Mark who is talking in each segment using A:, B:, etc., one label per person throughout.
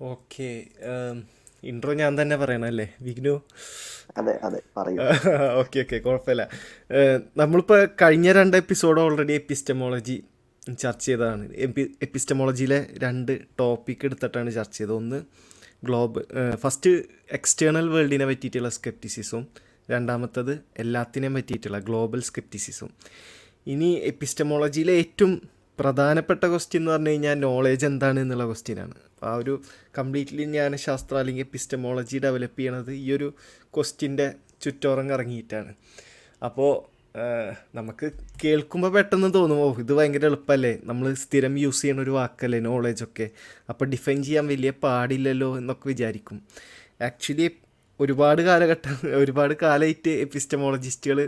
A: Okay intro ഞാൻ തന്നെ പറയണല്ലേ വിഗ്നു
B: അതെ അതെ പറയൂ.
A: ഓക്കെ ഓക്കെ കുഴപ്പമില്ല. നമ്മളിപ്പോൾ കഴിഞ്ഞ രണ്ട് എപ്പിസോഡ് ഓൾറെഡി എപ്പിസ്റ്റമോളജി ചർച്ച ചെയ്തതാണ്. എപ്പി എപ്പിസ്റ്റമോളജിയിലെ രണ്ട് ടോപ്പിക് എടുത്തിട്ടാണ് ചർച്ച ചെയ്തത്. ഒന്ന് ഗ്ലോബ് ഫസ്റ്റ് എക്സ്റ്റേണൽ വേൾഡിനെ പറ്റിയിട്ടുള്ള സ്കെപ്റ്റിസിസും രണ്ടാമത്തത് എല്ലാത്തിനെയും പറ്റിയിട്ടുള്ള ഗ്ലോബൽ സ്കെപ്റ്റിസിസും ഇനി എപ്പിസ്റ്റമോളജിയിലെ ഏറ്റവും പ്രധാനപ്പെട്ട ക്വസ്റ്റ്യൻ എന്ന് പറഞ്ഞു കഴിഞ്ഞാൽ നോളേജ് എന്താണ് എന്നുള്ള ക്വസ്റ്റ്യനാണ് ആ ഒരു കംപ്ലീറ്റ്ലി ഞാൻ ജ്ഞാനശാസ്ത്രം അല്ലെങ്കിൽ എപ്പിസ്റ്റമോളജി ഡെവലപ്പ് ചെയ്യണത് ഈ ഒരു ക്വസ്റ്റ്യന്റെ ചുറ്റോറം കറങ്ങിയിട്ടാണ് അപ്പോൾ നമുക്ക് കേൾക്കുമ്പോൾ പെട്ടെന്ന് തോന്നും ഓ ഇത് ഭയങ്കര എളുപ്പമല്ലേ നമ്മൾ സ്ഥിരം യൂസ് ചെയ്യുന്ന ഒരു വാക്കല്ലേ നോളേജൊക്കെ അപ്പോൾ ഡിഫൈൻ ചെയ്യാൻ വലിയ പാടില്ലല്ലോ എന്നൊക്കെ വിചാരിക്കും. ആക്ച്വലി ഒരുപാട് കാലഘട്ടം ഒരുപാട് കാലമായിട്ട് എപ്പിസ്റ്റമോളജിസ്റ്റുകൾ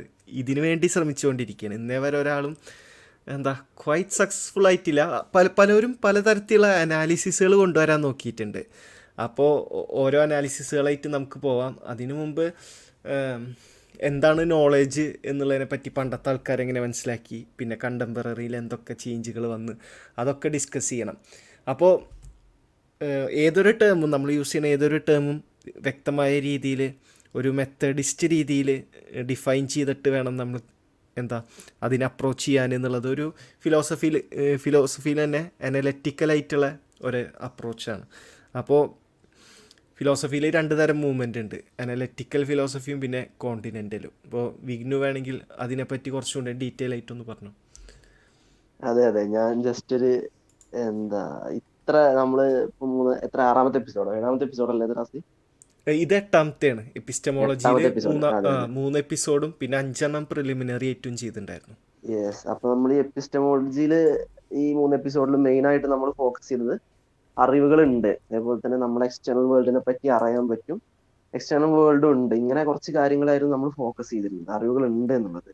A: ഇതിനു വേണ്ടി ശ്രമിച്ചുകൊണ്ടിരിക്കുകയാണ്. ഇന്നേ വരെ ഒരാളും എന്താ ക്വൈറ്റ് സക്സസ്ഫുൾ ആയിട്ടില്ല. പല പലരും പലതരത്തിലുള്ള അനാലിസിസുകൾ കൊണ്ടുവരാൻ നോക്കിയിട്ടുണ്ട്. അപ്പോൾ ഓരോ അനാലിസിസുകളായിട്ട് നമുക്ക് പോവാം. അതിനു മുമ്പ് എന്താണ് നോളേജ് എന്നുള്ളതിനെ പറ്റി പണ്ടത്തെ ആൾക്കാരെങ്ങനെ മനസ്സിലാക്കി? പിന്നെ കണ്ടംപററിയിൽ എന്തൊക്കെ ചേഞ്ചുകൾ വന്ന്? അതൊക്കെ ഡിസ്കസ് ചെയ്യണം. അപ്പോൾ ഏതൊരു ടേമും നമ്മൾ യൂസ് ചെയ്യുന്ന ഏതൊരു ടേമും വ്യക്തമായ രീതിയിൽ ഒരു മെത്തഡിസ്റ്റ് രീതിയിൽ ഡിഫൈൻ ചെയ്തിട്ട് വേണം നമ്മൾ എന്താ അതിനെ അപ്രോച്ച് ചെയ്യാൻ എന്നുള്ളത് ഒരു ഫിലോസഫിയിൽ ഫിലോസഫിയിൽ തന്നെ അനലറ്റിക്കലായിട്ടുള്ള ഒരു അപ്രോച്ചാണ് അപ്പോൾ ഫിലോസഫിയിൽ രണ്ട് തരം മൂവ്മെന്റ് ഉണ്ട്. അനലറ്റിക്കൽ ഫിലോസഫിയും പിന്നെ കോണ്ടിനെന്റലും അപ്പോൾ വിഗ്നു വേണമെങ്കിൽ അതിനെപ്പറ്റി കുറച്ചുകൂടെ ഡീറ്റെയിൽ ആയിട്ടൊന്ന് പറഞ്ഞു.
B: അതെ അതെ. ഞാൻ ജസ്റ്റ് ഒരു എന്താ ഇത്ര നമ്മൾ മൂന്ന് എത്ര ആറാമത്തെ എപ്പിസോഡോ ഏഴാമത്തെ എപ്പിസോഡ് അല്ലേ ഇത്
A: ഇത് എട്ടാമത്തെയാണ്
B: എപ്പിസ്റ്റമോളജി
A: മൂന്ന് എപ്പിസോഡും പിന്നെ അഞ്ചെണ്ണം പ്രിലിമിനറി ആയിട്ടും ചെയ്തിട്ടുണ്ടായിരുന്നു.
B: യെസ് അപ്പൊ നമ്മൾ ഈ എപ്പിസ്റ്റമോളജിയിൽ ഈ മൂന്ന് എപ്പിസോഡിൽ മെയിൻ ആയിട്ട് നമ്മൾ ഫോക്കസ് ചെയ്തത് അറിവുകൾ ഉണ്ട് അതേപോലെ തന്നെ നമ്മൾ എക്സ്റ്റേണൽ വേൾഡിനെ പറ്റി അറിയാൻ പറ്റും. എക്സ്റ്റേണൽ വേൾഡും ഉണ്ട്. ഇങ്ങനെ കുറച്ച് കാര്യങ്ങളായിരുന്നു നമ്മൾ ഫോക്കസ് ചെയ്തിരുന്നത്. അറിവുകൾ ഉണ്ട് എന്നുള്ളത്.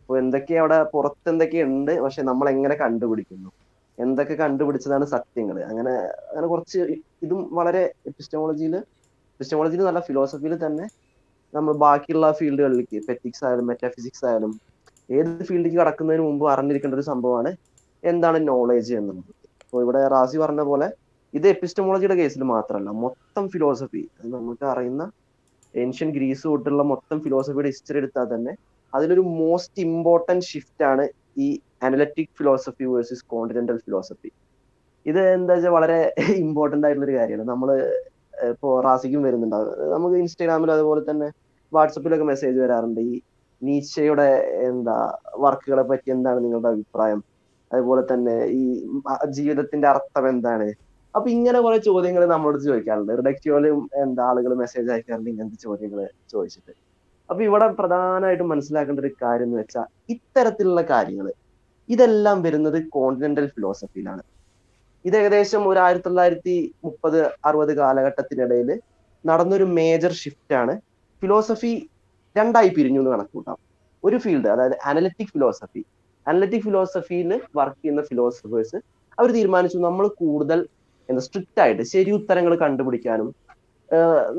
B: അപ്പോൾ എന്തൊക്കെ അവിടെ പുറത്ത് എന്തൊക്കെ ഉണ്ട് പക്ഷെ നമ്മൾ എങ്ങനെ കണ്ടുപിടിക്കുന്നു? എന്തൊക്കെ കണ്ടുപിടിച്ചതാണ് സത്യങ്ങൾ അങ്ങനെ അങ്ങനെ കുറച്ച് ഇതും വളരെ എപ്പിസ്റ്റമോളജിയിൽ എപ്പിസ്റ്റമോളജിയിൽ നല്ല ഫിലോസഫിയിൽ തന്നെ നമ്മൾ ബാക്കിയുള്ള ഫീൽഡുകളിലേക്ക് പെറ്റിക്സ് ആയാലും മെറ്റാഫിസിക്സ് ആയാലും ഏത് ഫീൽഡിലേക്ക് കടക്കുന്നതിന് മുമ്പ് അറിഞ്ഞിരിക്കേണ്ട ഒരു സംഭവമാണ് എന്താണ് നോളേജ് എന്നുള്ളത്. അപ്പോൾ ഇവിടെ റാസി പറഞ്ഞ പോലെ ഇത് എപ്പിസ്റ്റമോളജിയുടെ കേസിൽ മാത്രമല്ല മൊത്തം ഫിലോസഫി നമുക്ക് അറിയുന്ന ഏൻഷ്യൻ ഗ്രീസ് തൊട്ടുള്ള മൊത്തം ഫിലോസഫിയുടെ ഹിസ്റ്ററി എടുത്താൽ തന്നെ അതിലൊരു മോസ്റ്റ് ഇമ്പോർട്ടന്റ് ഷിഫ്റ്റ് ആണ് ഈ analytic philosophy versus continental philosophy ഇത് എന്താ വെച്ചാൽ വളരെ ഇമ്പോർട്ടന്റ് ആയിട്ടുള്ള ഒരു കാര്യമാണ്. നമ്മൾ ഇപ്പോ റാസിക്കും വരുന്നുണ്ടാവും നമുക്ക് ഇൻസ്റ്റാഗ്രാമിൽ അതുപോലെ തന്നെ വാട്സപ്പിലൊക്കെ മെസ്സേജ് വരാറുണ്ട്. ഈ നീച്ചയുടെ എന്താ വർക്കുകളെ പറ്റി എന്താണ് നിങ്ങളുടെ അഭിപ്രായം? അതുപോലെ തന്നെ ഈ ജീവിതത്തിന്റെ അർത്ഥം എന്താണ്? അപ്പൊ ഇങ്ങനെ കുറെ ചോദ്യങ്ങൾ നമ്മളോട് ചോദിക്കാറുണ്ട്. റിഡക്റ്റീവലും എന്താ ആളുകൾ മെസ്സേജ് അയക്കാറുണ്ട് ഇങ്ങനത്തെ ചോദ്യങ്ങൾ ചോദിച്ചിട്ട്. അപ്പൊ ഇവിടെ പ്രധാനമായിട്ടും മനസ്സിലാക്കേണ്ട ഒരു കാര്യം എന്ന് വെച്ചാൽ ഇത്തരത്തിലുള്ള കാര്യങ്ങൾ ഇതെല്ലാം വരുന്നത് കോണ്ടിനെന്റൽ ഫിലോസഫിയിലാണ് ഇത് ഏകദേശം ഒരു ആയിരത്തി തൊള്ളായിരത്തി മുപ്പത് അറുപത് കാലഘട്ടത്തിനിടയിൽ നടന്നൊരു മേജർ ഷിഫ്റ്റ് ആണ്. ഫിലോസഫി രണ്ടായി പിരിഞ്ഞു എന്ന് കണക്കൂട്ടാം ഒരു ഫീൽഡ് അതായത് അനലറ്റിക് ഫിലോസഫി അനലറ്റിക് ഫിലോസഫിയിൽ വർക്ക് ചെയ്യുന്ന ഫിലോസഫേഴ്സ് അവർ തീരുമാനിച്ചു നമ്മൾ കൂടുതൽ എന്താ സ്ട്രിക്റ്റ് ആയിട്ട് ശരി ഉത്തരങ്ങൾ കണ്ടുപിടിക്കാനും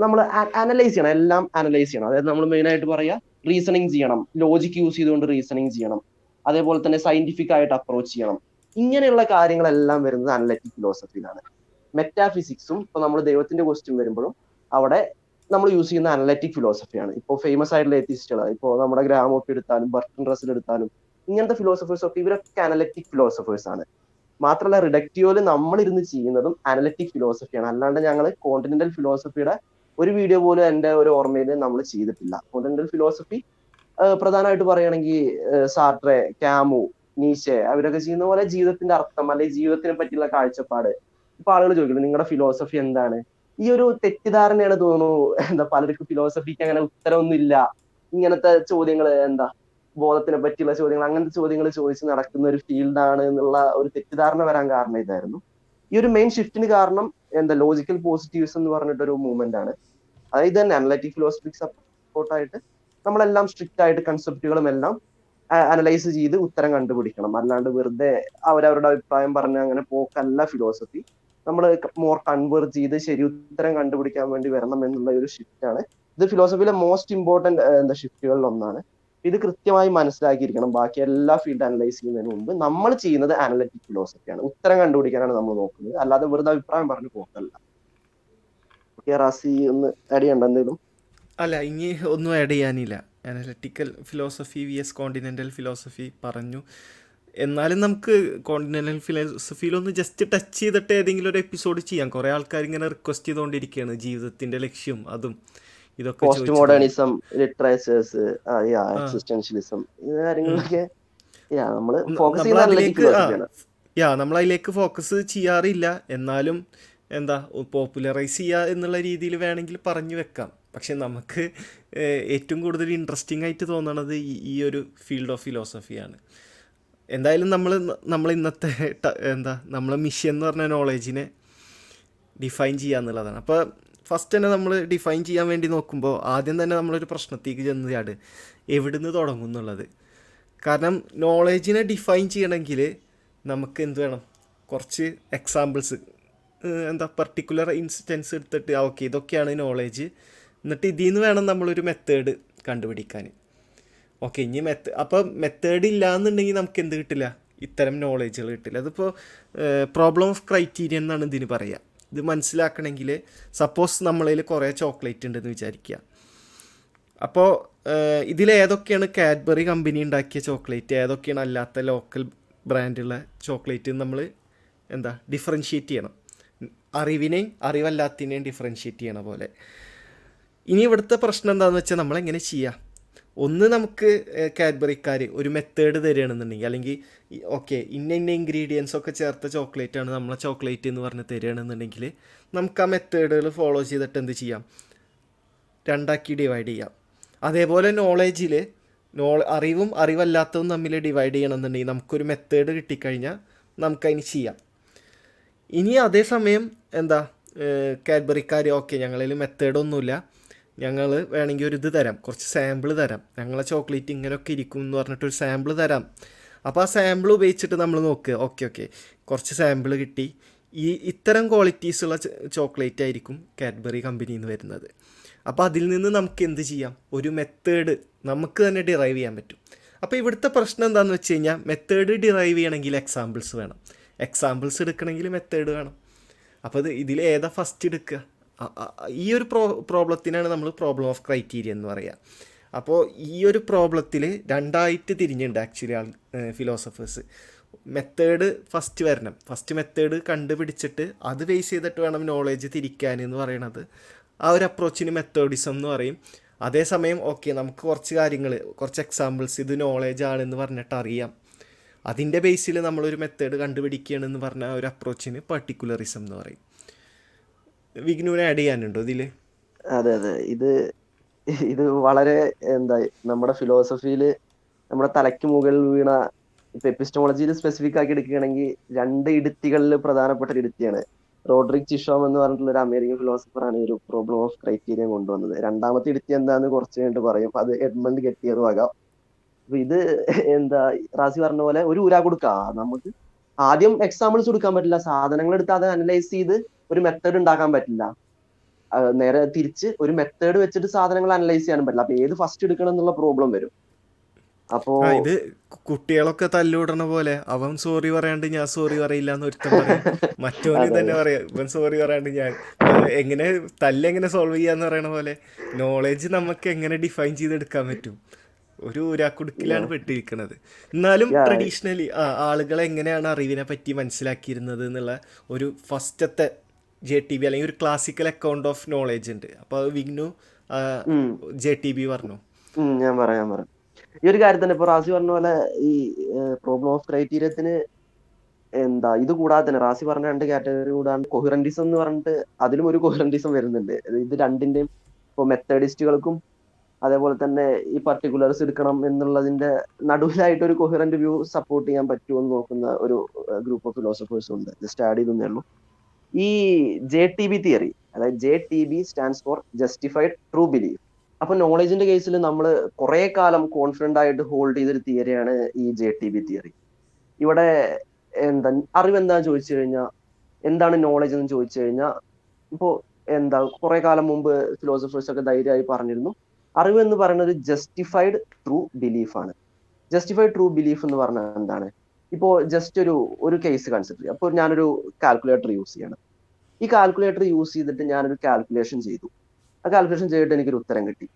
B: നമ്മൾ അനലൈസ് ചെയ്യണം എല്ലാം അനലൈസ് ചെയ്യണം. അതായത് നമ്മൾ മെയിൻ ആയിട്ട് പറയാ റീസണിങ് ചെയ്യണം. ലോജിക് യൂസ് ചെയ്തുകൊണ്ട് റീസണിങ് ചെയ്യണം. അതേപോലെ തന്നെ സയന്റിഫിക് ആയിട്ട് അപ്രോച്ച് ചെയ്യണം. ഇങ്ങനെയുള്ള കാര്യങ്ങളെല്ലാം വരുന്നത് അനലറ്റിക് ഫിലോസഫിയിലാണ് മെറ്റാഫിസിക്സും ഇപ്പൊ നമ്മൾ ദൈവത്തിന്റെ ക്വസ്റ്റ്യൻ വരുമ്പോഴും അവിടെ നമ്മൾ യൂസ് ചെയ്യുന്ന അനലറ്റിക് ഫിലോസഫിയാണ് ഇപ്പോൾ ഫേമസ് ആയിട്ടുള്ള എത്തിസ്റ്റുകൾ ഇപ്പോൾ നമ്മുടെ ഗ്രാമോപ്പി എടുത്താലും ബർട്ടൺ റസിൽ എടുത്താലും ഇങ്ങനത്തെ ഫിലോസഫേഴ്സ് ഒക്കെ ഇവരൊക്കെ അനലറ്റിക് ഫിലോസഫേഴ്സ് ആണ്. മാത്രമല്ല റിഡക്റ്റീവിൽ നമ്മൾ ഇരുന്ന് ചെയ്യുന്നതും അനലറ്റിക് ഫിലോസഫിയാണ് അല്ലാണ്ട് ഞങ്ങൾ കോണ്ടിനെന്റൽ ഫിലോസഫിയുടെ ഒരു വീഡിയോ പോലും എന്റെ ഒരു ഓർമ്മയിൽ നമ്മൾ ചെയ്തിട്ടില്ല. കോണ്ടിനെന്റൽ ഫിലോസഫി പ്രധാനമായിട്ട് പറയുകയാണെങ്കിൽ സാർട്രെ ക്യാമു നീഷെ അവരൊക്കെ ചെയ്യുന്ന പോലെ ജീവിതത്തിന്റെ അർത്ഥം അല്ലെങ്കിൽ ജീവിതത്തിനെ പറ്റിയുള്ള കാഴ്ചപ്പാട്. ഇപ്പൊ ആളുകൾ ചോദിക്കുന്നത് നിങ്ങളുടെ ഫിലോസഫി എന്താണ്? ഈ ഒരു തെറ്റിദ്ധാരണയാണ് തോന്നുന്നു എന്താ പലർക്കും ഫിലോസഫിക്ക് അങ്ങനെ ഉത്തരവൊന്നും ഇല്ല ഇങ്ങനത്തെ ചോദ്യങ്ങൾ എന്താ ബോധത്തിനെ പറ്റിയുള്ള ചോദ്യങ്ങൾ അങ്ങനത്തെ ചോദ്യങ്ങൾ ചോദിച്ച് നടക്കുന്ന ഒരു ഫീൽഡാണ് എന്നുള്ള ഒരു തെറ്റിദ്ധാരണ വരാൻ കാരണം ഇതായിരുന്നു. ഈ ഒരു മെയിൻ ഷിഫ്റ്റിന് കാരണം എന്താ ലോജിക്കൽ പോസിറ്റീവ്സ് എന്ന് പറഞ്ഞിട്ടൊരു മൂവ്മെന്റ് ആണ്. അതായത് തന്നെ അനലറ്റിക് ഫിലോസഫിക് സപ്പോർട്ടായിട്ട് നമ്മളെല്ലാം സ്ട്രിക്റ്റ് ആയിട്ട് കൺസെപ്റ്റുകളും എല്ലാം അനലൈസ് ചെയ്ത് ഉത്തരം കണ്ടുപിടിക്കണം. അല്ലാണ്ട് വെറുതെ അവരവരുടെ അഭിപ്രായം പറഞ്ഞ് അങ്ങനെ പോക്കല്ല ഫിലോസഫി നമ്മൾ മോർ കൺവേർട്ട് ചെയ്ത് ശരി ഉത്തരം കണ്ടുപിടിക്കാൻ വേണ്ടി വരണം എന്നുള്ള ഒരു ഷിഫ്റ്റ് ആണ്. ഇത് ഫിലോസഫിയിലെ മോസ്റ്റ് ഇമ്പോർട്ടന്റ് എന്താ ഷിഫ്റ്റുകളിൽ ഒന്നാണ്. ഇത് കൃത്യമായി മനസ്സിലാക്കിയിരിക്കണം. ബാക്കി എല്ലാ ഫീൽഡ് അനലൈസ് ചെയ്യുന്നതിന് മുമ്പ് നമ്മൾ ചെയ്യുന്നത് അനലറ്റിക് ഫിലോസഫിയാണ് ഉത്തരം കണ്ടുപിടിക്കാനാണ് നമ്മൾ നോക്കുന്നത്. അല്ലാതെ വെറുതെ അഭിപ്രായം പറഞ്ഞു പോക്കല്ല. ഓക്കെ റാസി ഒന്ന് ആഡ് ചെയ്യണ്ട എന്തെങ്കിലും?
A: അല്ല ഇനി ഒന്നും ആഡ് ചെയ്യാനില്ല. Analytical philosophy V S continental philosophy പറഞ്ഞു. എന്നാലും നമുക്ക് കോണ്ടിനെന്റൽ ഫിലോസഫിയിലൊന്ന് ജസ്റ്റ് ടച്ച് ചെയ്തിട്ട് ഏതെങ്കിലും ഒരു എപ്പിസോഡ് ചെയ്യാം. കുറേ ആൾക്കാർ ഇങ്ങനെ റിക്വസ്റ്റ് ചെയ്തുകൊണ്ടിരിക്കുകയാണ് ജീവിതത്തിന്റെ ലക്ഷ്യം അതും ഇതൊക്കെ
B: പോസ്റ്റ് മോഡേണിസം ലിറ്ററേച്ചേഴ്സ് എക്സിസ്റ്റൻഷ്യലിസം യാ
A: നമ്മൾ അതിലേക്ക് ഫോക്കസ് ചെയ്യാറില്ല. എന്നാലും എന്താ പോപ്പുലറൈസ് ചെയ്യുക എന്നുള്ള രീതിയിൽ വേണമെങ്കിൽ പറഞ്ഞു വെക്കാം. പക്ഷെ നമുക്ക് ഏറ്റവും കൂടുതൽ ഇൻട്രസ്റ്റിംഗ് ആയിട്ട് തോന്നണത് ഈ ഒരു ഫീൽഡ് ഓഫ് ഫിലോസഫിയാണ് എന്തായാലും നമ്മൾ നമ്മൾ ഇന്നത്തെ എന്താ നമ്മളെ മിഷൻ എന്ന് പറഞ്ഞ നോളേജിനെ ഡിഫൈൻ ചെയ്യുക എന്നുള്ളതാണ്. അപ്പോൾ ഫസ്റ്റ് തന്നെ നമ്മൾ ഡിഫൈൻ ചെയ്യാൻ വേണ്ടി നോക്കുമ്പോൾ ആദ്യം തന്നെ നമ്മളൊരു പ്രശ്നത്തേക്ക് ചെന്ന് ചാട് എവിടുന്ന് തുടങ്ങും എന്നുള്ളത്. കാരണം നോളേജിനെ ഡിഫൈൻ ചെയ്യണമെങ്കിൽ നമുക്ക് എന്ത് വേണം? കുറച്ച് എക്സാമ്പിൾസ് എന്താ പർട്ടിക്കുലർ ഇൻസ്റ്റൻസ് എടുത്തിട്ട് ഓക്കെ ഇതൊക്കെയാണ് നോളേജ് എന്നിട്ട് ഇതിൽ നിന്ന് വേണം നമ്മളൊരു മെത്തേഡ് കണ്ടുപിടിക്കാൻ. ഓക്കെ ഇനി മെത്ത അപ്പോൾ മെത്തേഡ് ഇല്ല എന്നുണ്ടെങ്കിൽ നമുക്ക് എന്ത് കിട്ടില്ല? ഇത്തരം നോളേജുകൾ കിട്ടില്ല. അതിപ്പോൾ പ്രോബ്ലം ഓഫ് ക്രൈറ്റീരിയൻ എന്നാണ് ഇതിന് പറയുക ഇത് മനസ്സിലാക്കണമെങ്കിൽ സപ്പോസ് നമ്മളതിൽ കുറേ ചോക്ലേറ്റ് ഉണ്ടെന്ന് വിചാരിക്കുക അപ്പോൾ ഇതിൽ ഏതൊക്കെയാണ് കാഡ്ബറി കമ്പനി ഉണ്ടാക്കിയ ചോക്ലേറ്റ് ഏതൊക്കെയാണ് അല്ലാത്ത ലോക്കൽ ബ്രാൻഡുള്ള ചോക്ലേറ്റ് നമ്മൾ എന്താ ഡിഫറൻഷ്യേറ്റ് ചെയ്യണം. അറിവിനെയും അറിവല്ലാത്തതിനെയും ഡിഫറൻഷ്യേറ്റ് ചെയ്യണ പോലെ. ഇനി ഇവിടുത്തെ പ്രശ്നം എന്താണെന്ന് വെച്ചാൽ നമ്മളെങ്ങനെ ചെയ്യാം? ഒന്ന് നമുക്ക് കാഡ്ബറിക്കാർ ഒരു മെത്തേഡ് തരികയാണെന്നുണ്ടെങ്കിൽ അല്ലെങ്കിൽ ഓക്കെ ഇന്ന ഇന്ന ഇൻഗ്രീഡിയൻസ് ഒക്കെ ചേർത്ത ചോക്ലേറ്റ് ആണ് നമ്മളെ ചോക്ലേറ്റ് എന്ന് പറഞ്ഞ് തരികയാണെന്നുണ്ടെങ്കിൽ നമുക്ക് ആ മെത്തേഡുകൾ ഫോളോ ചെയ്തിട്ട് എന്ത് ചെയ്യാം? രണ്ടാക്കി ഡിവൈഡ് ചെയ്യാം. അതേപോലെ നോളേജിൽ നോ അറിവും അറിവല്ലാത്തതും തമ്മിൽ ഡിവൈഡ് ചെയ്യണമെന്നുണ്ടെങ്കിൽ നമുക്കൊരു മെത്തേഡ് കിട്ടിക്കഴിഞ്ഞാൽ നമുക്കതിന് ചെയ്യാം. ഇനി അതേസമയം എന്താ കാഡ്ബറിക്കാർ ഓക്കെ ഞങ്ങളിൽ മെത്തേഡൊന്നുമില്ല ഞങ്ങൾ വേണമെങ്കിൽ ഒരു ഇത് തരാം. കുറച്ച് സാമ്പിൾ തരാം. ഞങ്ങളെ ചോക്ലേറ്റ് ഇങ്ങനെയൊക്കെ ഇരിക്കും എന്ന് പറഞ്ഞിട്ട് ഒരു സാമ്പിൾ തരാം. അപ്പോൾ ആ സാമ്പിൾ ഉപയോഗിച്ചിട്ട് നമ്മൾ നോക്ക്. ഓക്കെ ഓക്കെ കുറച്ച് സാമ്പിൾ കിട്ടി. ഈ ഇത്തരം ക്വാളിറ്റീസുള്ള ചോക്ലേറ്റ് ആയിരിക്കും കാഡ്ബറി കമ്പനിയിൽ നിന്ന് വരുന്നത്. അപ്പോൾ അതിൽ നിന്ന് നമുക്ക് എന്ത് ചെയ്യാം? ഒരു മെത്തേഡ് നമുക്ക് തന്നെ ഡിറൈവ് ചെയ്യാൻ പറ്റും. അപ്പോൾ ഇവിടുത്തെ പ്രശ്നം എന്താണെന്ന് വെച്ച് കഴിഞ്ഞാൽ മെത്തേഡ് ഡിറൈവ് ചെയ്യണമെങ്കിൽ എക്സാമ്പിൾസ് വേണം. എക്സാമ്പിൾസ് എടുക്കണമെങ്കിൽ മെത്തേഡ് വേണം. അപ്പോൾ അത് ഇതിൽ ഏതാ ഫസ്റ്റ് എടുക്കുക? ഈ ഒരു പ്രോ പ്രോബ്ലത്തിനാണ് നമ്മൾ പ്രോബ്ലം ഓഫ് ക്രൈറ്റീരിയ എന്ന് പറയുക അപ്പോൾ ഈ ഒരു പ്രോബ്ലത്തിൽ രണ്ടായിട്ട് തിരിഞ്ഞുണ്ട് actually all philosophers method first വരണം. ഫസ്റ്റ് മെത്തേഡ് കണ്ടുപിടിച്ചിട്ട് അത് ബേസ് ചെയ്തിട്ട് വേണം നോളേജ് തിരിക്കാൻ എന്ന് പറയണത്. ആ ഒരു അപ്രോച്ചിന് മെത്തേഡിസം എന്ന് പറയും. അതേസമയം ഓക്കെ നമുക്ക് കുറച്ച് കാര്യങ്ങൾ കുറച്ച് എക്സാമ്പിൾസ് ഇത് നോളേജ് ആണെന്ന് പറഞ്ഞിട്ട് അറിയാം. അതിന്റെ ബേസിൽ നമ്മളൊരു മെത്തേഡ് കണ്ടുപിടിക്കുകയാണെന്ന് പറഞ്ഞ ഒരു അപ്രോച്ചിന് പർട്ടിക്കുലറിസം എന്ന് പറയും. വിഗ്നുവിനെ ആഡ് ചെയ്യാനുണ്ടോ ഇതിൽ?
B: അതെ അതെ. ഇത് ഇത് വളരെ എന്താ നമ്മുടെ ഫിലോസഫിയിൽ നമ്മുടെ തലയ്ക്ക് മുകളിൽ വീണ ഇപ്പൊ എപ്പിസ്റ്റമോളജിയിൽ സ്പെസിഫിക് ആക്കി എടുക്കുകയാണെങ്കിൽ രണ്ട് ഇടുത്തികളിൽ പ്രധാനപ്പെട്ട ഒരു ഇടുത്തിയാണ്. റോഡ്രിക് ചിഷോം എന്ന് പറഞ്ഞിട്ടുള്ള ഒരു അമേരിക്കൻ ഫിലോസഫറാണ് ഈ ഒരു പ്രോബ്ലം ഓഫ് ക്രൈറ്റീരിയ കൊണ്ടുവന്നത്. രണ്ടാമത്തെ ഇടുത്തി എന്താന്ന് കുറച്ച് കഴിഞ്ഞിട്ട് പറയും. അത് എഡ്മണ്ട് കെട്ടിയതും ആകാം. അപ്പൊ ഇത് എന്താ റാസി പറഞ്ഞ പോലെ ഒരു ഊരാ കൊടുക്കാം. നമുക്ക് ആദ്യം എക്സാമ്പിൾസ് കൊടുക്കാൻ പറ്റില്ല. സാധനങ്ങൾ എടുത്ത് അത് അനലൈസ് ചെയ്ത് ഒരു മെത്തേഡ് ഉണ്ടാക്കാൻ പറ്റില്ല. നേരെ തിരിച്ച് ഒരു മെത്തേഡ് വെച്ചിട്ട് സാധനങ്ങൾ അനലൈസ് ചെയ്യാനും പറ്റില്ല. അപ്പൊ ഏത് ഫസ്റ്റ് എടുക്കണം എന്നുള്ള പ്രോബ്ലം വരും. അപ്പോ
A: ഇത് കുട്ടികളൊക്കെ തല്ലുവിടണ പോലെ അവൻ സോറി പറയാണ്ട് ഞാൻ സോറി പറയില്ല എന്ന് ഒരുത്തൻ പറയും. തന്നെ പറയാം ഇവൻ സോറി പറയാണ്ട് ഞാൻ എങ്ങനെ തല്ലെങ്ങനെ സോൾവ് ചെയ്യാന്ന് പറയണ പോലെ നോളേജ് നമുക്ക് എങ്ങനെ ഡിഫൈൻ ചെയ്തെടുക്കാൻ പറ്റും? ഒരു ഊരാക്കുടുക്കിലാണ് പെട്ടിരിക്കുന്നത് എന്നാലും. ട്രഡീഷണലി ആ ആളുകൾ എങ്ങനെയാണ് അറിവിനെ പറ്റി മനസ്സിലാക്കിയിരുന്നത് എന്നുള്ള ഒരു ഫസ്റ്റത്തെ ജെ ടി ബി അല്ലെങ്കിൽ ഒരു ക്ലാസിക്കൽ അക്കൗണ്ട് ഓഫ് നോളേജ് ഉണ്ട്. അപ്പൊ വിഗ്നു ജെ ടി ബി പറഞ്ഞു.
B: ഞാൻ പറയാൻ പറയാം. ഈ ഒരു കാര്യം തന്നെ ഇപ്പൊ റാസി പറഞ്ഞ പോലെ ഈ പ്രോബ്ലം ഓഫ് ക്രൈറ്റീരിയത്തിന് എന്താ ഇത് കൂടാതെ തന്നെ റാസി പറഞ്ഞ രണ്ട് കാറ്റഗറി കൂടാണ്ട് കൊഹിറൻഡിസം എന്ന് പറഞ്ഞിട്ട് അതിലും ഒരു കൊഹിറൻഡിസം വരുന്നുണ്ട്. ഇത് രണ്ടിന്റെയും ഇപ്പൊ മെത്തേഡിസ്റ്റുകൾക്കും അതേപോലെ തന്നെ ഈ പർട്ടിക്കുലർസ് എടുക്കണം എന്നുള്ളതിന്റെ നടുവിലായിട്ട് ഒരു കൊഹിറന്റ് വ്യൂ സപ്പോർട്ട് ചെയ്യാൻ പറ്റുമോ എന്ന് നോക്കുന്ന ഒരു ഗ്രൂപ്പ് ഓഫ് ഫിലോസഫേഴ്സ് ഉണ്ട്. ജസ്റ്റ് ആഡ് ചെയ്തേ ഉള്ളൂ. ഈ ജെ ടി ബി തിയറി അതായത് J T B stands for justified true belief അപ്പൊ നോളജിന്റെ കേസിൽ നമ്മൾ കുറെ കാലം കോൺഫിഡന്റ് ആയിട്ട് ഹോൾഡ് ചെയ്തൊരു തിയറിയാണ് ഈ ജെ ടി ബി തിയറി ഇവിടെ എന്താ അറിവ് എന്താന്ന് ചോദിച്ചു കഴിഞ്ഞാൽ എന്താണ് നോളജ് എന്ന് ചോദിച്ചു കഴിഞ്ഞാൽ ഇപ്പോ എന്താ കുറെ കാലം മുമ്പ് ഫിലോസഫേഴ്സ് ഒക്കെ ധൈര്യമായി പറഞ്ഞിരുന്നു. അറിവ് എന്ന് പറയുന്നത് ജസ്റ്റിഫൈഡ് ട്രൂ ബിലീഫാണ് ജസ്റ്റിഫൈഡ് ട്രൂ ബിലീഫ് എന്ന് പറഞ്ഞാൽ എന്താണ്? ഇപ്പോ ജസ്റ്റ് ഒരു ഒരു കേസ് കൺസിഡർ ചെയ്യുക അപ്പോൾ ഞാനൊരു കാൽക്കുലേറ്റർ യൂസ് ചെയ്യണം. ഈ കാൽക്കുലേറ്റർ യൂസ് ചെയ്തിട്ട് ഞാനൊരു കാൽക്കുലേഷൻ ചെയ്തു. ആ കാൽക്കുലേഷൻ ചെയ്തിട്ട് എനിക്കൊരു ഉത്തരം കിട്ടി.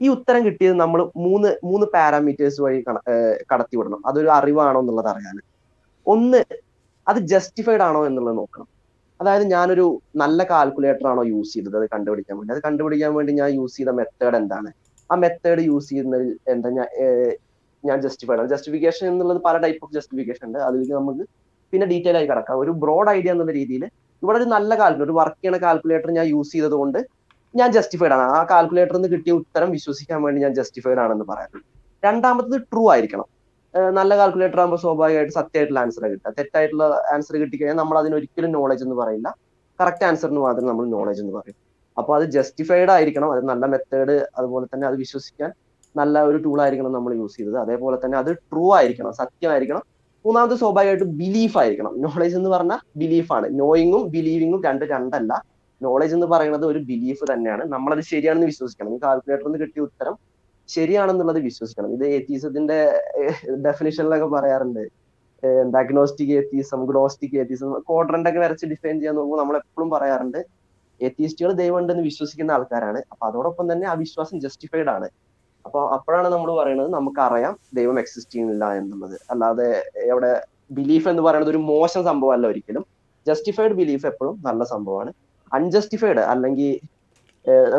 B: ഈ ഉത്തരം കിട്ടിയത് നമ്മൾ മൂന്ന് മൂന്ന് പാരാമീറ്റേഴ്സ് വഴി കടത്തിവിടണം. അതൊരു അറിവാണോ എന്നുള്ളത് അറിയാൻ. ഒന്ന് അത് ജസ്റ്റിഫൈഡ് ആണോ എന്നുള്ളത് നോക്കണം. അതായത് ഞാനൊരു നല്ല കാൽക്കുലേറ്റർ ആണോ യൂസ് ചെയ്തത് അത് കണ്ടുപിടിക്കാൻ വേണ്ടി. അത് കണ്ടുപിടിക്കാൻ വേണ്ടി ഞാൻ യൂസ് ചെയ്ത മെത്തേഡ് എന്താണ്? ആ മെത്തേഡ് യൂസ് ചെയ്യുന്നതിൽ എന്താ ഞാൻ ഞാൻ ജസ്റ്റിഫൈഡ് ആണ്. ജസ്റ്റിഫിക്കേഷൻ എന്നുള്ളത് പല ടൈപ്പ് ഓഫ് ജസ്റ്റിഫിക്കേഷൻ ഉണ്ട്. അതിലേക്ക് നമുക്ക് പിന്നെ ഡീറ്റെയിൽ ആയി കിടക്കാം. ഒരു ബ്രോഡ് ഐഡിയ എന്നുള്ള രീതിയിൽ ഇവിടെ ഒരു നല്ല കാൽക്കുലേറ്റർ ഒരു വർക്ക് ചെയ്യണ കാൽക്കുലേറ്റർ ഞാൻ യൂസ് ചെയ്തത് കൊണ്ട് ഞാൻ ജസ്റ്റിഫൈഡ് ആണ്. ആ കാൽക്കുലേറ്ററിൽ നിന്ന് കിട്ടിയ ഉത്തരം വിശ്വസിക്കാൻ വേണ്ടി ഞാൻ ജസ്റ്റിഫൈഡ് ആണെന്ന് പറയാം. രണ്ടാമത്തത് ട്രൂ ആയിരിക്കണം. നല്ല കാൽക്കുലേറ്റർ ആകുമ്പോൾ സ്വാഭാവികമായിട്ട് സത്യമായിട്ടുള്ള ആൻസർ കിട്ടുക. തെറ്റായിട്ടുള്ള ആൻസർ കിട്ടിക്കഴിഞ്ഞാൽ നമ്മൾ അതിന് ഒരിക്കലും നോളജ് എന്ന് പറയില്ല. കറക്റ്റ് ആൻസറിന് മാത്രം നമ്മൾ നോളജ് എന്ന് പറയും. അപ്പോൾ അത് ജസ്റ്റിഫൈഡ് ആയിരിക്കണം. അത് നല്ല മെത്തേഡ് അതുപോലെ തന്നെ അത് വിശ്വസിക്കാൻ നല്ല ഒരു ടൂൾ ആയിരിക്കണം നമ്മൾ യൂസ് ചെയ്തത്. അതേപോലെ തന്നെ അത് ട്രൂ ആയിരിക്കണം സത്യമായിരിക്കണം. മൂന്നാമത് സ്വാഭാവികമായിട്ടും ബിലീഫ് ആയിരിക്കണം. നോളേജ് എന്ന് പറഞ്ഞാൽ ബിലീഫാണ് നോയിങ്ങും ബിലീവിങ്ങും രണ്ട് രണ്ടല്ല. നോളേജ് എന്ന് പറയുന്നത് ഒരു ബിലീഫ് തന്നെയാണ്. നമ്മളത് ശരിയാണെന്ന് വിശ്വസിക്കണം. ഈ കാൽക്കുലേറ്ററിൽ നിന്ന് കിട്ടിയ ഉത്തരം ശരിയാണെന്നുള്ളത് വിശ്വസിക്കണം. ഇത് ഏത്തീസത്തിന്റെ ഡെഫിനിഷനിലൊക്കെ പറയാറുണ്ട്. Agnostic atheism gnostic atheism quadrant ഒക്കെ വരച്ച് ഡിഫൈൻ ചെയ്യാൻ നോക്കുമ്പോൾ നമ്മൾ എപ്പോഴും പറയാറുണ്ട് ഏത്തീസ്റ്റുകൾ ദൈവം ഉണ്ടെന്ന് വിശ്വസിക്കുന്ന ആൾക്കാരാണ്. അപ്പൊ അതോടൊപ്പം തന്നെ ആ വിശ്വാസം ജസ്റ്റിഫൈഡ് ആണ്. അപ്പൊ അപ്പോഴാണ് നമ്മൾ പറയുന്നത് നമുക്കറിയാം ദൈവം എക്സിസ്റ്റ് ചെയ്യുന്നില്ല എന്നുള്ളത്. അല്ലാതെ അവിടെ ബിലീഫ് എന്ന് പറയുന്നത് ഒരു മോശം സംഭവമല്ല ഒരിക്കലും. ജസ്റ്റിഫൈഡ് ബിലീഫ് എപ്പോഴും നല്ല സംഭവമാണ്. അൺജസ്റ്റിഫൈഡ് അല്ലെങ്കിൽ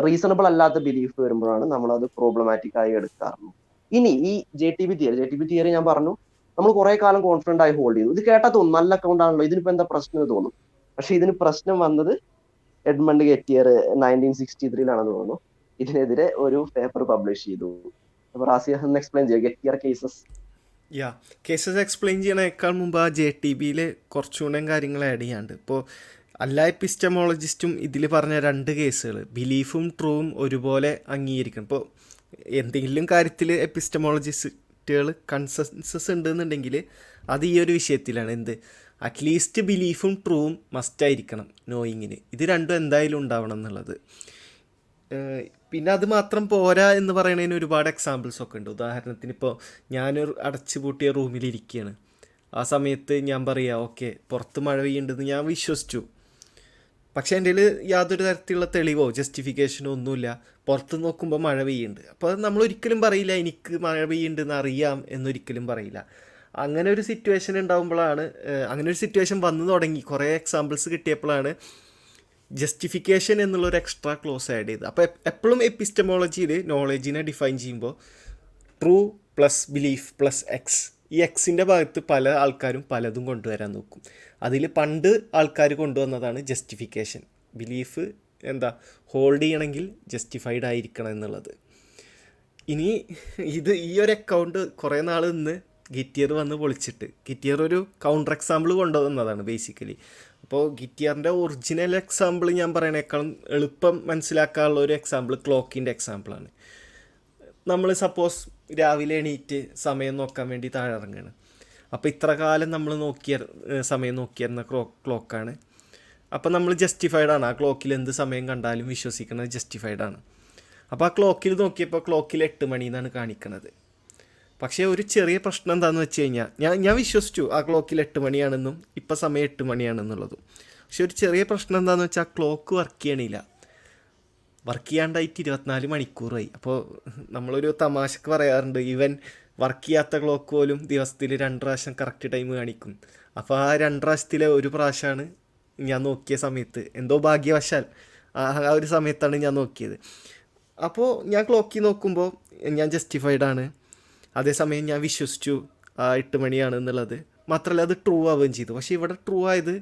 B: റീസണബിൾ അല്ലാത്ത ബിലീഫ് വരുമ്പോഴാണ് നമ്മൾ അത് പ്രോബ്ലമാറ്റിക് ആയി എടുക്കാറുള്ളൂ ഇനി ഈ J T B theory J T B theory ഞാൻ പറഞ്ഞു. നമ്മൾ കുറെ കാലം കോൺഫിഡന്റ് ആയി ഹോൾഡ് ചെയ്തു. ഇത് കേട്ടാൽ തോന്നും നല്ല അക്കൗണ്ട് ആണല്ലോ ഇതിനിപ്പോ എന്താ പ്രശ്നം എന്ന് തോന്നും. പക്ഷെ ഇതിന് പ്രശ്നം വന്നത് എഡ്മണ്ട് ഗെറ്റിയർ നയന്റീൻ സിക്സ്റ്റി ത്രീയിലാണെന്ന് തോന്നുന്നു. ഇതിനെതിരെ ഒരു പേപ്പർ പബ്ലിഷ് ചെയ്തു. എക്സ്പ്ലെയിൻ ചെയ്യുക കേസസ്
A: യാ കേസസ് എക്സ്പ്ലെയിൻ ചെയ്യണേക്കാൾ മുമ്പ് ആ ജെ ടി ബിയിൽ കുറച്ചുകൂടെ കാര്യങ്ങൾ ആഡ് ചെയ്യാണ്ട് ഇപ്പോൾ അല്ല എപ്പിസ്റ്റമോളജിസ്റ്റും ഇതിൽ പറഞ്ഞ രണ്ട് കേസുകൾ ബിലീഫും ട്രൂവും ഒരുപോലെ അംഗീകരിക്കണം. ഇപ്പോൾ എന്തെങ്കിലും കാര്യത്തിൽ എപ്പിസ്റ്റമോളജിസ്റ്റുകൾ കൺസെൻസസ് ഉണ്ടെന്നുണ്ടെങ്കിൽ അത് ഈ ഒരു വിഷയത്തിലാണ്. എന്ത്? അറ്റ്ലീസ്റ്റ് ബിലീഫും ട്രൂവും മസ്റ്റായിരിക്കണം നോയിങ്ങിന് ഇത് രണ്ടും എന്തായാലും ഉണ്ടാവണം എന്നുള്ളത്. പിന്നെ അത് മാത്രം പോരാ എന്ന് പറയുന്നതിന് ഒരുപാട് എക്സാമ്പിൾസ് ഒക്കെ ഉണ്ട്. ഉദാഹരണത്തിന് ഇപ്പോൾ ഞാനൊരു പൂട്ടിയ റൂമിലിരിക്കുകയാണ് ആ സമയത്ത് ഞാൻ പറയുക ഓക്കെ പുറത്ത് മഴ പെയ്യുണ്ടെന്ന് ഞാൻ വിശ്വസിച്ചു. പക്ഷെ എന്റെ യാതൊരു തരത്തിലുള്ള തെളിവോ ജസ്റ്റിഫിക്കേഷനോ ഒന്നുമില്ല. പുറത്ത് നോക്കുമ്പോൾ മഴ പെയ്യുന്നുണ്ട്. അപ്പോൾ നമ്മൾ ഒരിക്കലും പറയില്ല എനിക്ക് മഴ പെയ്യുന്നുണ്ടെന്ന് അറിയാം എന്നൊരിക്കലും പറയില്ല. അങ്ങനെ ഒരു സിറ്റുവേഷൻ ഉണ്ടാകുമ്പോഴാണ് അങ്ങനെ ഒരു സിറ്റുവേഷൻ വന്നു തുടങ്ങി. കുറേ എക്സാമ്പിൾസ് കിട്ടിയപ്പോഴാണ് ജസ്റ്റിഫിക്കേഷൻ എന്നുള്ളൊരു എക്സ്ട്രാ ക്ലോസ് ആഡ് ചെയ്ത്. അപ്പോൾ എപ്പോഴും എപ്പിസ്റ്റമോളജിയിൽ നോളജിനെ ഡിഫൈൻ ചെയ്യുമ്പോൾ true plus belief plus X ഈ എക്സിന്റെ ഭാഗത്ത് പല ആൾക്കാരും പലതും കൊണ്ടുവരാൻ നോക്കും. അതിൽ പണ്ട് ആൾക്കാർ കൊണ്ടുവന്നതാണ് ജസ്റ്റിഫിക്കേഷൻ ബിലീഫ് എന്താ ഹോൾഡ് ചെയ്യണമെങ്കിൽ ജസ്റ്റിഫൈഡ് ആയിരിക്കണം എന്നുള്ളത്. ഇനി ഇത് ഈ ഒരു അക്കൗണ്ട് കുറേ നാൾ നിന്ന് ഗിറ്റിയർ വന്ന് പൊളിച്ചിട്ട് ഗിറ്റിയർ ഒരു കൗണ്ടർ എക്സാമ്പിൾ കൊണ്ടുവന്നതാണ് ബേസിക്കലി അപ്പോൾ ഗിറ്റിയറിന്റെ ഒറിജിനൽ എക്സാമ്പിൾ ഞാൻ പറയണേക്കാളും എളുപ്പം മനസ്സിലാക്കാനുള്ള ഒരു എക്സാമ്പിൾ ക്ലോക്കിന്റെ എക്സാമ്പിളാണ് നമ്മൾ സപ്പോസ് രാവിലെ എണീറ്റ് സമയം നോക്കാൻ വേണ്ടി താഴെ ഇറങ്ങുകയാണ് അപ്പോൾ ഇത്ര കാലം നമ്മൾ നോക്കിയ സമയം നോക്കിയിരുന്ന ക്ലോ ക്ലോക്കാണ്. അപ്പോൾ നമ്മൾ ജസ്റ്റിഫൈഡ് ആണ്. ആ ക്ലോക്കിൽ എന്ത് സമയം കണ്ടാലും വിശ്വസിക്കുന്നത് ജസ്റ്റിഫൈഡ് ആണ്. അപ്പോൾ ആ ക്ലോക്കിൽ നോക്കിയപ്പോൾ ക്ലോക്കിൽ എട്ട് മണി എന്നാണ് കാണിക്കുന്നത് പക്ഷേ ഒരു ചെറിയ പ്രശ്നം എന്താണെന്ന് വെച്ച് കഴിഞ്ഞാൽ ഞാൻ ഞാൻ വിശ്വസിച്ചു ആ ക്ലോക്കിൽ എട്ട് മണിയാണെന്നും ഇപ്പം സമയം എട്ട് മണിയാണെന്നുള്ളതും. പക്ഷെ ഒരു ചെറിയ പ്രശ്നം എന്താണെന്ന് വെച്ചാൽ ക്ലോക്ക് വർക്ക് ചെയ്യണില്ല. വർക്ക് ചെയ്യാണ്ടായിട്ട് ഇരുപത്തിനാല് മണിക്കൂറായി. അപ്പോൾ നമ്മളൊരു തമാശക്ക് പറയാറുണ്ട് ഈവൻ വർക്ക് ചെയ്യാത്ത ക്ലോക്ക് പോലും ദിവസത്തിൽ രണ്ട് പ്രാവശ്യം കറക്റ്റ് ടൈം കാണിക്കും. അപ്പോൾ ആ രണ്ട് പ്രാവശ്യത്തിലെ ഒരു പ്രാവശ്യമാണ് ഞാൻ നോക്കിയ സമയത്ത്. എന്തോ ഭാഗ്യവശാൽ ആ ആ ഒരു സമയത്താണ് ഞാൻ നോക്കിയത്. അപ്പോൾ ഞാൻ ക്ലോക്കിൽ നോക്കുമ്പോൾ ഞാൻ ജസ്റ്റിഫൈഡ് ആണ്. അതേസമയം ഞാൻ വിശ്വസിച്ചു എട്ട് മണിയാണ് എന്നുള്ളത്. മാത്രമല്ല അത് ട്രൂ ആവുകയും ചെയ്തു. പക്ഷേ ഇവിടെ ട്രൂ ആയത്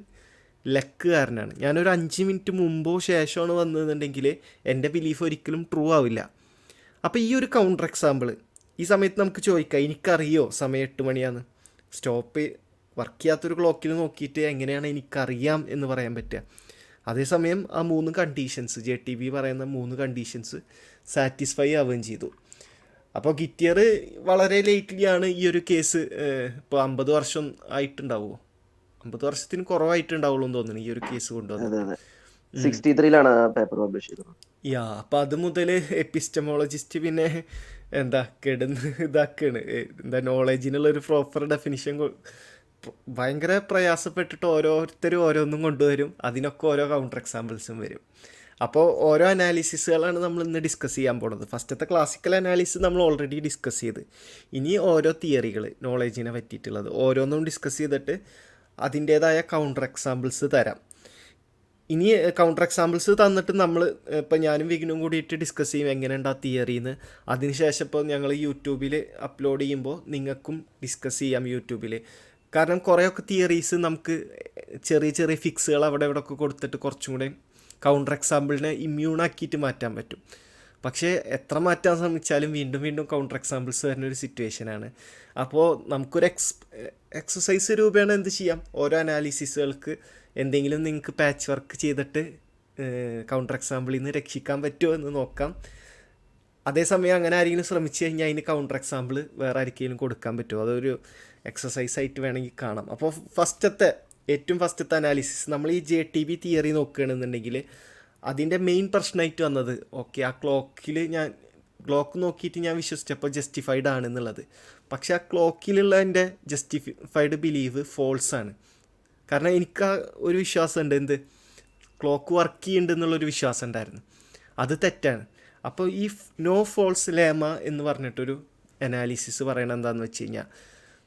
A: ലക്ക് കാരനാണ് ഞാനൊരു അഞ്ച് മിനിറ്റ് മുമ്പോ ശേഷമാണ് വന്നതെന്നുണ്ടെങ്കിൽ എന്റെ ബിലീഫ് ഒരിക്കലും ട്രൂ ആവില്ല. അപ്പോൾ ഈ ഒരു കൗണ്ടർ എക്സാമ്പിൾ ഈ സമയത്ത് നമുക്ക് ചോദിക്കാം എനിക്കറിയോ സമയം എട്ട് മണിയാണ് സ്റ്റോപ്പ് വർക്ക് ചെയ്യാത്തൊരു ക്ലോക്കിൽ നോക്കിയിട്ട് എങ്ങനെയാണ് എനിക്കറിയാം എന്ന് പറയാൻ പറ്റുക? അതേസമയം ആ മൂന്ന് കണ്ടീഷൻസ് ജെ ടി ബി പറയുന്ന മൂന്ന് കണ്ടീഷൻസ് സാറ്റിസ്ഫൈ ആവുകയും ചെയ്തു. അപ്പോൾ ഗിറ്റിയർ വളരെ ലേറ്റ്ലിയാണ് ഈ ഒരു കേസ് ഇപ്പോൾ അമ്പത് വർഷം ആയിട്ടുണ്ടാവുമോ അമ്പത് വർഷത്തിന് കുറവായിട്ടുണ്ടാവുള്ളൂ എന്ന് തോന്നുന്നു ഈ ഒരു കേസ് കൊണ്ടുവന്നത്.
B: സിക്സ്റ്റി ത്രീയിലാണ് പേപ്പർ പബ്ലിഷ് ചെയ്തത്.
A: യാ അപ്പം അത് മുതൽ എപ്പിസ്റ്റമോളജിസ്റ്റ് പിന്നെ എന്താ കെടുന്ന് ഇതാക്കാണ്. എന്താ നോളജിനുള്ള ഒരു പ്രോപ്പർ ഡെഫിനിഷൻ ഭയങ്കര പ്രയാസപ്പെട്ടിട്ട് ഓരോരുത്തരും ഓരോന്നും കൊണ്ടുവരും. അതിനൊക്കെ ഓരോ കൗണ്ടർ എക്സാമ്പിൾസും വരും. അപ്പോൾ ഓരോ അനാലിസിസുകളാണ് നമ്മൾ ഇന്ന് ഡിസ്കസ് ചെയ്യാൻ പോകുന്നത് ഫസ്റ്റത്തെ ക്ലാസിക്കൽ അനാലിസിസ് നമ്മൾ ഓൾറെഡി ഡിസ്കസ് ചെയ്ത്. ഇനി ഓരോ തിയറികൾ നോളേജിനെ പറ്റിയിട്ടുള്ളത് ഓരോന്നും ഡിസ്കസ് ചെയ്തിട്ട് അതിന്റേതായ കൗണ്ടർ എക്സാമ്പിൾസ് തരാം. ഇനി കൗണ്ടർ എക്സാമ്പിൾസ് തന്നിട്ട് നമ്മൾ ഇപ്പം ഞാനും വിഘ്നും കൂടിയിട്ട് ഡിസ്കസ് ചെയ്യും എങ്ങനെയുണ്ട് ആ തിയറിന്ന് അതിനുശേഷം ഇപ്പോൾ ഞങ്ങൾ യൂട്യൂബിൽ അപ്ലോഡ് ചെയ്യുമ്പോൾ നിങ്ങൾക്കും ഡിസ്കസ് ചെയ്യാം യൂട്യൂബിൽ കാരണം കുറേയൊക്കെ തിയറീസ് നമുക്ക് ചെറിയ ചെറിയ ഫിക്സുകൾ അവിടെ ഇവിടെയൊക്കെ കൊടുത്തിട്ട് കുറച്ചും കൗണ്ടർ എക്സാമ്പിളിനെ ഇമ്മ്യൂൺ ആക്കിയിട്ട് മാറ്റാൻ പറ്റും. പക്ഷേ എത്ര മാറ്റാൻ ശ്രമിച്ചാലും വീണ്ടും വീണ്ടും കൗണ്ടർ എക്സാമ്പിൾസ് വരുന്ന ഒരു സിറ്റുവേഷനാണ് അപ്പോൾ നമുക്കൊരു എക്സ് എക്സസൈസ് രൂപേണ എന്ത് ചെയ്യാം? ഓരോ അനാലിസിസുകൾക്ക് എന്തെങ്കിലും നിങ്ങൾക്ക് പാച്ച് വർക്ക് ചെയ്തിട്ട് കൗണ്ടർ എക്സാമ്പിളിൽ നിന്ന് രക്ഷിക്കാൻ പറ്റുമോ എന്ന് നോക്കാം. അതേസമയം അങ്ങനെ ആരെങ്കിലും ശ്രമിച്ചു കഴിഞ്ഞാൽ അതിന് കൗണ്ടർ എക്സാമ്പിൾ വേറെ ആർക്കെങ്കിലും കൊടുക്കാൻ പറ്റുമോ? അതൊരു എക്സസൈസ് ആയിട്ട് വേണമെങ്കിൽ കാണാം. അപ്പോൾ ഫസ്റ്റത്തെ ഏറ്റവും ഫസ്റ്റത്തെ അനാലിസിസ് നമ്മൾ ഈ ജെ ടി ബി തിയറി നോക്കുകയാണെന്നുണ്ടെങ്കിൽ അതിന്റെ മെയിൻ പ്രശ്നമായിട്ട് വന്നത് ഓക്കെ ആ ക്ലോക്കിൽ ഞാൻ ക്ലോക്ക് നോക്കിയിട്ട് ഞാൻ വിശ്വസിച്ചപ്പോൾ ജസ്റ്റിഫൈഡ് ആണെന്നുള്ളത്. പക്ഷെ ആ ക്ലോക്കിലുള്ള എന്റെ ജസ്റ്റിഫൈഡ് ബിലീവ് ഫോൾസ് ആണ്. കാരണം എനിക്ക് ആ ഒരു വിശ്വാസം ഉണ്ട് എന്ത്? ക്ലോക്ക് വർക്ക് ചെയ്യുന്നുണ്ട് എന്നുള്ളൊരു വിശ്വാസം ഉണ്ടായിരുന്നു അത് തെറ്റാണ്. അപ്പോൾ ഈ നോ ഫോൾസ് ലേമ എന്ന് പറഞ്ഞിട്ടൊരു അനാലിസിസ് പറയണത് എന്താണെന്ന് വെച്ച് കഴിഞ്ഞാൽ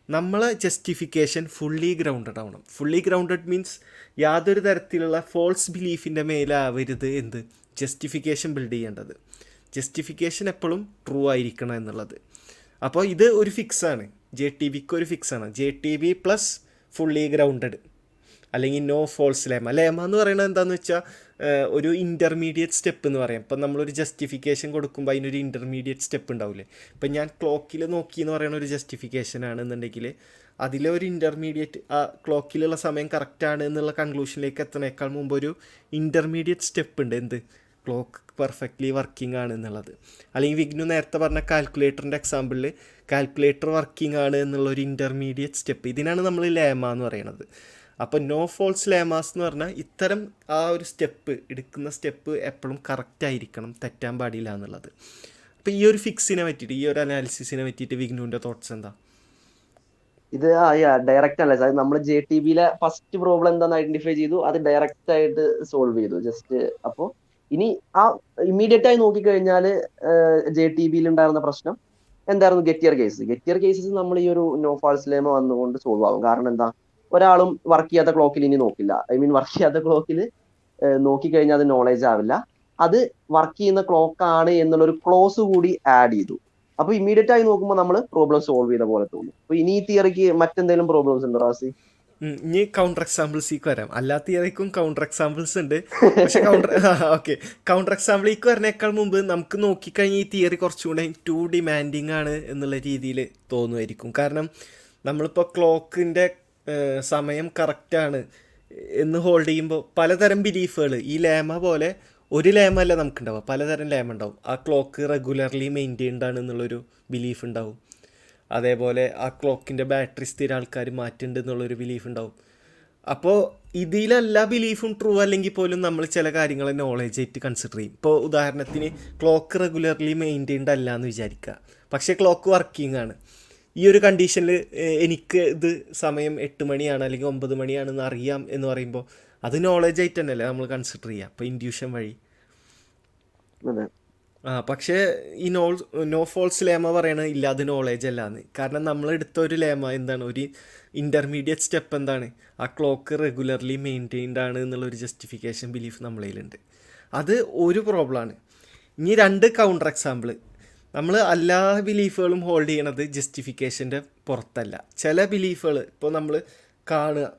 A: നമ്മളെ ജസ്റ്റിഫിക്കേഷൻ ഫുള്ളി ഗ്രൗണ്ടഡ് ആവണം. ഫുള്ളി ഗ്രൗണ്ടഡ് മീൻസ് യാതൊരു തരത്തിലുള്ള ഫോൾസ് ബിലീഫിന്റെ മേലാവരുത് എന്ത്? ജസ്റ്റിഫിക്കേഷൻ ബിൽഡ് ചെയ്യേണ്ടത്. ജസ്റ്റിഫിക്കേഷൻ എപ്പോഴും ട്രൂ ആയിരിക്കണം എന്നുള്ളത്. അപ്പോൾ ഇത് ഒരു ഫിക്സാണ് ജെ ടി ബിക്ക് ഒരു ഫിക്സാണ് J T B plus fully grounded അല്ലെങ്കിൽ നോ ഫോൾസ് ലേമ ലേമ എന്ന് പറയുന്നത് എന്താണെന്ന് വെച്ചാൽ ഒരു ഇന്റർമീഡിയറ്റ് സ്റ്റെപ്പ് എന്ന് പറയാം. ഇപ്പം നമ്മളൊരു ജസ്റ്റിഫിക്കേഷൻ കൊടുക്കുമ്പോൾ അതിനൊരു ഇന്റർമീഡിയറ്റ് സ്റ്റെപ്പ് ഉണ്ടാവില്ലേ ഇപ്പം ഞാൻ ക്ലോക്കിൽ നോക്കി എന്ന് പറയുന്ന ഒരു ജസ്റ്റിഫിക്കേഷൻ ആണെന്നുണ്ടെങ്കിൽ അതിലെ ഒരു ഇന്റർമീഡിയറ്റ് ആ ക്ലോക്കിലുള്ള സമയം കറക്റ്റാണ് എന്നുള്ള കൺക്ലൂഷനിലേക്ക് എത്തുന്നേക്കാൾ മുമ്പ് ഒരു ഇന്റർമീഡിയറ്റ് സ്റ്റെപ്പ് ഉണ്ട്. എന്ത്? ക്ലോക്ക് പെർഫെക്റ്റ്ലി വർക്കിംഗ് ആണ് എന്നുള്ളത്. അല്ലെങ്കിൽ വിഗ്നു നേരത്തെ പറഞ്ഞ കാൽക്കുലേറ്ററിന്റെ എക്സാമ്പിളിൽ കാൽക്കുലേറ്റർ വർക്കിംഗ് ആണ് എന്നുള്ള ഒരു ഇന്റർമീഡിയറ്റ് സ്റ്റെപ്പ് ഇതിനാണ് നമ്മൾ ലേമ എന്ന് പറയുന്നത് അപ്പോൾ നോ ഫോൾസ് ലേമാസ് എന്ന് പറഞ്ഞാൽ ഇത്തരം ആ ഒരു സ്റ്റെപ്പ് എടുക്കുന്ന സ്റ്റെപ്പ് എപ്പോഴും കറക്റ്റ് ആയിരിക്കണം തെറ്റാൻ പാടില്ല എന്നുള്ളത്. അപ്പോൾ ഈ ഒരു ഫിക്സിനെ പറ്റിയിട്ട് ഈ ഒരു അനാലിസിസിനെ പറ്റിയിട്ട് വിഗ്നുവിന്റെ തോട്ട്സ് എന്താ?
B: ഇത് ഡയറക്റ്റ് അല്ല സാർ നമ്മൾ ജെ ടി ബിയിലെ ഫസ്റ്റ് പ്രോബ്ലം എന്താന്ന് ഐഡന്റിഫൈ ചെയ്തു അത് ഡയറക്റ്റ് ആയിട്ട് സോൾവ് ചെയ്തു. ജസ്റ്റ് അപ്പോൾ ഇനി ആ ഇമ്മീഡിയറ്റ് ആയി നോക്കിക്കഴിഞ്ഞാൽ ജെ ടി ബിയിൽ ഉണ്ടായിരുന്ന പ്രശ്നം എന്തായിരുന്നു? ഗെറ്റിയർ കേസ് ഗെറ്റിയർ കേസസ് നമ്മൾ ഈ ഒരു നോ ഫാൾസ് ലേമ വന്നുകൊണ്ട് സോൾവ് ആവും. കാരണം എന്താ? ഒരാളും വർക്ക് ചെയ്യാത്ത ക്ലോക്കിൽ ഇനി നോക്കില്ല. ഐ മീൻ വർക്ക് ചെയ്യാത്ത ക്ലോക്കിൽ നോക്കിക്കഴിഞ്ഞാൽ അത് നോളേജ് ആവില്ല. അത് വർക്ക് ചെയ്യുന്ന ക്ലോക്ക് ആണ് എന്നുള്ളൊരു ക്ലോസ് കൂടി ആഡ് ചെയ്തു. അപ്പൊ ഇമ്മീഡിയറ്റ് ആയി നോക്കുമ്പോൾ നമ്മൾ പ്രോബ്ലം സോൾവ് ചെയ്ത പോലെ തോന്നും. അപ്പൊ ഇനി ഈ തിയറിക്ക് മറ്റെന്തെങ്കിലും പ്രോബ്ലംസ് ഉണ്ടോ റാസി?
A: ഇനി കൗണ്ടർ എക്സാമ്പിൾസിലേക്ക് വരാം. അല്ലാത്ത തിയറിക്കും കൗണ്ടർ എക്സാമ്പിൾസ് ഉണ്ട്. പക്ഷെ കൗണ്ടർ ഓക്കെ കൗണ്ടർ എക്സാമ്പിൾ എക്സാമ്പിളിലേക്ക് വരുന്നേക്കാൾ മുമ്പ് നമുക്ക് നോക്കിക്കഴിഞ്ഞാൽ ഈ തിയറി കുറച്ചുകൂടെ ടു ഡിമാൻഡിങ് ആണ് എന്നുള്ള രീതിയിൽ തോന്നുമായിരിക്കും കാരണം നമ്മളിപ്പോൾ ക്ലോക്കിന്റെ സമയം കറക്റ്റാണ് എന്ന് ഹോൾഡ് ചെയ്യുമ്പോൾ പലതരം ബിലീഫുകൾ ഈ ലേമ പോലെ ഒരു ലേമ അല്ല നമുക്കുണ്ടാവുക. പലതരം ലേമ ഉണ്ടാവും. ആ ക്ലോക്ക് റെഗുലർലി മെയിന്റെയിൻഡ് ആണ് എന്നുള്ളൊരു ബിലീഫ് ഉണ്ടാവും. അതേപോലെ ആ ക്ലോക്കിന്റെ ബാറ്ററി സ്ഥിരം ആൾക്കാർ മാറ്റുന്നുണ്ട് എന്നുള്ളൊരു ബിലീഫ് ഉണ്ടാവും. അപ്പോൾ ഇതിലെല്ലാ ബിലീഫും ട്രൂ അല്ലെങ്കിൽ പോലും നമ്മൾ ചില കാര്യങ്ങളെ നോളേജ് ആയിട്ട് കൺസിഡർ ചെയ്യും. ഇപ്പോൾ ഉദാഹരണത്തിന് ക്ലോക്ക് റെഗുലർലി മെയിന്റെയിൻഡ് അല്ല എന്ന് വിചാരിക്കുക പക്ഷേ ക്ലോക്ക് വർക്കിംഗ് ആണ്. ഈ ഒരു കണ്ടീഷനിൽ എനിക്ക് ഇത് സമയം എട്ട് മണിയാണ് അല്ലെങ്കിൽ ഒമ്പത് മണിയാണെന്ന് അറിയാം എന്ന് പറയുമ്പോൾ അത് നോളജ് ആയിട്ട് തന്നെയല്ലേ നമ്മൾ കൺസിഡർ ചെയ്യുക അപ്പോൾ ഇൻഡ്യൂഷൻ വഴി. ആ പക്ഷേ ഈ നോ നോ ഫോൾസ് ലേമ പറയണത് ഇല്ല അത് നോളേജ് അല്ലാന്ന് കാരണം നമ്മൾ എടുത്ത ഒരു ലേമ എന്താണ്? ഒരു ഇന്റർമീഡിയറ്റ് സ്റ്റെപ്പ് എന്താണ്? ആ ക്ലോക്ക് റെഗുലർലി മെയിന്റെയിൻഡ് ആണ് എന്നുള്ളൊരു ജസ്റ്റിഫിക്കേഷൻ ബിലീഫ് നമ്മളതിലുണ്ട് അത് ഒരു പ്രോബ്ലമാണ് ഇനി രണ്ട് കൗണ്ടർ എക്സാമ്പിൾ നമ്മൾ എല്ലാ ബിലീഫുകളും ഹോൾഡ് ചെയ്യണത് ജസ്റ്റിഫിക്കേഷന്റെ പുറത്തല്ല. ചില ബിലീഫുകൾ ഇപ്പോൾ നമ്മൾ കാണുക.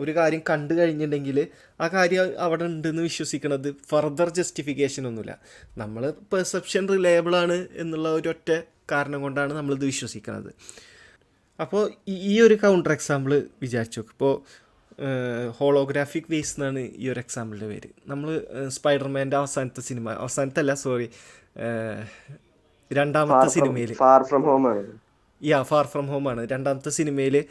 A: ഒരു കാര്യം കണ്ടു കഴിഞ്ഞിട്ടുണ്ടെങ്കിൽ ആ കാര്യം അവിടെ ഉണ്ടെന്ന് വിശ്വസിക്കുന്നത് ഫർദർ ജസ്റ്റിഫിക്കേഷൻ ഒന്നുമില്ല. നമ്മൾ പെർസെപ്ഷൻ റിലയബിൾ ആണ് എന്നുള്ള ഒരൊറ്റ കാരണം കൊണ്ടാണ് നമ്മളിത് വിശ്വസിക്കുന്നത് അപ്പോൾ ഈ ഒരു കൗണ്ടർ എക്സാമ്പിൾ വിചാരിച്ചു ഇപ്പോൾ ഹോളോഗ്രാഫിക് വേസ് എന്നാണ് ഈ ഒരു എക്സാമ്പിളിന്റെ പേര്. നമ്മൾ സ്പൈഡർമാന്റെ അവസാനത്തെ സിനിമ അവസാനത്തല്ല സോറി രണ്ടാമത്തെ സിനിമയിൽ
B: ഫാർ ഫ്രം ഹോം ആണ്.
A: യാ ഫാർ ഫ്രം ഹോം ആണ്. രണ്ടാമത്തെ സിനിമയിൽ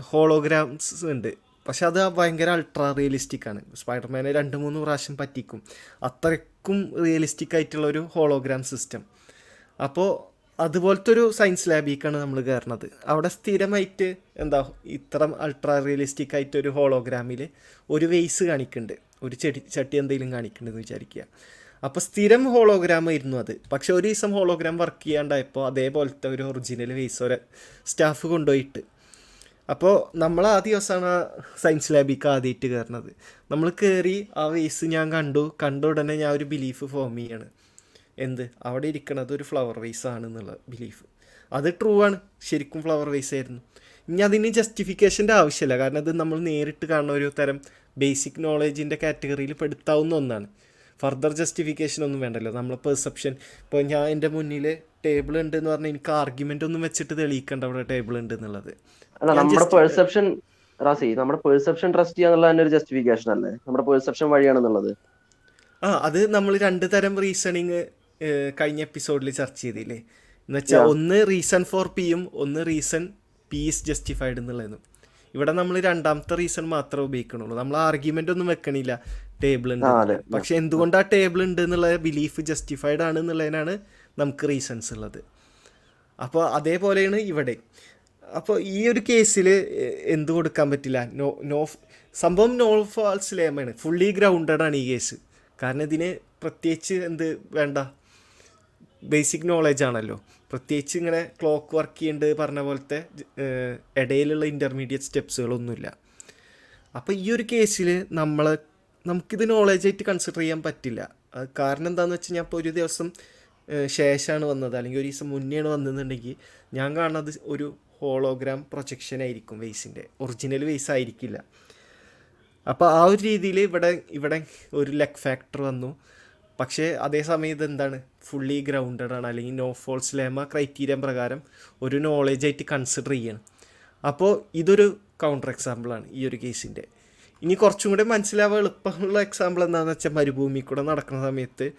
A: ഹോളോഗ്രാംസ് ഉണ്ട്. പക്ഷെ അത് ഭയങ്കര അൾട്രാ റിയലിസ്റ്റിക് ആണ്. സ്പൈഡർമാനെ രണ്ട് മൂന്ന് പ്രാവശ്യം പറ്റിക്കും. അത്രയ്ക്കും റിയലിസ്റ്റിക് ആയിട്ടുള്ള ഒരു ഹോളോഗ്രാം സിസ്റ്റം അപ്പോൾ അതുപോലത്തെ ഒരു സയൻസ് ലാബിക്കാണ് നമ്മൾ കയറുന്നത് അവിടെ സ്ഥിരമായിട്ട് എന്താ ഇത്ര അൾട്രാ റിയലിസ്റ്റിക് ആയിട്ട് ഒരു ഹോളോഗ്രാമിൽ ഒരു വെയ്സ് കാണിക്കുന്നുണ്ട് ഒരു ചെടി ചട്ടി എന്തെങ്കിലും കാണിക്കുന്നുണ്ടെന്ന് വിചാരിക്കുക. അപ്പോൾ സ്ഥിരം ഹോളോഗ്രാം ആയിരുന്നു അത്. പക്ഷെ ഒരു ദിവസം ഹോളോഗ്രാം വർക്ക് ചെയ്യാണ്ടായപ്പോൾ അതേപോലത്തെ ഒരു ഒറിജിനൽ വേസ് ഒരു സ്റ്റാഫ് കൊണ്ടുപോയിട്ട്. അപ്പോൾ നമ്മൾ ആ ദിവസമാണ് സയൻസ് ലാബിക്ക് ആദ്യമായിട്ട് കയറുന്നത് നമ്മൾ കയറി ആ വേസ് ഞാൻ കണ്ടു. കണ്ട ഉടനെ ഞാൻ ഒരു ബിലീഫ് ഫോം ചെയ്യാണ്. എന്ത്? അവിടെ ഇരിക്കണത് ഒരു ഫ്ലവർ വേസ് ആണെന്നുള്ള ബിലീഫ് അത് ട്രൂ ആണ്. ശരിക്കും ഫ്ലവർ വേസ് ആയിരുന്നു. ഇനി അതിന് ജസ്റ്റിഫിക്കേഷന്റെ ആവശ്യമില്ല കാരണം അത് നമ്മൾ നേരിട്ട് കാണുന്ന ഒരു തരം ബേസിക് നോളേജിന്റെ കാറ്റഗറിയിൽ പെടുത്താവുന്ന ഒന്നാണ്. ഫർദർ ജസ്റ്റിഫിക്കേഷൻ ഒന്നും വേണ്ടല്ലോ. നമ്മളെ പെർസെപ്ഷൻ ഇപ്പോൾ ഞാൻ എന്റെ മുന്നിൽ ടേബിൾ ഉണ്ട് എന്ന് പറഞ്ഞാൽ എനിക്ക് ആർഗ്യുമെന്റ് ഒന്നും വെച്ചിട്ട് തെളിയിക്കേണ്ട അവിടെ ടേബിൾ ഉണ്ട് എന്നുള്ളത്.
B: നമ്മുടെ പെർസെപ്ഷൻ റാസി നമ്മുടെ പെർസെപ്ഷൻ ട്രസ്റ്റ് ചെയ്യാന്നുള്ള തന്നെ ഒരു ജസ്റ്റിഫിക്കേഷൻ അല്ലേ? നമ്മുടെ പെർസെപ്ഷൻ വഴിയാണെന്നുള്ളത്.
A: ആ അത് നമ്മൾ രണ്ട് തരം റീസണിങ് കഴിഞ്ഞ എപ്പിസോഡിൽ ചർച്ച ചെയ്തില്ലേ? എന്ന് വെച്ചാൽ ഒന്ന് റീസൺ ഫോർ പിയും ഒന്ന് റീസൺ പി ഇസ് ജസ്റ്റിഫൈഡ് എന്നുള്ളതും. ഇവിടെ നമ്മൾ രണ്ടാമത്തെ റീസൺ മാത്രമേ ഉപയോഗിക്കണുള്ളൂ. നമ്മൾ ആർഗ്യുമെന്റ് ഒന്നും വെക്കണില്ല. ടേബിൾ ഉണ്ട്. പക്ഷെ എന്തുകൊണ്ട് ആ ടേബിൾ ഉണ്ട് എന്നുള്ള ബിലീഫ് ജസ്റ്റിഫൈഡ് ആണ് എന്നുള്ളതിനാണ് നമുക്ക് റീസൺസ് ഉള്ളത്. അപ്പോൾ അതേപോലെയാണ് ഇവിടെ. അപ്പോൾ ഈ ഒരു കേസിൽ എന്ത് കൊടുക്കാൻ പറ്റില്ല? നോ നോ സംഭവം നോൾ ഫാൾസ് ലേമാണ് ഫുള്ളി ഗ്രൗണ്ടഡ് ആണ് ഈ കേസ് കാരണം ഇതിന് പ്രത്യേകിച്ച് എന്ത് വേണ്ട? ബേസിക് നോളജ് ആണല്ലോ. പ്രത്യേകിച്ച് ഇങ്ങനെ ക്ലോക്ക് വർക്ക് ചെയ്യേണ്ടത് പറഞ്ഞ പോലത്തെ ഇടയിലുള്ള ഇന്റർമീഡിയറ്റ് സ്റ്റെപ്സുകളൊന്നുമില്ല അപ്പോൾ ഈ ഒരു കേസിൽ നമ്മൾ നമുക്കിത് നോളജായിട്ട് കൺസിഡർ ചെയ്യാൻ പറ്റില്ല. കാരണം എന്താണെന്ന് വെച്ച് കഴിഞ്ഞാൽ ഇപ്പോൾ ഒരു ദിവസം ശേഷമാണ് വന്നത്. അല്ലെങ്കിൽ ഒരു ദിവസം മുന്നെയാണ് വന്നതെന്നുണ്ടെങ്കിൽ ഞാൻ കാണുന്നത് ഒരു ഹോളോഗ്രാം പ്രൊജക്ഷൻ ആയിരിക്കും വെയ്സിന്റെ ഒറിജിനൽ വെയ്സ് ആയിരിക്കില്ല. അപ്പോൾ ആ ഒരു രീതിയിൽ ഇവിടെ ഇവിടെ ഒരു ലെഗ് ഫാക്ടർ വന്നു. പക്ഷേ അതേ അതേസമയം ഇതെന്താണ്? ഫുള്ളി ഗ്രൗണ്ടഡ് ആണ്. അല്ലെങ്കിൽ നോ ഫോൾസ് ലേമ ക്രൈറ്റീരിയ പ്രകാരം ഒരു നോളേജായിട്ട് കൺസിഡർ ചെയ്യണം. അപ്പോൾ ഇതൊരു കൗണ്ടർ എക്സാമ്പിളാണ് ഈ ഒരു കേസിന്റെ ഇനി കുറച്ചും കൂടെ മനസ്സിലാവുക എളുപ്പമുള്ള എക്സാമ്പിൾ എന്താണെന്ന് വെച്ചാൽ മരുഭൂമി കൂടെ നടക്കുന്ന സമയത്ത്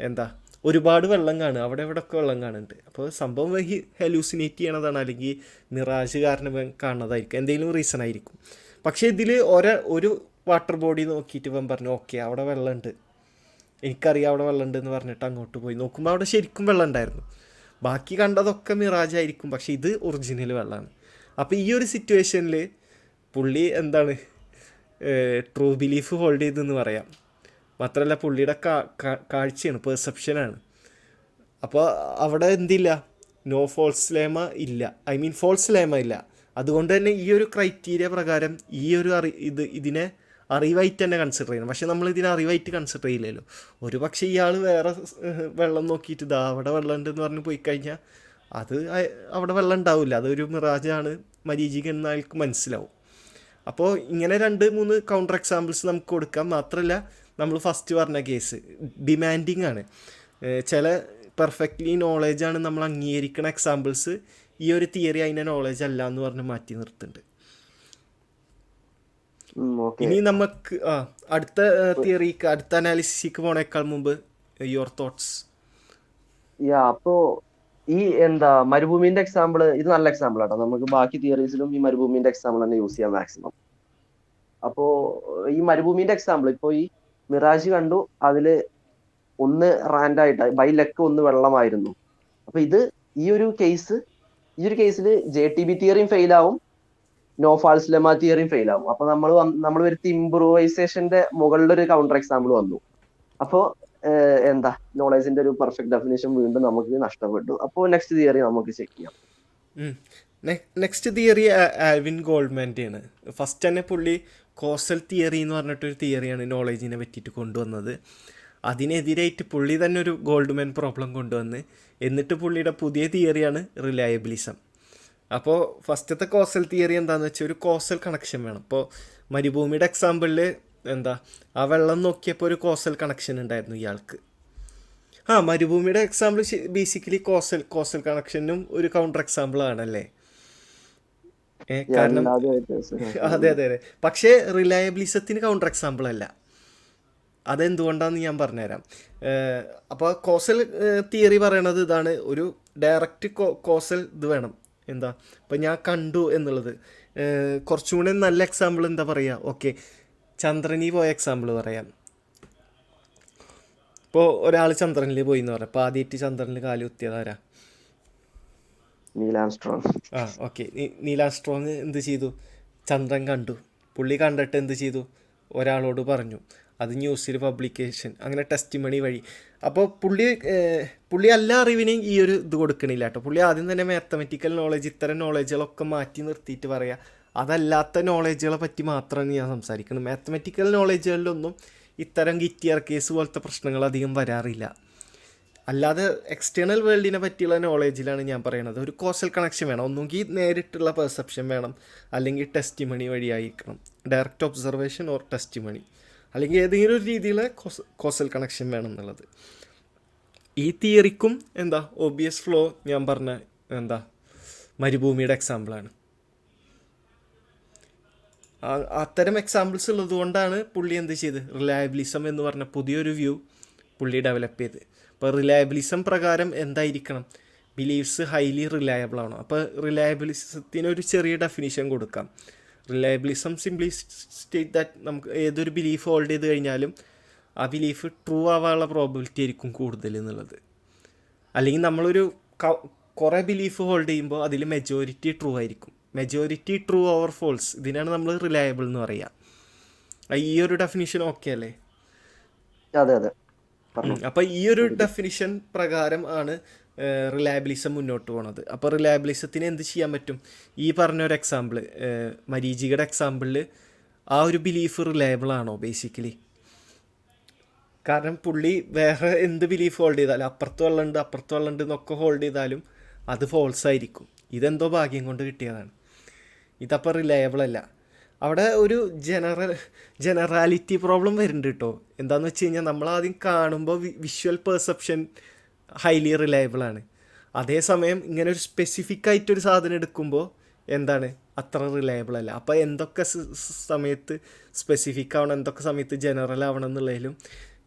A: എന്താ? ഒരുപാട് വെള്ളം കാണും. അവിടെ ഇവിടെ ഒക്കെ വെള്ളം കാണുന്നുണ്ട്. അപ്പോൾ സംഭവം ഈ ഹെലൂസിനേറ്റ് ചെയ്യണതാണ്. അല്ലെങ്കിൽ മിറാജ് കാരണം കാണുന്നതായിരിക്കും. എന്തെങ്കിലും റീസൺ ആയിരിക്കും. പക്ഷേ ഇതിൽ ഒര ഒരു വാട്ടർ ബോഡി നോക്കിയിട്ട് ഇവൻ പറഞ്ഞു ഓക്കെ അവിടെ വെള്ളമുണ്ട്. എനിക്കറിയാം അവിടെ വെള്ളമുണ്ട് എന്ന് പറഞ്ഞിട്ട് അങ്ങോട്ട് പോയി. നോക്കുമ്പോൾ അവിടെ ശരിക്കും വെള്ളം ഉണ്ടായിരുന്നു ബാക്കി കണ്ടതൊക്കെ മിറാജായിരിക്കും പക്ഷേ ഇത് ഒറിജിനൽ വെള്ളമാണ്. അപ്പോൾ ഈ ഒരു സിറ്റുവേഷനിൽ പുള്ളി എന്താണ് ട്രൂ ബിലീഫ് ഹോൾഡ് ചെയ്തെന്ന് പറയാം. മാത്രമല്ല പുള്ളിയുടെ കാഴ്ചയാണ് പെർസെപ്ഷനാണ് അപ്പോൾ അവിടെ എന്തില്ല? നോ ഫോൾസ് ലേമ ഇല്ല. ഐ മീൻ ഫോൾസ് ലേമ ഇല്ല. അതുകൊണ്ട് തന്നെ ഈ ഒരു ക്രൈറ്റീരിയ പ്രകാരം ഈ ഒരു അറി ഇത് ഇതിനെ അറിവായിട്ട് തന്നെ കൺസിഡർ ചെയ്യണം പക്ഷെ നമ്മൾ ഇതിനെ അറിവായിട്ട് കൺസിഡർ ചെയ്യില്ലല്ലോ. ഒരു പക്ഷേ ഇയാൾ വേറെ വെള്ളം നോക്കിയിട്ട് ഇതാ അവിടെ വെള്ളം ഉണ്ടെന്ന് പറഞ്ഞ് പോയി കഴിഞ്ഞാൽ അത് അവിടെ വെള്ളം ഉണ്ടാവില്ല. അതൊരു മിറാജാണ് മരീചിക എന്ന ആൾക്ക് മനസ്സിലാവും. അപ്പോൾ ഇങ്ങനെ രണ്ട് മൂന്ന് കൗണ്ടർ എക്സാമ്പിൾസ് നമുക്ക് കൊടുക്കാം. മാത്രമല്ല നമ്മൾ ഫസ്റ്റ് പറഞ്ഞ കേസ് ഡിമാൻഡിങ് ആണ്. ചില പെർഫെക്റ്റ്ലി നോളേജാണ് നമ്മൾ അംഗീകരിക്കുന്ന എക്സാമ്പിൾസ് ഈ ഒരു തിയറി അതിന്റെ നോളേജ് അല്ല എന്ന് പറഞ്ഞ് മാറ്റി നിർത്തുന്നുണ്ട്. ഇനി നമുക്ക് ആ അടുത്ത തിയറിക്ക് അടുത്ത അനാലിസിക്ക് പോണേക്കാൾ മുമ്പ് യുവർ തോട്ട്സ്
B: യാ അപ്പോ ഈ എന്താ മരുഭൂമിന്റെ എക്സാമ്പിൾ ഇത് നല്ല എക്സാമ്പിൾ ആട്ടോ. നമുക്ക് ബാക്കി തിയറീസിലും ഈ മരുഭൂമിന്റെ എക്സാമ്പിൾ തന്നെ യൂസ് ചെയ്യാം മാക്സിമം അപ്പോ ഈ മരുഭൂമിന്റെ എക്സാമ്പിൾ ഇപ്പോ ഈ മിറാജ് കണ്ടു അതിൽ ഒന്ന് റാൻഡായിട്ട് ബൈ ലക്ക് ഒന്ന് വെള്ളമായിരുന്നു. അപ്പൊ ഇത് ഈ ഒരു കേസ് ഈ ഒരു കേസിൽ ജെ ടി ബി തിയറിയും ഫെയിൽ ആവും. നോ ഫാൾസ് ലെമ തിയറിയും ഫെയിൽ ആവും. അപ്പൊ നമ്മൾ നമ്മൾ വരുത്തി ഇംപ്രൂവൈസേഷന്റെ മുകളിലൊരു കൗണ്ടർ എക്സാമ്പിൾ വന്നു. അപ്പോ എന്താ നോളേജിന്റെ ഒരു പെർഫെക്റ്റ് ഡെഫിനേഷൻ വീണ്ടും നമുക്ക് നഷ്ടപ്പെട്ടു. അപ്പോൾ നെക്സ്റ്റ് തിയറി നമുക്ക് ചെക്ക് ചെയ്യാം.
A: നെക്സ്റ്റ് തിയറി ആൽവിൻ ഗോൾഡ്മാന്റെ ആണ് ഫസ്റ്റ് തന്നെ പുള്ളി കോസൽ തിയറി എന്ന് പറഞ്ഞിട്ടൊരു തിയറിയാണ് നോളേജിനെ പറ്റിയിട്ട് കൊണ്ടുവന്നത്. അതിനെതിരായിട്ട് പുള്ളി തന്നെ ഒരു ഗോൾഡ്മാൻ പ്രോബ്ലം കൊണ്ടുവന്ന് എന്നിട്ട് പുള്ളിയുടെ പുതിയ തിയറിയാണ് റിലയബിലിസം അപ്പോൾ ഫസ്റ്റത്തെ കോസൽ തിയറി എന്താണെന്ന് വെച്ചാൽ ഒരു കോസൽ കണക്ഷൻ വേണം. ഇപ്പോൾ മരുഭൂമിയുടെ എക്സാമ്പിളിൽ എന്താ ആ വെള്ളം നോക്കിയപ്പോൾ ഒരു കോസൽ കണക്ഷൻ ഉണ്ടായിരുന്നു ഇയാൾക്ക്. ആ മരുഭൂമിയുടെ എക്സാമ്പിൾ ബേസിക്കലി കോസൽ കോസൽ കണക്ഷനും ഒരു കൗണ്ടർ എക്സാമ്പിൾ ആണല്ലേ? കാരണം അതെ അതെ അതെ. പക്ഷേ റിലയബിലിസത്തിന് കൗണ്ടർ എക്സാമ്പിൾ അല്ല. അതെന്തുകൊണ്ടാന്ന് ഞാൻ പറഞ്ഞുതരാം. അപ്പോൾ കോസൽ തിയറി പറയണത് ഇതാണ്. ഒരു ഡയറക്റ്റ് കോസൽ ഇത് വേണം. എന്താ? ഇപ്പം ഞാൻ കണ്ടു എന്നുള്ളത്. കുറച്ചും കൂടെ നല്ല എക്സാമ്പിൾ എന്താ പറയുക ഓക്കെ. ചന്ദ്രനിൽ പോയ എക്സാമ്പിൾ പറയാം. ഇപ്പോൾ ഒരാൾ ചന്ദ്രനിൽ പോയി എന്ന് പറയാം. അപ്പോൾ ആദ്യമായിട്ട് ചന്ദ്രനിൽ കാൽ കുത്തിയതാരാ
B: നീലാംസ്ട്രോങ്
A: ആ ഓക്കെ. നീലാസ്ട്രോങ് എന്ത് ചെയ്തു? ചന്ദ്രൻ കണ്ടു. പുള്ളി കണ്ടിട്ട് എന്ത് ചെയ്തു? ഒരാളോട് പറഞ്ഞു. അത് ന്യൂസിൽ പബ്ലിക്കേഷൻ അങ്ങനെ ടെസ്റ്റ് മണി വഴി. അപ്പോൾ പുള്ളി പുള്ളി എല്ലാ അറിവിനെയും ഈ ഒരു ഇത് കൊടുക്കണില്ല കേട്ടോ പുള്ളി ആദ്യം തന്നെ മാത്തമെറ്റിക്കൽ നോളജ് ഇത്തരം നോളജുകളൊക്കെ മാറ്റി നിർത്തിയിട്ട് പറയുക അതല്ലാത്ത നോളജുകളെ പറ്റി മാത്രമാണ് ഞാൻ സംസാരിക്കുന്നത്. മാത്തമെറ്റിക്കൽ നോളജുകളിലൊന്നും ഇത്തരം ഗിറ്റിയർ കേസ് പോലത്തെ പ്രശ്നങ്ങൾ അധികം വരാറില്ല. അല്ലാതെ എക്സ്റ്റേണൽ വേൾഡിനെ പറ്റിയുള്ള നോളേജിലാണ് ഞാൻ പറയുന്നത് ഒരു കോസൽ കണക്ഷൻ വേണം. ഒന്നുകിൽ നേരിട്ടുള്ള പെർസെപ്ഷൻ വേണം. അല്ലെങ്കിൽ ടെസ്റ്റ് മണി വഴിയായിരിക്കണം. Direct observation or testimony അല്ലെങ്കിൽ ഏതെങ്കിലും ഒരു രീതിയിലെ കോസൽ കണക്ഷൻ വേണം എന്നുള്ളത് ഈ തിയറിക്കും എന്താ ഒബിയസ് ഫ്ലോ ഞാൻ പറഞ്ഞ എന്താ മരുഭൂമിയുടെ എക്സാമ്പിളാണ് അത്തരം എക്സാമ്പിൾസ് ഉള്ളത് കൊണ്ടാണ് പുള്ളി എന്ത് ചെയ്ത് റിലയബിലിസം എന്ന് പറഞ്ഞ പുതിയൊരു വ്യൂ പുള്ളി ഡെവലപ്പ് ചെയ്ത്. അപ്പോൾ റിലയബിലിസം പ്രകാരം എന്തായിരിക്കണം? ബിലീവ്സ് ഹൈലി റിലയബിൾ ആണോ അപ്പോൾ റിലയബിലിസത്തിന് ഒരു ചെറിയ ഡെഫിനിഷൻ കൊടുക്കാം. റിലയബിലിസം സിംപ്ലി സ്റ്റേറ്റ് ദാറ്റ് നമുക്ക് ഏതൊരു ബിലീഫ് ഹോൾഡ് ചെയ്ത് കഴിഞ്ഞാലും ആ ബിലീഫ് ട്രൂ ആവാനുള്ള പ്രോബിലിറ്റി ആയിരിക്കും കൂടുതൽ എന്നുള്ളത്. അല്ലെങ്കിൽ നമ്മളൊരു കുറേ ബിലീഫ് ഹോൾഡ് ചെയ്യുമ്പോൾ അതിൽ മെജോറിറ്റി ട്രൂ ആയിരിക്കും. മെജോറിറ്റി ട്രൂ ഓവർ ഫോൾസ് ഇതിനാണ് നമ്മൾ റിലയബിൾ എന്ന് പറയുക ഈ ഒരു ഡെഫിനിഷൻ ഓക്കെ അല്ലേ?
B: അതെ അതെ.
A: അപ്പം ഈ ഒരു ഡെഫിനിഷൻ പ്രകാരം ആണ് റിലയബിലിസം മുന്നോട്ട് പോണത്. അപ്പോൾ റിലയബിലിസത്തിന് എന്ത് ചെയ്യാൻ പറ്റും? ഈ പറഞ്ഞ ഒരു എക്സാമ്പിൾ മരീചികയുടെ എക്സാമ്പിളിൽ ആ ഒരു ബിലീഫ് റിലയബിൾ ആണോ ബേസിക്കലി കാരണം പുള്ളി വേറെ എന്ത് ബിലീഫ് ഹോൾഡ് ചെയ്താലും അപ്പുറത്ത് വെള്ളമുണ്ട് അപ്പുറത്ത് വെള്ളമുണ്ട് എന്നൊക്കെ ഹോൾഡ് ചെയ്താലും അത് ഫോൾസ് ആയിരിക്കും. ഇതെന്തോ ഭാഗ്യം കൊണ്ട് കിട്ടിയതാണ്. ഇതപ്പോൾ റിലയബിൾ അല്ല. അവിടെ ഒരു ജനറൽ ജനറാലിറ്റി പ്രോബ്ലം വരുന്നുണ്ട് കേട്ടോ എന്താണെന്ന് വെച്ച് കഴിഞ്ഞാൽ നമ്മളാദ്യം കാണുമ്പോൾ വിഷ്വൽ പെർസെപ്ഷൻ ഹൈലി റിലയബിൾ ആണ്. അതേസമയം ഇങ്ങനെ ഒരു സ്പെസിഫിക് ആയിട്ട് ഒരു സാധനം എടുക്കുമ്പോൾ എന്താണ്? അത്ര റിലയബിൾ അല്ല. അപ്പോൾ എന്തൊക്കെ സമയത്ത് സ്പെസിഫിക് ആവണം എന്തൊക്കെ സമയത്ത് ജനറൽ ആവണം എന്നുള്ളതിലും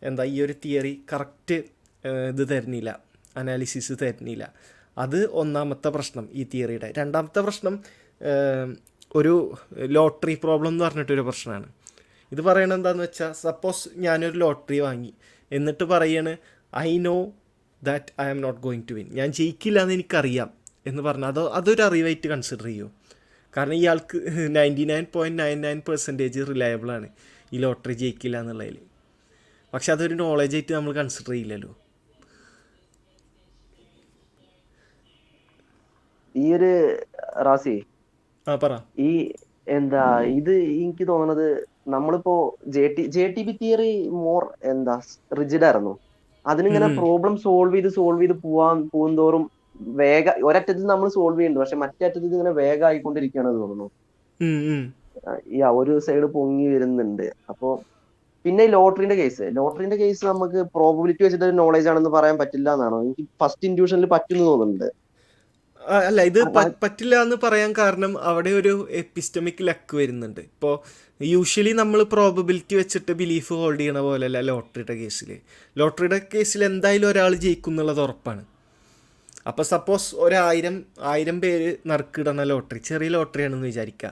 A: എന്താ ഈ ഒരു തിയറി കറക്റ്റ് ഇത് തരുന്നില്ല. അനാലിസിസ് തരുന്നില്ല. അത് ഒന്നാമത്തെ പ്രശ്നം ഈ തിയറിയുടെ രണ്ടാമത്തെ പ്രശ്നം ഒരു ലോട്ടറി പ്രോബ്ലം എന്ന് പറഞ്ഞിട്ടൊരു പ്രശ്നമാണ്. ഇത് പറയണത് എന്താണെന്ന് വെച്ചാൽ സപ്പോസ് ഞാനൊരു ലോട്ടറി വാങ്ങി. എന്നിട്ട് പറയാണ് I know that I am not going to win ഞാൻ ജയിക്കില്ല എന്ന് എനിക്കറിയാം എന്ന് പറഞ്ഞാൽ അത് അതൊരു അറിവായിട്ട് കൺസിഡർ ചെയ്യൂ. കാരണം ഇയാൾക്ക് ninety nine point nine nine percentage റിലയബിളാണ് ഈ ലോട്ടറി ജയിക്കില്ല എന്നുള്ളതിൽ പക്ഷെ അതൊരു നോളജായിട്ട് നമ്മൾ കൺസിഡർ ചെയ്യില്ലല്ലോ.
B: ഈ ഒരു റാസി
A: ആ പറ.
B: ഈ എന്താ ഇത് എനിക്ക് തോന്നുന്നത് നമ്മളിപ്പോ J T J T B theory more എന്താ റിജിഡ് ആയിരുന്നു. അതിനിങ്ങനെ പ്രോബ്ലം സോൾവ് ചെയ്ത് സോൾവ് ചെയ്ത് പോവാൻ പോകുന്നതോറും വേഗ ഒരറ്റത്തിൽ നമ്മൾ സോൾവ് ചെയ്യുന്നുണ്ട്. പക്ഷെ മറ്റേ അറ്റത്തിൽ ഇങ്ങനെ വേഗം ആയിക്കൊണ്ടിരിക്കുകയാണ് തോന്നുന്നു. ഈ ഒരു സൈഡ് പൊങ്ങി വരുന്നുണ്ട്. അപ്പോ പിന്നെ ലോട്ടറിന്റെ കേസ് ലോട്ടറിന്റെ കേസ് നമുക്ക് പ്രോബിലിറ്റി വെച്ചിട്ട് നോളേജ് ആണെന്ന് പറയാൻ പറ്റില്ല എന്നാണ്. എനിക്ക് ഫസ്റ്റ് ഇൻഡ്യൂഷനിൽ പറ്റുന്നു തോന്നുന്നുണ്ട്.
A: അല്ല ഇത് പറ്റില്ല എന്ന് പറയാൻ കാരണം അവിടെ ഒരു എപ്പിസ്റ്റമിക് ലക്ക് വരുന്നുണ്ട്. ഇപ്പോൾ യൂഷ്വലി നമ്മൾ പ്രോബബിലിറ്റി വെച്ചിട്ട് ബിലീഫ് ഹോൾഡ് ചെയ്യണ പോലെയല്ല ലോട്ടറിയുടെ കേസിൽ ലോട്ടറിയുടെ കേസിൽ എന്തായാലും ഒരാൾ ജയിക്കും എന്നുള്ളത് ഉറപ്പാണ്. അപ്പോൾ സപ്പോസ് ഒരായിരം ആയിരം പേര് നറുക്കിടണ ലോട്ടറി ചെറിയ ലോട്ടറിയാണെന്ന് വിചാരിക്കുക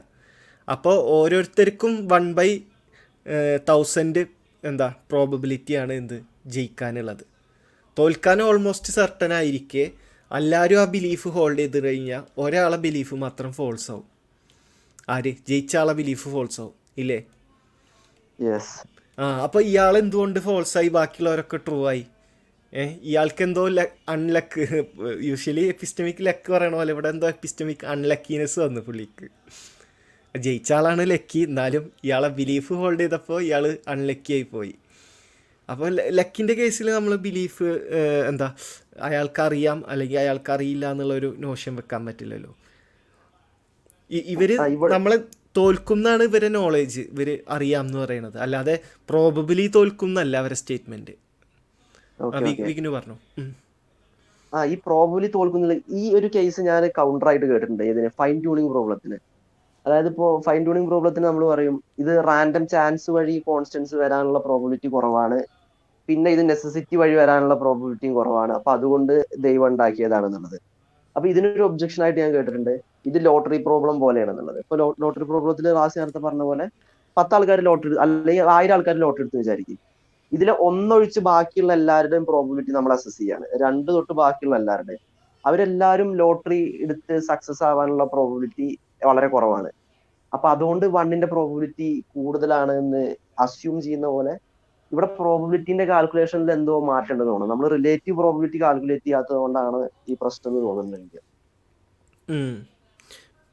A: അപ്പോൾ ഓരോരുത്തർക്കും വൺ ബൈ തൗസൻഡ് എന്താ പ്രോബബിലിറ്റിയാണ് എന്ത്? ജയിക്കാനുള്ളത്. തോൽക്കാൻ ഓൾമോസ്റ്റ് സർട്ടൻ ആയിരിക്കെ എല്ലാവരും ആ ബിലീഫ് ഹോൾഡ് ചെയ്ത് കഴിഞ്ഞാൽ ഒരാളെ ബിലീഫ് മാത്രം ഫോൾസ് ആവും. ആര്? ജയിച്ച ആളെ ബിലീഫ് ഫോൾസ് ആവും ഇല്ലേ? ആ അപ്പൊ ഇയാൾ എന്തുകൊണ്ട് ഫോൾസ് ആയി? ബാക്കിയുള്ളവരൊക്കെ ട്രൂ ആയി. ഏഹ് ഇയാൾക്ക് എന്തോ അൺലക്ക് യൂഷ്വലി എപ്പിസ്റ്റമിക് ലക്ക് പറയണ പോലെ ഇവിടെ എന്തോ എപ്പിസ്റ്റമിക് അൺലക്കിനെസ് വന്നു പുള്ളിക്ക്. ജയിച്ച ആളാണ് ലക്കി എന്നാലും ഇയാളെ ബിലീഫ് ഹോൾഡ് ചെയ്തപ്പോൾ ഇയാൾ അൺലക്കി ആയി പോയി. അപ്പോൾ ലക്കിന്റെ കേസിൽ നമ്മൾ ബിലീഫ് എന്താ അയാൾക്ക് അറിയാം അല്ലെങ്കിൽ അയാൾക്ക് അറിയില്ല എന്നുള്ളൊരു നോഷൻ വെക്കാൻ പറ്റില്ലല്ലോ.
B: ഇവർ
A: നമ്മളെ തോൽക്കുന്നാണ് ഇവരെ നോളേജ് ഇവർ അറിയാം എന്ന് പറയുന്നത് അല്ലാതെ പ്രോബബിലി തോൽക്കുന്നല്ല അവരെ സ്റ്റേറ്റ്മെന്റ് വിഗ്നു പറഞ്ഞു?
B: ആ ഈ പ്രോബബിലി തോൽക്കുന്നില്ല ഈ ഒരു കേസ് ഞാൻ കൗണ്ടർ ആയിട്ട് കേട്ടിട്ടുണ്ട് ഇതിന് ഫൈൻ ട്യൂണിങ് പ്രോബ്ലത്തിന് അതായത് ഇപ്പോ ഫൈൻ ട്യൂണിങ് പ്രോബ്ലത്തിന് നമ്മൾ പറയും ഇത് റാൻഡം ചാൻസ് വഴി കോൺസ്റ്റൻസ് വരാനുള്ള പ്രോബബിലിറ്റി കുറവാണ് പിന്നെ ഇത് നെസസിറ്റി വഴി വരാനുള്ള പ്രോബിലിറ്റിയും കുറവാണ്. അപ്പൊ അതുകൊണ്ട് ദൈവം ഉണ്ടാക്കിയതാണെന്നുള്ളത്. അപ്പൊ ഇതിനൊരു ഒബ്ജക്ഷൻ ആയിട്ട് ഞാൻ കേട്ടിട്ടുണ്ട്. ഇത് ലോട്ടറി പ്രോബ്ലം പോലെയാണെന്നുള്ളത്. ഇപ്പൊ ലോട്ടറി പ്രോബ്ലത്തിൽ റാസി നേരത്തെ പറഞ്ഞ പോലെ പത്ത് ആൾക്കാർ ലോട്ടറി അല്ലെങ്കിൽ ആയിരം ആൾക്കാർ ലോട്ടറി എടുത്ത് വിചാരിക്കും. ഇതിലെ ഒന്നൊഴിച്ച് ബാക്കിയുള്ള എല്ലാവരുടെയും പ്രോബിലിറ്റി നമ്മൾ അസസ് ചെയ്യാണ്. രണ്ട് തൊട്ട് ബാക്കിയുള്ള എല്ലാവരുടെയും. അവരെല്ലാവരും ലോട്ടറി എടുത്ത് സക്സസ് ആവാനുള്ള പ്രോബിലിറ്റി വളരെ കുറവാണ്. അപ്പൊ അതുകൊണ്ട് വണ്ണിന്റെ പ്രോബിലിറ്റി കൂടുതലാണ് എന്ന് അസ്യൂം ചെയ്യുന്ന പോലെ ഇവിടെ പ്രോബിലിറ്റിന്റെ കാൽക്കുലേഷനിൽ എന്തോ മാറ്റം ഉണ്ടെന്ന് തോന്നുന്നു. നമ്മൾ റിലേറ്റീവ് പ്രോബിലിറ്റി കാൽക്കുലേറ്റ് ചെയ്യാത്തത് കൊണ്ടാണ് ഈ പ്രശ്നം എന്ന് തോന്നുന്നത് എനിക്ക്.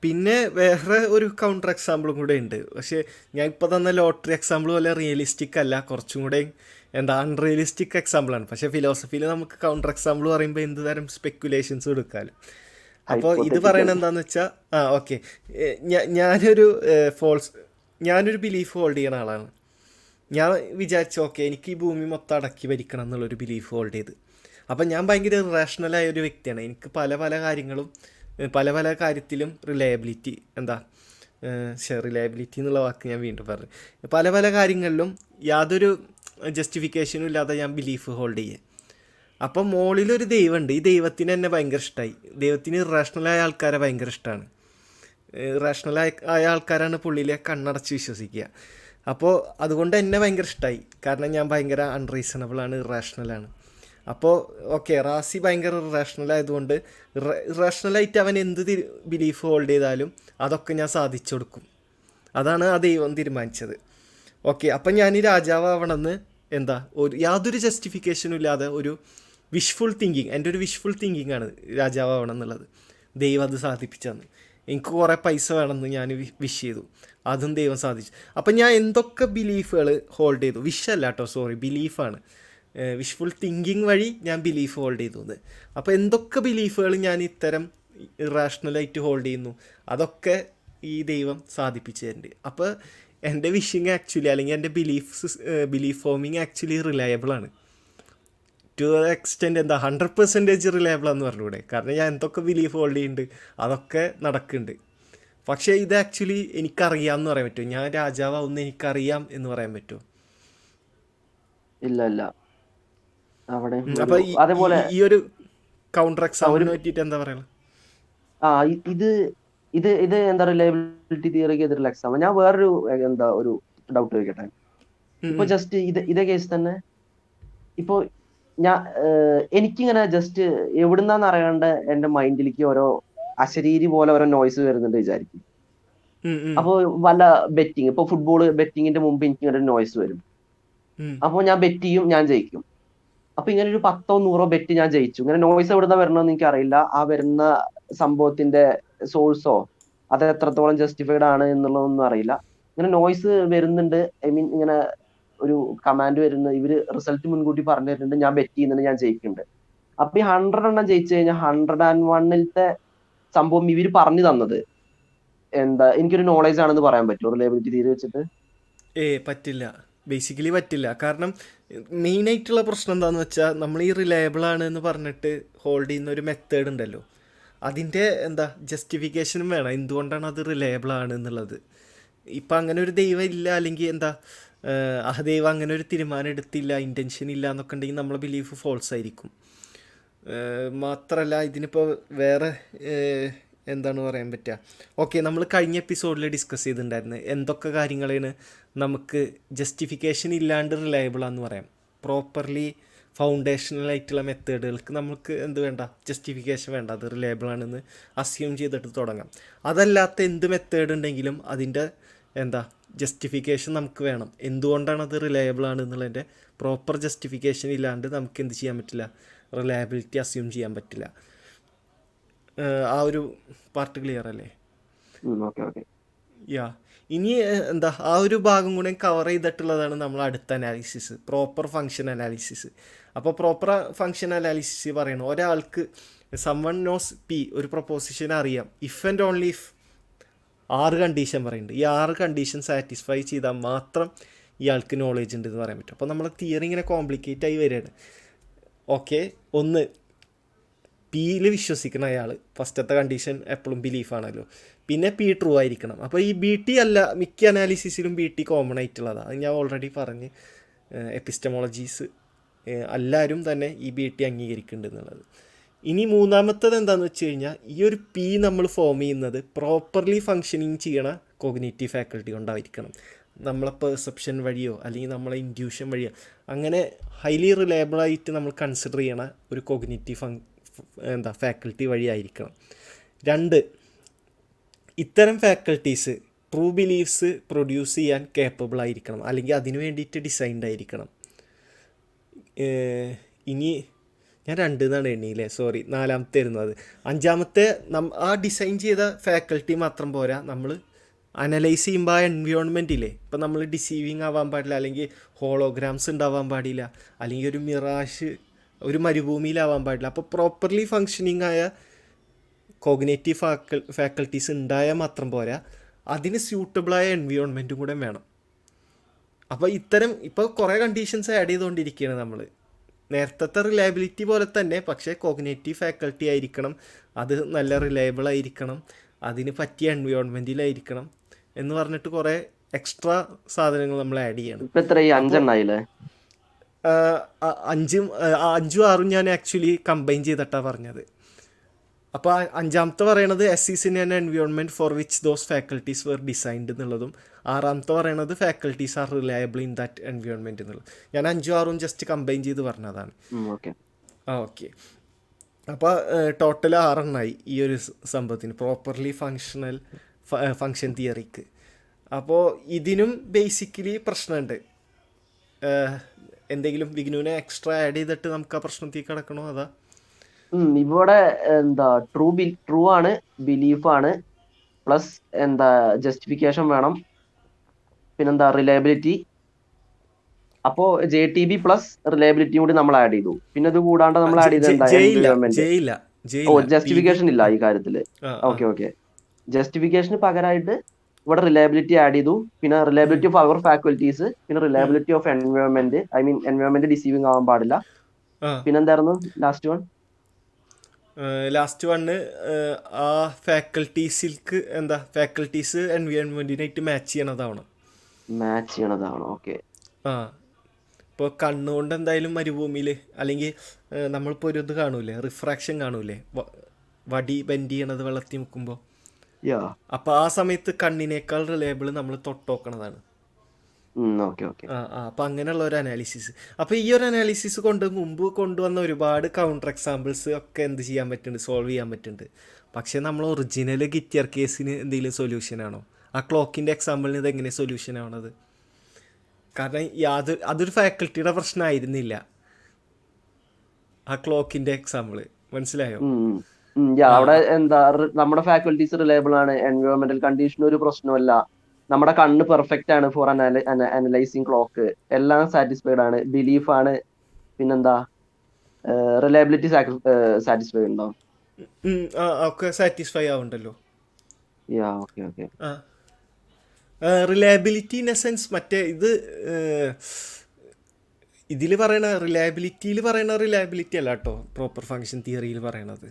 A: പിന്നെ വേറെ ഒരു കൗണ്ടർ എക്സാമ്പിളും കൂടെ ഉണ്ട്. പക്ഷേ ഞാൻ ഇപ്പോൾ തന്ന ലോട്ടറി എക്സാമ്പിൾ പോലെ റിയലിസ്റ്റിക് അല്ല. കുറച്ചും കൂടെ എന്താ അൺറിയലിസ്റ്റിക് എക്സാമ്പിൾ ആണ്. പക്ഷേ ഫിലോസഫിയിൽ നമുക്ക് കൗണ്ടർ എക്സാമ്പിൾ പറയുമ്പോൾ എന്ത് തരം സ്പെക്കുലേഷൻസ് എടുക്കാമല്ലോ അപ്പോൾ ഇത്. പറയണത് എന്താണെന്ന് വെച്ചാൽ ആ ഓക്കെ ഞാനൊരു ഫോൾസ് ഞാനൊരു ബിലീഫ് ഹോൾഡ് ചെയ്യുന്ന ആളാണ്. ഞാൻ വിചാരിച്ചു ഓക്കെ എനിക്ക് ഈ ഭൂമി മൊത്തം അടക്കി ഭരിക്കണം എന്നുള്ളൊരു ബിലീഫ് ഹോൾഡ് ചെയ്ത്. അപ്പം ഞാൻ ഭയങ്കര റേഷണലായ ഒരു വ്യക്തിയാണ്. എനിക്ക് പല പല കാര്യങ്ങളും പല പല കാര്യത്തിലും റിലയബിലിറ്റി എന്താ റിലയബിലിറ്റി എന്നുള്ള വാക്ക് ഞാൻ വീണ്ടും പറഞ്ഞു. പല പല കാര്യങ്ങളിലും യാതൊരു ജസ്റ്റിഫിക്കേഷനും ഇല്ലാതെ ഞാൻ ബിലീഫ് ഹോൾഡ് ചെയ്യേ. അപ്പം മോളിലൊരു ദൈവമുണ്ട്. ഈ ദൈവത്തിന് എന്നെ ഭയങ്കര ഇഷ്ടമായി ദൈവത്തിന് റേഷണലായ ആൾക്കാരെ ഭയങ്കര ഇഷ്ടമാണ് റേഷണലായ ആയ ആൾക്കാരാണ് പുള്ളിയിലെ കണ്ണടച്ച് വിശ്വസിക്കുക. അപ്പോൾ അതുകൊണ്ട് എന്നെ ഭയങ്കര ഇഷ്ടമായി കാരണം ഞാൻ ഭയങ്കര അൺറീസണബിളാണ് ഇറാഷണലാണ് അപ്പോൾ ഓക്കെ റാസി ഭയങ്കര ഇറാഷണൽ ആയതുകൊണ്ട് ഇറാഷണലായിട്ട് അവൻ എന്ത് ബിലീഫ് ഹോൾഡ് ചെയ്താലും അതൊക്കെ ഞാൻ സാധിച്ചു കൊടുക്കും. അതാണ് ആ ദൈവം തീരുമാനിച്ചത്. ഓക്കെ അപ്പം ഞാൻ ഈ രാജാവണമെന്ന് എന്താ ഒരു യാതൊരു ജസ്റ്റിഫിക്കേഷനും ഇല്ലാതെ ഒരു വിഷ്ഫുൾ തിങ്കിങ് എന്റെ ഒരു വിഷ്ഫുൾ തിങ്കിങ് ആണ് രാജാവണം എന്നുള്ളത് ദൈവം അത് സാധിപ്പിച്ചെന്ന് എനിക്ക് കുറേ പൈസ വേണമെന്ന് ഞാൻ വിഷ് ചെയ്തു. അതും ദൈവം സാധിച്ചു. അപ്പം ഞാൻ എന്തൊക്കെ ബിലീഫുകൾ ഹോൾഡ് ചെയ്തു? വിഷ് അല്ല കേട്ടോ സോറി ബിലീഫാണ് വിഷ്ഫുൾ തിങ്കിങ് വഴി ഞാൻ ബിലീഫ് ഹോൾഡ് ചെയ്തു എന്ന്. അപ്പോൾ എന്തൊക്കെ ബിലീഫുകൾ ഞാൻ ഇത്തരം ഇറാഷണലായിട്ട് ഹോൾഡ് ചെയ്യുന്നു? അതൊക്കെ ഈ ദൈവം സാധിപ്പിച്ചു തരുന്നുണ്ട് അപ്പോൾ എന്റെ വിഷിങ് ആക്ച്വലി അല്ലെങ്കിൽ എന്റെ belief belief forming actually reliable ആണ്. ടു എക്സ്റ്റെൻഡ് എന്താ ഹൺഡ്രഡ് പെർസെന്റേജ് റിലയബിൾ എന്ന് പറഞ്ഞൂടെ കാരണം ഞാൻ എന്തൊക്കെ ബിലീഫ് ഹോൾഡ് ചെയ്യുന്നുണ്ട് അതൊക്കെ നടക്കുന്നുണ്ട് പക്ഷേ ഇത് ആക്ച്വലി എനിക്കറിയാം എന്ന് പറയാൻ പറ്റുമോ? ഞാൻ രാജാവാവുന്ന എനിക്കറിയാം എന്ന് പറയാൻ പറ്റുമോ?
B: ഇല്ല ഇല്ല. അവിടെ അതേപോലെ
A: ഈ- ഒരു കൗണ്ടർ എക്സാമിനെ പറ്റിയിട്ട് എന്താ പറയുക
B: ആ ഇത് ഇത് ഇത് എന്താ റിലയബിലിറ്റി തിയറിക്ക് എതിരുള്ള എക്സാം ഞാൻ വേറൊരു എന്താ ഒരു ഡൗട്ട് ചോദിക്കട്ടെ? ഇപ്പൊ ജസ്റ്റ് ഇത് ഇതേ കേസ് തന്നെ. ഇപ്പൊ ഞാൻ എനിക്കിങ്ങനെ ജസ്റ്റ് എവിടുന്നാന്ന് അറിയാണ്ട് എന്റെ മൈൻഡിലേക്ക് ഓരോ അശരീരി പോലെ ഓരോ നോയ്സ് വരുന്നുണ്ട് വിചാരിക്കും. അപ്പൊ വല്ല ബെറ്റിങ് ഇപ്പൊ ഫുട്ബോൾ ബെറ്റിങ്ങിന്റെ മുമ്പ് എനിക്ക് ഇങ്ങനെ നോയ്സ് വരും. അപ്പൊ ഞാൻ ബെറ്റ് ചെയ്യും ഞാൻ ജയിക്കും. അപ്പൊ ഇങ്ങനെ ഒരു പത്തോ നൂറോ ബെറ്റ് ഞാൻ ജയിച്ചു. ഇങ്ങനെ നോയ്സ് എവിടുന്ന വരണമെന്ന് എനിക്ക് അറിയില്ല ആ വരുന്ന സംഭവത്തിന്റെ സോഴ്സോ അത് എത്രത്തോളം ജസ്റ്റിഫൈഡ് ആണ് എന്നുള്ളതൊന്നും അറിയില്ല. ഇങ്ങനെ നോയ്സ് വരുന്നുണ്ട്. ഐ മീൻ ഇങ്ങനെ ഒരു കമാൻഡ് വരുന്നത് ഇവർ റിസൾട്ട് മുൻകൂട്ടി പറഞ്ഞു തരുന്നുണ്ട്. ഞാൻ ബെറ്റ് ചെയ്യുന്നുണ്ട് ഞാൻ ജയിക്കുന്നുണ്ട്. അപ്പൊ ഈ ഹൺഡ്രഡ് എണ്ണം ജയിച്ചു കഴിഞ്ഞാൽ ഹൺഡ്രഡ് ആൻഡ് വണ്ണിലത്തെ സംഭവം ഇവർ പറഞ്ഞു തന്നത്. എന്താ എനിക്കൊരു നോളേജ് ആണെന്ന് പറയാൻ പറ്റുമോ? റിലയബിലിറ്റി തീരെ വെച്ചിട്ട്?
A: ഏ പറ്റില്ല. ബേസിക്കലി പറ്റില്ല. കാരണം മെയിൻ ആയിട്ടുള്ള പ്രശ്നം എന്താണെന്ന് വെച്ചാൽ നമ്മൾ ഈ റിലയബിൾ ആണ് എന്ന് പറഞ്ഞിട്ട് ഹോൾഡ് ചെയ്യുന്ന ഒരു മെത്തേഡ് ഉണ്ടല്ലോ. അതിന്റെ എന്താ ജസ്റ്റിഫിക്കേഷനും വേണം. എന്തുകൊണ്ടാണ് അത് റിലയബിൾ ആണ് എന്നുള്ളത്? ഇപ്പം അങ്ങനെ ഒരു ദൈവം ഇല്ല അല്ലെങ്കിൽ എന്താ ആ അങ്ങനെ ഒരു തീരുമാനം എടുത്തില്ല ഇന്റൻഷൻ ഇല്ല എന്നൊക്കെ ഉണ്ടെങ്കിൽ നമ്മളെ ബിലീഫ് ഫോൾസ് ആയിരിക്കും. മാത്രമല്ല ഇതിനിപ്പോൾ വേറെ എന്താണ് പറയാൻ പറ്റുക ഓക്കെ നമ്മൾ കഴിഞ്ഞ എപ്പിസോഡിൽ ഡിസ്കസ് ചെയ്തിട്ടുണ്ടായിരുന്നു എന്തൊക്കെ കാര്യങ്ങളാണ് നമുക്ക് ജസ്റ്റിഫിക്കേഷൻ ഇല്ലാണ്ട് റിലയബിളാന്ന് പറയാം. പ്രോപ്പർലി ഫൗണ്ടേഷണൽ ആയിട്ടുള്ള മെത്തേഡുകൾക്ക് നമുക്ക് എന്ത് വേണ്ട? ജസ്റ്റിഫിക്കേഷൻ വേണ്ട. അത് റിലയബിൾ ആണെന്ന് അസ്യൂം ചെയ്തിട്ട് തുടങ്ങാം. അതല്ലാത്ത എന്ത് മെത്തേഡ് ഉണ്ടെങ്കിലും അതിന്റെ എന്താ ജസ്റ്റിഫിക്കേഷൻ നമുക്ക് വേണം. എന്തുകൊണ്ടാണ് അത് റിലയബിൾ ആണ് എന്നുള്ളതിന്റെ പ്രോപ്പർ ജസ്റ്റിഫിക്കേഷൻ ഇല്ലാണ്ട് നമുക്ക് എന്ത് ചെയ്യാൻ പറ്റില്ല? റിലയബിലിറ്റി അസ്യൂം ചെയ്യാൻ പറ്റില്ല. ആ ഒരു പാർട്ട് ക്ലിയർ അല്ലേ? യാ ഇനി എന്താ ആ ഒരു ഭാഗം കൂടെ കവർ ചെയ്തിട്ടുള്ളതാണ് നമ്മൾ അടുത്ത അനാലിസിസ് പ്രോപ്പർ ഫങ്ഷൻ അനാലിസിസ് അപ്പോൾ പ്രോപ്പർ ഫങ്ഷൻ അനാലിസിസ് പറയണം. ഒരാൾക്ക് സമ്മൺ നോസ് പി ഒരു പ്രൊപ്പോസിഷൻ അറിയാം. ഇഫ് ആൻഡ് ഓൺലി ഇഫ് ആറ് കണ്ടീഷൻ പറയുന്നുണ്ട്. ഈ ആറ് കണ്ടീഷൻ സാറ്റിസ്ഫൈ ചെയ്താൽ മാത്രം ഇയാൾക്ക് നോളേജ് ഉണ്ട് എന്ന് പറയാൻ പറ്റും. അപ്പോൾ നമ്മളെ തിയറി ഇങ്ങനെ കോംപ്ലിക്കേറ്റ് ആയി വരികയാണ്. ഓക്കെ ഒന്ന് പിയിൽ വിശ്വസിക്കുന്ന അയാൾ ഫസ്റ്റത്തെ കണ്ടീഷൻ എപ്പോഴും ബിലീഫാണല്ലോ പിന്നെ പി ട്രൂ ആയിരിക്കണം. അപ്പോൾ ഈ ബി ടി അല്ല മിക്ക അനാലിസിസിലും ബി ടി കോമൺ ആയിട്ടുള്ളതാണ്. അത് ഞാൻ ഓൾറെഡി പറഞ്ഞ് എപ്പിസ്റ്റമോളജീസ് എല്ലാവരും തന്നെ ഈ ബി ടി അംഗീകരിക്കുന്നുണ്ട് എന്നുള്ളത്. ഇനി മൂന്നാമത്തത് എന്താണെന്ന് വെച്ച് കഴിഞ്ഞാൽ ഈ ഒരു പി നമ്മൾ ഫോം ചെയ്യുന്നത് പ്രോപ്പർലി ഫങ്ഷനിങ് ചെയ്യണ കോഗ്നേറ്റീവ് ഫാക്കൽറ്റി കൊണ്ടായിരിക്കണം. നമ്മളെ പെർസെപ്ഷൻ വഴിയോ അല്ലെങ്കിൽ നമ്മളെ ഇൻഡ്യൂഷൻ വഴിയോ അങ്ങനെ ഹൈലി റിലേബിളായിട്ട് നമ്മൾ കൺസിഡർ ചെയ്യണ ഒരു കോഗ്നേറ്റീവ് ഫങ് എന്താ ഫാക്കൽറ്റി വഴിയായിരിക്കണം രണ്ട് ഇത്തരം ഫാക്കൽറ്റീസ് ട്രൂ ബിലീഫ്സ് പ്രൊഡ്യൂസ് ചെയ്യാൻ കേപ്പബിൾ ആയിരിക്കണം അല്ലെങ്കിൽ അതിനു വേണ്ടിയിട്ട് ഡിസൈൻഡ് ആയിരിക്കണം. ഇനി ഞാൻ രണ്ട് എന്നാണ് എണ്ണിയില്ലേ സോറി നാലാമത്തെ അത്. അഞ്ചാമത്തെ നം ആ ഡിസൈൻ ചെയ്ത ഫാക്കൽറ്റി മാത്രം പോരാ. നമ്മൾ അനലൈസ് ചെയ്യുമ്പോൾ ആ എൻവയോൺമെന്റില്ലേ ഇപ്പം നമ്മൾ ഡിസീവിങ് ആവാൻ പാടില്ല അല്ലെങ്കിൽ ഹോളോഗ്രാംസ് ഉണ്ടാവാൻ പാടില്ല അല്ലെങ്കിൽ ഒരു മിറാഷ് ഒരു മരുഭൂമിയിലാവാൻ പാടില്ല. അപ്പോൾ പ്രോപ്പർലി ഫങ്ഷനിങ് ആയ കോഗ്നേറ്റീവ് ഫാക്കൽ ഫാക്കൽറ്റീസ് ഉണ്ടായാൽ മാത്രം പോരാ. അതിന് സ്യൂട്ടബിളായ എൻവയോൺമെന്റും കൂടെ വേണം. അപ്പോൾ ഇത്തരം ഇപ്പോൾ കുറേ കണ്ടീഷൻസ് ആഡ് ചെയ്തുകൊണ്ടിരിക്കുകയാണ് നമ്മൾ നേരത്തെ റിലയബിലിറ്റി പോലെ തന്നെ പക്ഷേ കോഗ്നേറ്റീവ് ഫാക്കൾട്ടി ആയിരിക്കണം. അത് നല്ല റിലയബിൾ ആയിരിക്കണം. അതിന് പറ്റിയ എൻവയോൺമെന്റിലായിരിക്കണം എന്ന് പറഞ്ഞിട്ട് കുറേ എക്സ്ട്രാ സാധനങ്ങൾ നമ്മൾ ആഡ് ചെയ്യണം. അഞ്ചും അഞ്ചും ആറും ഞാൻ ആക്ച്വലി കമ്പൈൻ ചെയ്തിട്ടാണ് പറഞ്ഞത്. അപ്പോൾ അഞ്ചാമത്തെ പറയണത് S C in an environment for which those faculties were designed എന്നുള്ളതും ആറാമത്തെ പറയണത് faculties are reliable in that environment എന്നുള്ളത്. ഞാൻ അഞ്ചും ആറും ജസ്റ്റ് കമ്പൈൻ ചെയ്ത് പറഞ്ഞതാണ്.
B: ഓക്കെ
A: ആ ഓക്കെ അപ്പോൾ ടോട്ടൽ ആറെണ്ണായി ഈ ഒരു സംഭവത്തിന്. പ്രോപ്പർലി ഫങ്ഷണൽ ഫങ്ഷൻ തിയറിക്ക് അപ്പോൾ ഇതിനും ബേസിക്കലി പ്രശ്നമുണ്ട് എന്തെങ്കിലും വിഗ്നുവിനെ എക്സ്ട്രാ ആഡ് ചെയ്തിട്ട് നമുക്ക് ആ പ്രശ്നത്തിൽ കിടക്കണോ അതാ?
B: ഇവിടെ എന്താ ട്രൂ ബി ട്രൂ ആണ് ബിലീഫ് ആണ് പ്ലസ് എന്താ ജസ്റ്റിഫിക്കേഷൻ വേണം പിന്നെന്താ റിലയബിലിറ്റി അപ്പോ ജെ ടി ബി പ്ലസ് റിലയബിലിറ്റിയും കൂടി നമ്മൾ ആഡ് ചെയ്തു. പിന്നെ ഇത് കൂടാണ്ട് നമ്മൾ ആഡ് ചെയ്ത് ഓ ജസ്റ്റിഫിക്കേഷൻ ഇല്ല ഈ
A: കാര്യത്തിൽ.
B: ഓക്കെ ഓക്കെ ജസ്റ്റിഫിക്കേഷന് പകരമായിട്ട് ഇവിടെ റിലയബിലിറ്റി ആഡ് ചെയ്തു. പിന്നെ റിലയബിലിറ്റി ഓഫ് അവർ ഫാക്കൽറ്റീസ് പിന്നെ reliability of environment I mean environment deceiving ആവാൻ പാടില്ല. പിന്നെന്തായിരുന്നു ലാസ്റ്റ് വൺ
A: ലാസ്റ്റ് വണ്ണ് ആ ഫാക്കൽറ്റീസിൽക്ക് എന്താ ഫാക്കൽറ്റീസ് എൻവയോൺമെന്റിനായിട്ട് മാച്ച് ചെയ്യണതാവണം.
B: മാച്ച് ചെയ്യണതാവണം ഓക്കെ
A: ആ ഇപ്പോൾ കണ്ണുകൊണ്ട് എന്തായാലും മരുഭൂമിയിൽ അല്ലെങ്കിൽ നമ്മളിപ്പോൾ ഒരു ഇത് കാണൂലേ റിഫ്രാക്ഷൻ കാണൂലേ വടി ബെൻഡ് ചെയ്യണത് വെള്ളത്തിൽ മുക്കുമ്പോൾ അപ്പോൾ ആ സമയത്ത് കണ്ണിനേക്കാൾ റിലേബിൾ നമ്മൾ തൊട്ടോക്കണതാണ്. അപ്പം അങ്ങനെയുള്ള ഒരു അനാലിസിസ് അപ്പൊ ഈ ഒരു അനാലിസിസ് കൊണ്ട് മുമ്പ് കൊണ്ടുവന്ന ഒരുപാട് കൗണ്ടർ എക്സാമ്പിൾസ് ഒക്കെ എന്ത് ചെയ്യാൻ പറ്റുന്നുണ്ട്? സോൾവ് ചെയ്യാൻ പറ്റുന്നുണ്ട്. പക്ഷെ നമ്മൾ ഒറിജിനൽ ഗിറ്റിയർ കേസിന് എന്തെങ്കിലും സൊല്യൂഷൻ ആണോ? ആ ക്ലോക്കിന്റെ എക്സാമ്പിളിന് ഇത് എങ്ങനെ സൊല്യൂഷൻ ആവണത്? കാരണം യാതൊരു അതൊരു ഫാക്കൽറ്റിയുടെ പ്രശ്നമായിരുന്നില്ല ആ ക്ലോക്കിന്റെ എക്സാമ്പിൾ മനസ്സിലായോ?
B: അവിടെ എന്താ നമ്മുടെ ഫാക്കൽറ്റീസ് റിലയബിൾ ആണ്. എൻവയോൺമെന്റൽ കണ്ടീഷൻ ഒരു പ്രശ്നമല്ല നമ്മുടെ കണ്ണ് പെർഫെക്റ്റ് ആണ് ഫോർ അനലൈസിങ് ക്ലോക്ക് എല്ലാം സാറ്റിസ്ഫൈഡ് ആണ്. ബിലീഫ് ആണ്. പിന്നെന്താ? റിലയബിലിറ്റി സാറ്റിസ്ഫൈഡ് ഉണ്ടോ?
A: ഒക്കെ satisfy ആവുണ്ടല്ലോ
B: yeah okay okay.
A: Reliability in a sense മറ്റേ ഇത് ഇതിൽ പറയണ റിലയബിലിറ്റിയിൽ പറയണ റിലയബിലിറ്റി അല്ല കേട്ടോ പ്രോപ്പർ ഫങ്ഷൻ തിയറിയിൽ പറയണത്.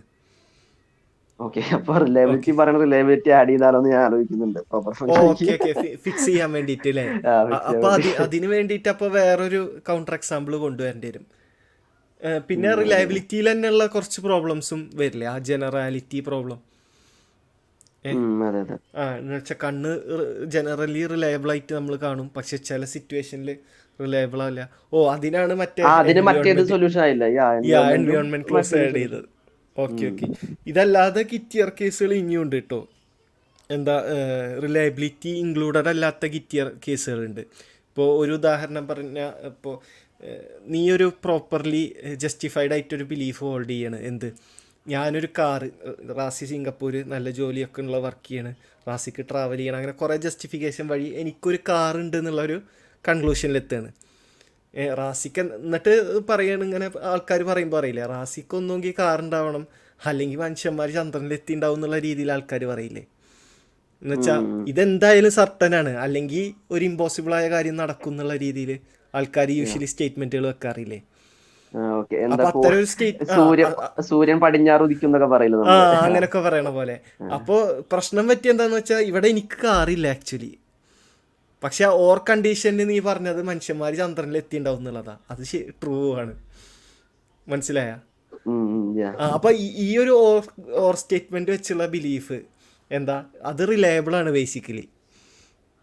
B: ഓക്കെ അപ്പൊ റിലയബിലിറ്റി പറയണ റിലയബിലിറ്റി ആഡ് ചെയ്താലോ എന്ന് ഞാൻ ആലോചിക്കുന്നുണ്ട്.
A: ഫിക്സ് ചെയ്യാൻ വേണ്ടിട്ട് അല്ലേ അപ്പൊ അതി അതിന് വേണ്ടിട്ട് അപ്പൊ വേറൊരു കൗണ്ടർ എക്സാമ്പിൾ കൊണ്ടുവരേണ്ടി വരും. പിന്നെ റിലയബിലിറ്റിയിൽ തന്നെയുള്ള കുറച്ച് പ്രോബ്ലംസും വരില്ലേ? ആ ജനറാലിറ്റി പ്രോബ്ലം ആ എന്ന് കണ്ണ് ജനറലി റിലയബിൾ ആയിട്ട് നമ്മൾ കാണും. പക്ഷെ ചില സിറ്റുവേഷനിൽ റിലയബിൾ അല്ല ഓ അതിനാണ് മറ്റേ
B: സൊല്യൂഷൻ ആയില്ല.
A: എൻവയോൺമെന്റ് ക്ലോസ് ആഡ് ചെയ്തത്. Okay okay. ഇതല്ലാതെ കിറ്റിയർ കേസുകൾ ഇനിയുണ്ട് കേട്ടോ എന്താ റിലയബിലിറ്റി ഇൻക്ലൂഡഡ് അല്ലാത്ത കിറ്റിയർ കേസുകളുണ്ട് ഇപ്പോൾ ഒരു ഉദാഹരണം പറഞ്ഞാൽ ഇപ്പോൾ നീ ഒരു പ്രോപ്പർലി ജസ്റ്റിഫൈഡ് ആയിട്ടൊരു ബിലീഫ് ഹോൾഡ് ചെയ്യാണ്. എന്ത്? ഞാനൊരു കാറ് റാസി സിംഗപ്പൂർ നല്ല ജോലിയൊക്കെ ഉള്ള വർക്ക് ചെയ്യണ്. റാസിക്ക് ട്രാവൽ ചെയ്യണം. അങ്ങനെ കുറേ ജസ്റ്റിഫിക്കേഷൻ വഴി എനിക്കൊരു കാറുണ്ട് എന്നുള്ളൊരു കൺക്ലൂഷനിലെത്തുകയാണ് റാസിക്ക് എന്നിട്ട് പറയാണ് ഇങ്ങനെ ആൾക്കാർ പറയുമ്പോൾ അറിയില്ലേ? റാസിക്ക് ഒന്നുമെങ്കിൽ കാറുണ്ടാവണം അല്ലെങ്കിൽ മനുഷ്യന്മാർ ചന്ദ്രനിലെത്തി ഉണ്ടാവും എന്നുള്ള രീതിയിൽ ആൾക്കാർ പറയില്ലേ? എന്നുവെച്ചാൽ ഇതെന്തായാലും സർട്ടൻ ആണ്. അല്ലെങ്കിൽ ഒരു ഇമ്പോസിബിൾ ആയ കാര്യം നടക്കും എന്നുള്ള രീതിയിൽ ആൾക്കാർ യൂഷ്വലി സ്റ്റേറ്റ്മെന്റുകൾ വെക്കാറില്ലേ
B: സൂര്യൻ പടിഞ്ഞാറ് പറയുന്നത്
A: ആ അങ്ങനൊക്കെ പറയണ പോലെ. അപ്പോ പ്രശ്നം പറ്റിയ എന്താന്ന് വെച്ചാൽ ഇവിടെ എനിക്ക് കാറില്ല ആക്ച്വലി പക്ഷെ ഓർ കണ്ടീഷനിൽ നീ പറഞ്ഞത് മനുഷ്യന്മാർ ചന്ദ്രനിൽ എത്തിണ്ടാവും എന്നുള്ളതാ. അത് ട്രൂ ആണ്. മനസ്സിലായ? അപ്പൊ ഈ- ഒരു ഓർ ഓർ സ്റ്റേറ്റ്മെന്റ് വെച്ചുള്ള ബിലീഫ് എന്താ? അത് റിലയബിൾ ആണ് ബേസിക്കലി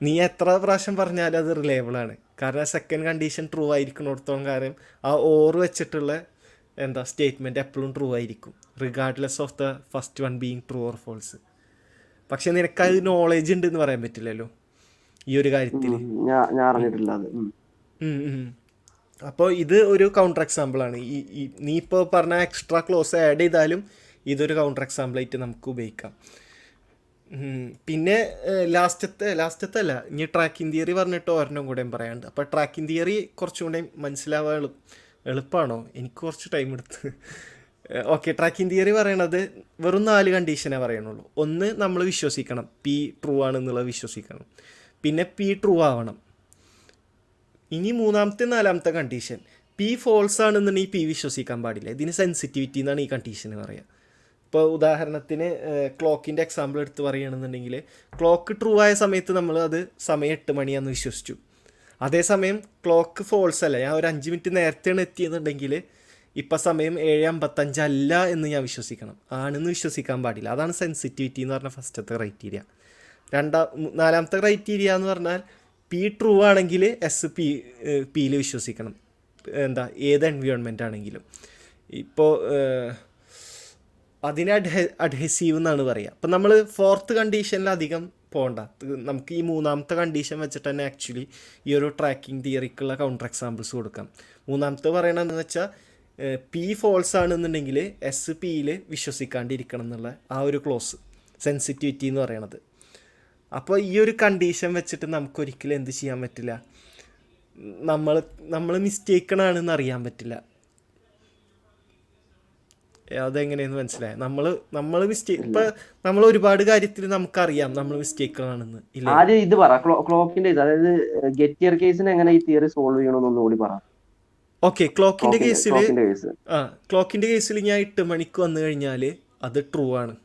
A: നീ എത്ര പ്രാവശ്യം പറഞ്ഞാലും അത് റിലയബിൾ ആണ്. കാരണം സെക്കൻഡ് കണ്ടീഷൻ ട്രൂ ആയിരിക്കുന്നിടത്തോളം കാര്യം ആ ഓർ വെച്ചിട്ടുള്ള എന്താ സ്റ്റേറ്റ്മെന്റ് എപ്പോഴും ട്രൂ ആയിരിക്കും. Regardless of the first one being true or false പക്ഷെ നിനക്ക് അത് നോളേജ് ഉണ്ട് എന്ന് പറയാൻ പറ്റില്ലല്ലോ. ഈ ഒരു കാര്യത്തിൽ
B: ഞാൻ അറിഞ്ഞിട്ടില്ല അത്.
A: അപ്പോൾ ഇത് ഒരു കൗണ്ടർ എക്സാമ്പിൾ ആണ്. ഈ നീ ഇപ്പോൾ പറഞ്ഞ എക്സ്ട്രാ ക്ലോസ് ആഡ് ചെയ്താലും ഇതൊരു കൗണ്ടർ എക്സാമ്പിൾ ആയിട്ട് നമുക്ക് ഉപയോഗിക്കാം. പിന്നെ ലാസ്റ്റത്തെ ലാസ്റ്റത്തെ അല്ല ഇനി ട്രാക്കിംഗ് തിയറി പറഞ്ഞിട്ട് ഒരെണ്ണം കൂടെയും പറയാണ്ട് അപ്പോൾ ട്രാക്കിംഗ് തിയറി കുറച്ചും കൂടെ മനസ്സിലാവാൻ എളു എളുപ്പമാണോ എനിക്ക് കുറച്ച് ടൈം എടുത്ത്. ഓക്കെ ട്രാക്കിംഗ് തിയറി പറയണത് വെറും നാല് കണ്ടീഷനേ പറയണുള്ളൂ. ഒന്ന് നമ്മൾ വിശ്വസിക്കണം. പി ട്രൂ ആണെന്നുള്ളത് വിശ്വസിക്കണം. പിന്നെ പി ട്രൂ ആവണം. ഇനി മൂന്നാമത്തെ നാലാമത്തെ കണ്ടീഷൻ പി ഫോൾസ് ആണെന്നുണ്ടെങ്കിൽ പി വിശ്വസിക്കാൻ പാടില്ല. ഇതിന് സെൻസിറ്റിവിറ്റി എന്നാണ് ഈ കണ്ടീഷൻ പറയുക ഇപ്പോൾ ഉദാഹരണത്തിന് ക്ലോക്കിന്റെ എക്സാമ്പിൾ എടുത്ത് പറയുകയാണെന്നുണ്ടെങ്കിൽ ക്ലോക്ക് ട്രൂ ആയ സമയത്ത് നമ്മൾ അത് സമയം എട്ട് മണിയാന്ന് വിശ്വസിച്ചു. അതേസമയം ക്ലോക്ക് ഫോൾസ് അല്ല. ഞാൻ ഒരു അഞ്ച് മിനിറ്റ് നേരത്തെയാണ് എത്തിയെന്നുണ്ടെങ്കിൽ ഇപ്പം സമയം ഏഴ് അമ്പത്തഞ്ചല്ല എന്ന് ഞാൻ വിശ്വസിക്കണം. ആണെന്ന് വിശ്വസിക്കാൻ പാടില്ല. അതാണ് സെൻസിറ്റിവിറ്റി എന്ന് പറഞ്ഞ ഫസ്റ്റത്തെ ക്രൈറ്റീരിയ രണ്ടാം നാലാമത്തെ ക്രൈറ്റീരിയ എന്ന് പറഞ്ഞാൽ പി ട്രൂ ആണെങ്കിൽ എസ് പി പിയിൽ വിശ്വസിക്കണം. എന്താ ഏത് എൻവയോൺമെന്റ് ആണെങ്കിലും. ഇപ്പോൾ അതിനെ അഡ്ഹെ അഡ്ഹെസീവ് എന്നാണ് പറയുക അപ്പം നമ്മൾ ഫോർത്ത് കണ്ടീഷനിൽ അധികം പോകണ്ട നമുക്ക് ഈ മൂന്നാമത്തെ കണ്ടീഷൻ വെച്ചിട്ട് തന്നെ ആക്ച്വലി ഈ ഒരു ട്രാക്കിംഗ് തിയറിക്കുള്ള കൗണ്ടർ എക്സാമ്പിൾസ് കൊടുക്കാം. മൂന്നാമത്തെ പറയണതെന്ന് വെച്ചാൽ പി ഫോൾസ് ആണെന്നുണ്ടെങ്കിൽ എസ് പിയിൽ വിശ്വസിക്കാണ്ടിരിക്കണം എന്നുള്ള ആ ഒരു ക്ലോസ് സെൻസിറ്റിവിറ്റി എന്ന് പറയണത്. അപ്പോൾ ഈ ഒരു കണ്ടീഷൻ വെച്ചിട്ട് നമുക്കൊരിക്കലും എന്ത് ചെയ്യാൻ പറ്റില്ല. നമ്മൾ നമ്മൾ മിസ്റ്റേക്കണാണെന്ന് അറിയാൻ പറ്റില്ല. അതെങ്ങനെയെന്ന് മനസ്സിലായി? നമ്മൾ നമ്മൾ മിസ്റ്റേക്ക് ഇപ്പൊ നമ്മൾ ഒരുപാട് കാര്യത്തിൽ നമുക്കറിയാം നമ്മൾ മിസ്റ്റേക്കുകളാണെന്ന്
B: ആദ്യം ഇത് പറ. ക്ലോക്കിന്റെ ഇത്. അതായത് ഗെറ്റിയർ കേസിന് എങ്ങനെ ഈ തിയറി സോൾവ് ചെയ്യണമെന്ന് കൂടി പറ.
A: ഓക്കെ ക്ലോക്കിന്റെ കേസിൽ ആ ക്ലോക്കിന്റെ കേസിൽ ഞാൻ എട്ട് മണിക്ക് വന്നു കഴിഞ്ഞാൽ അത് ട്രൂ ആണ്.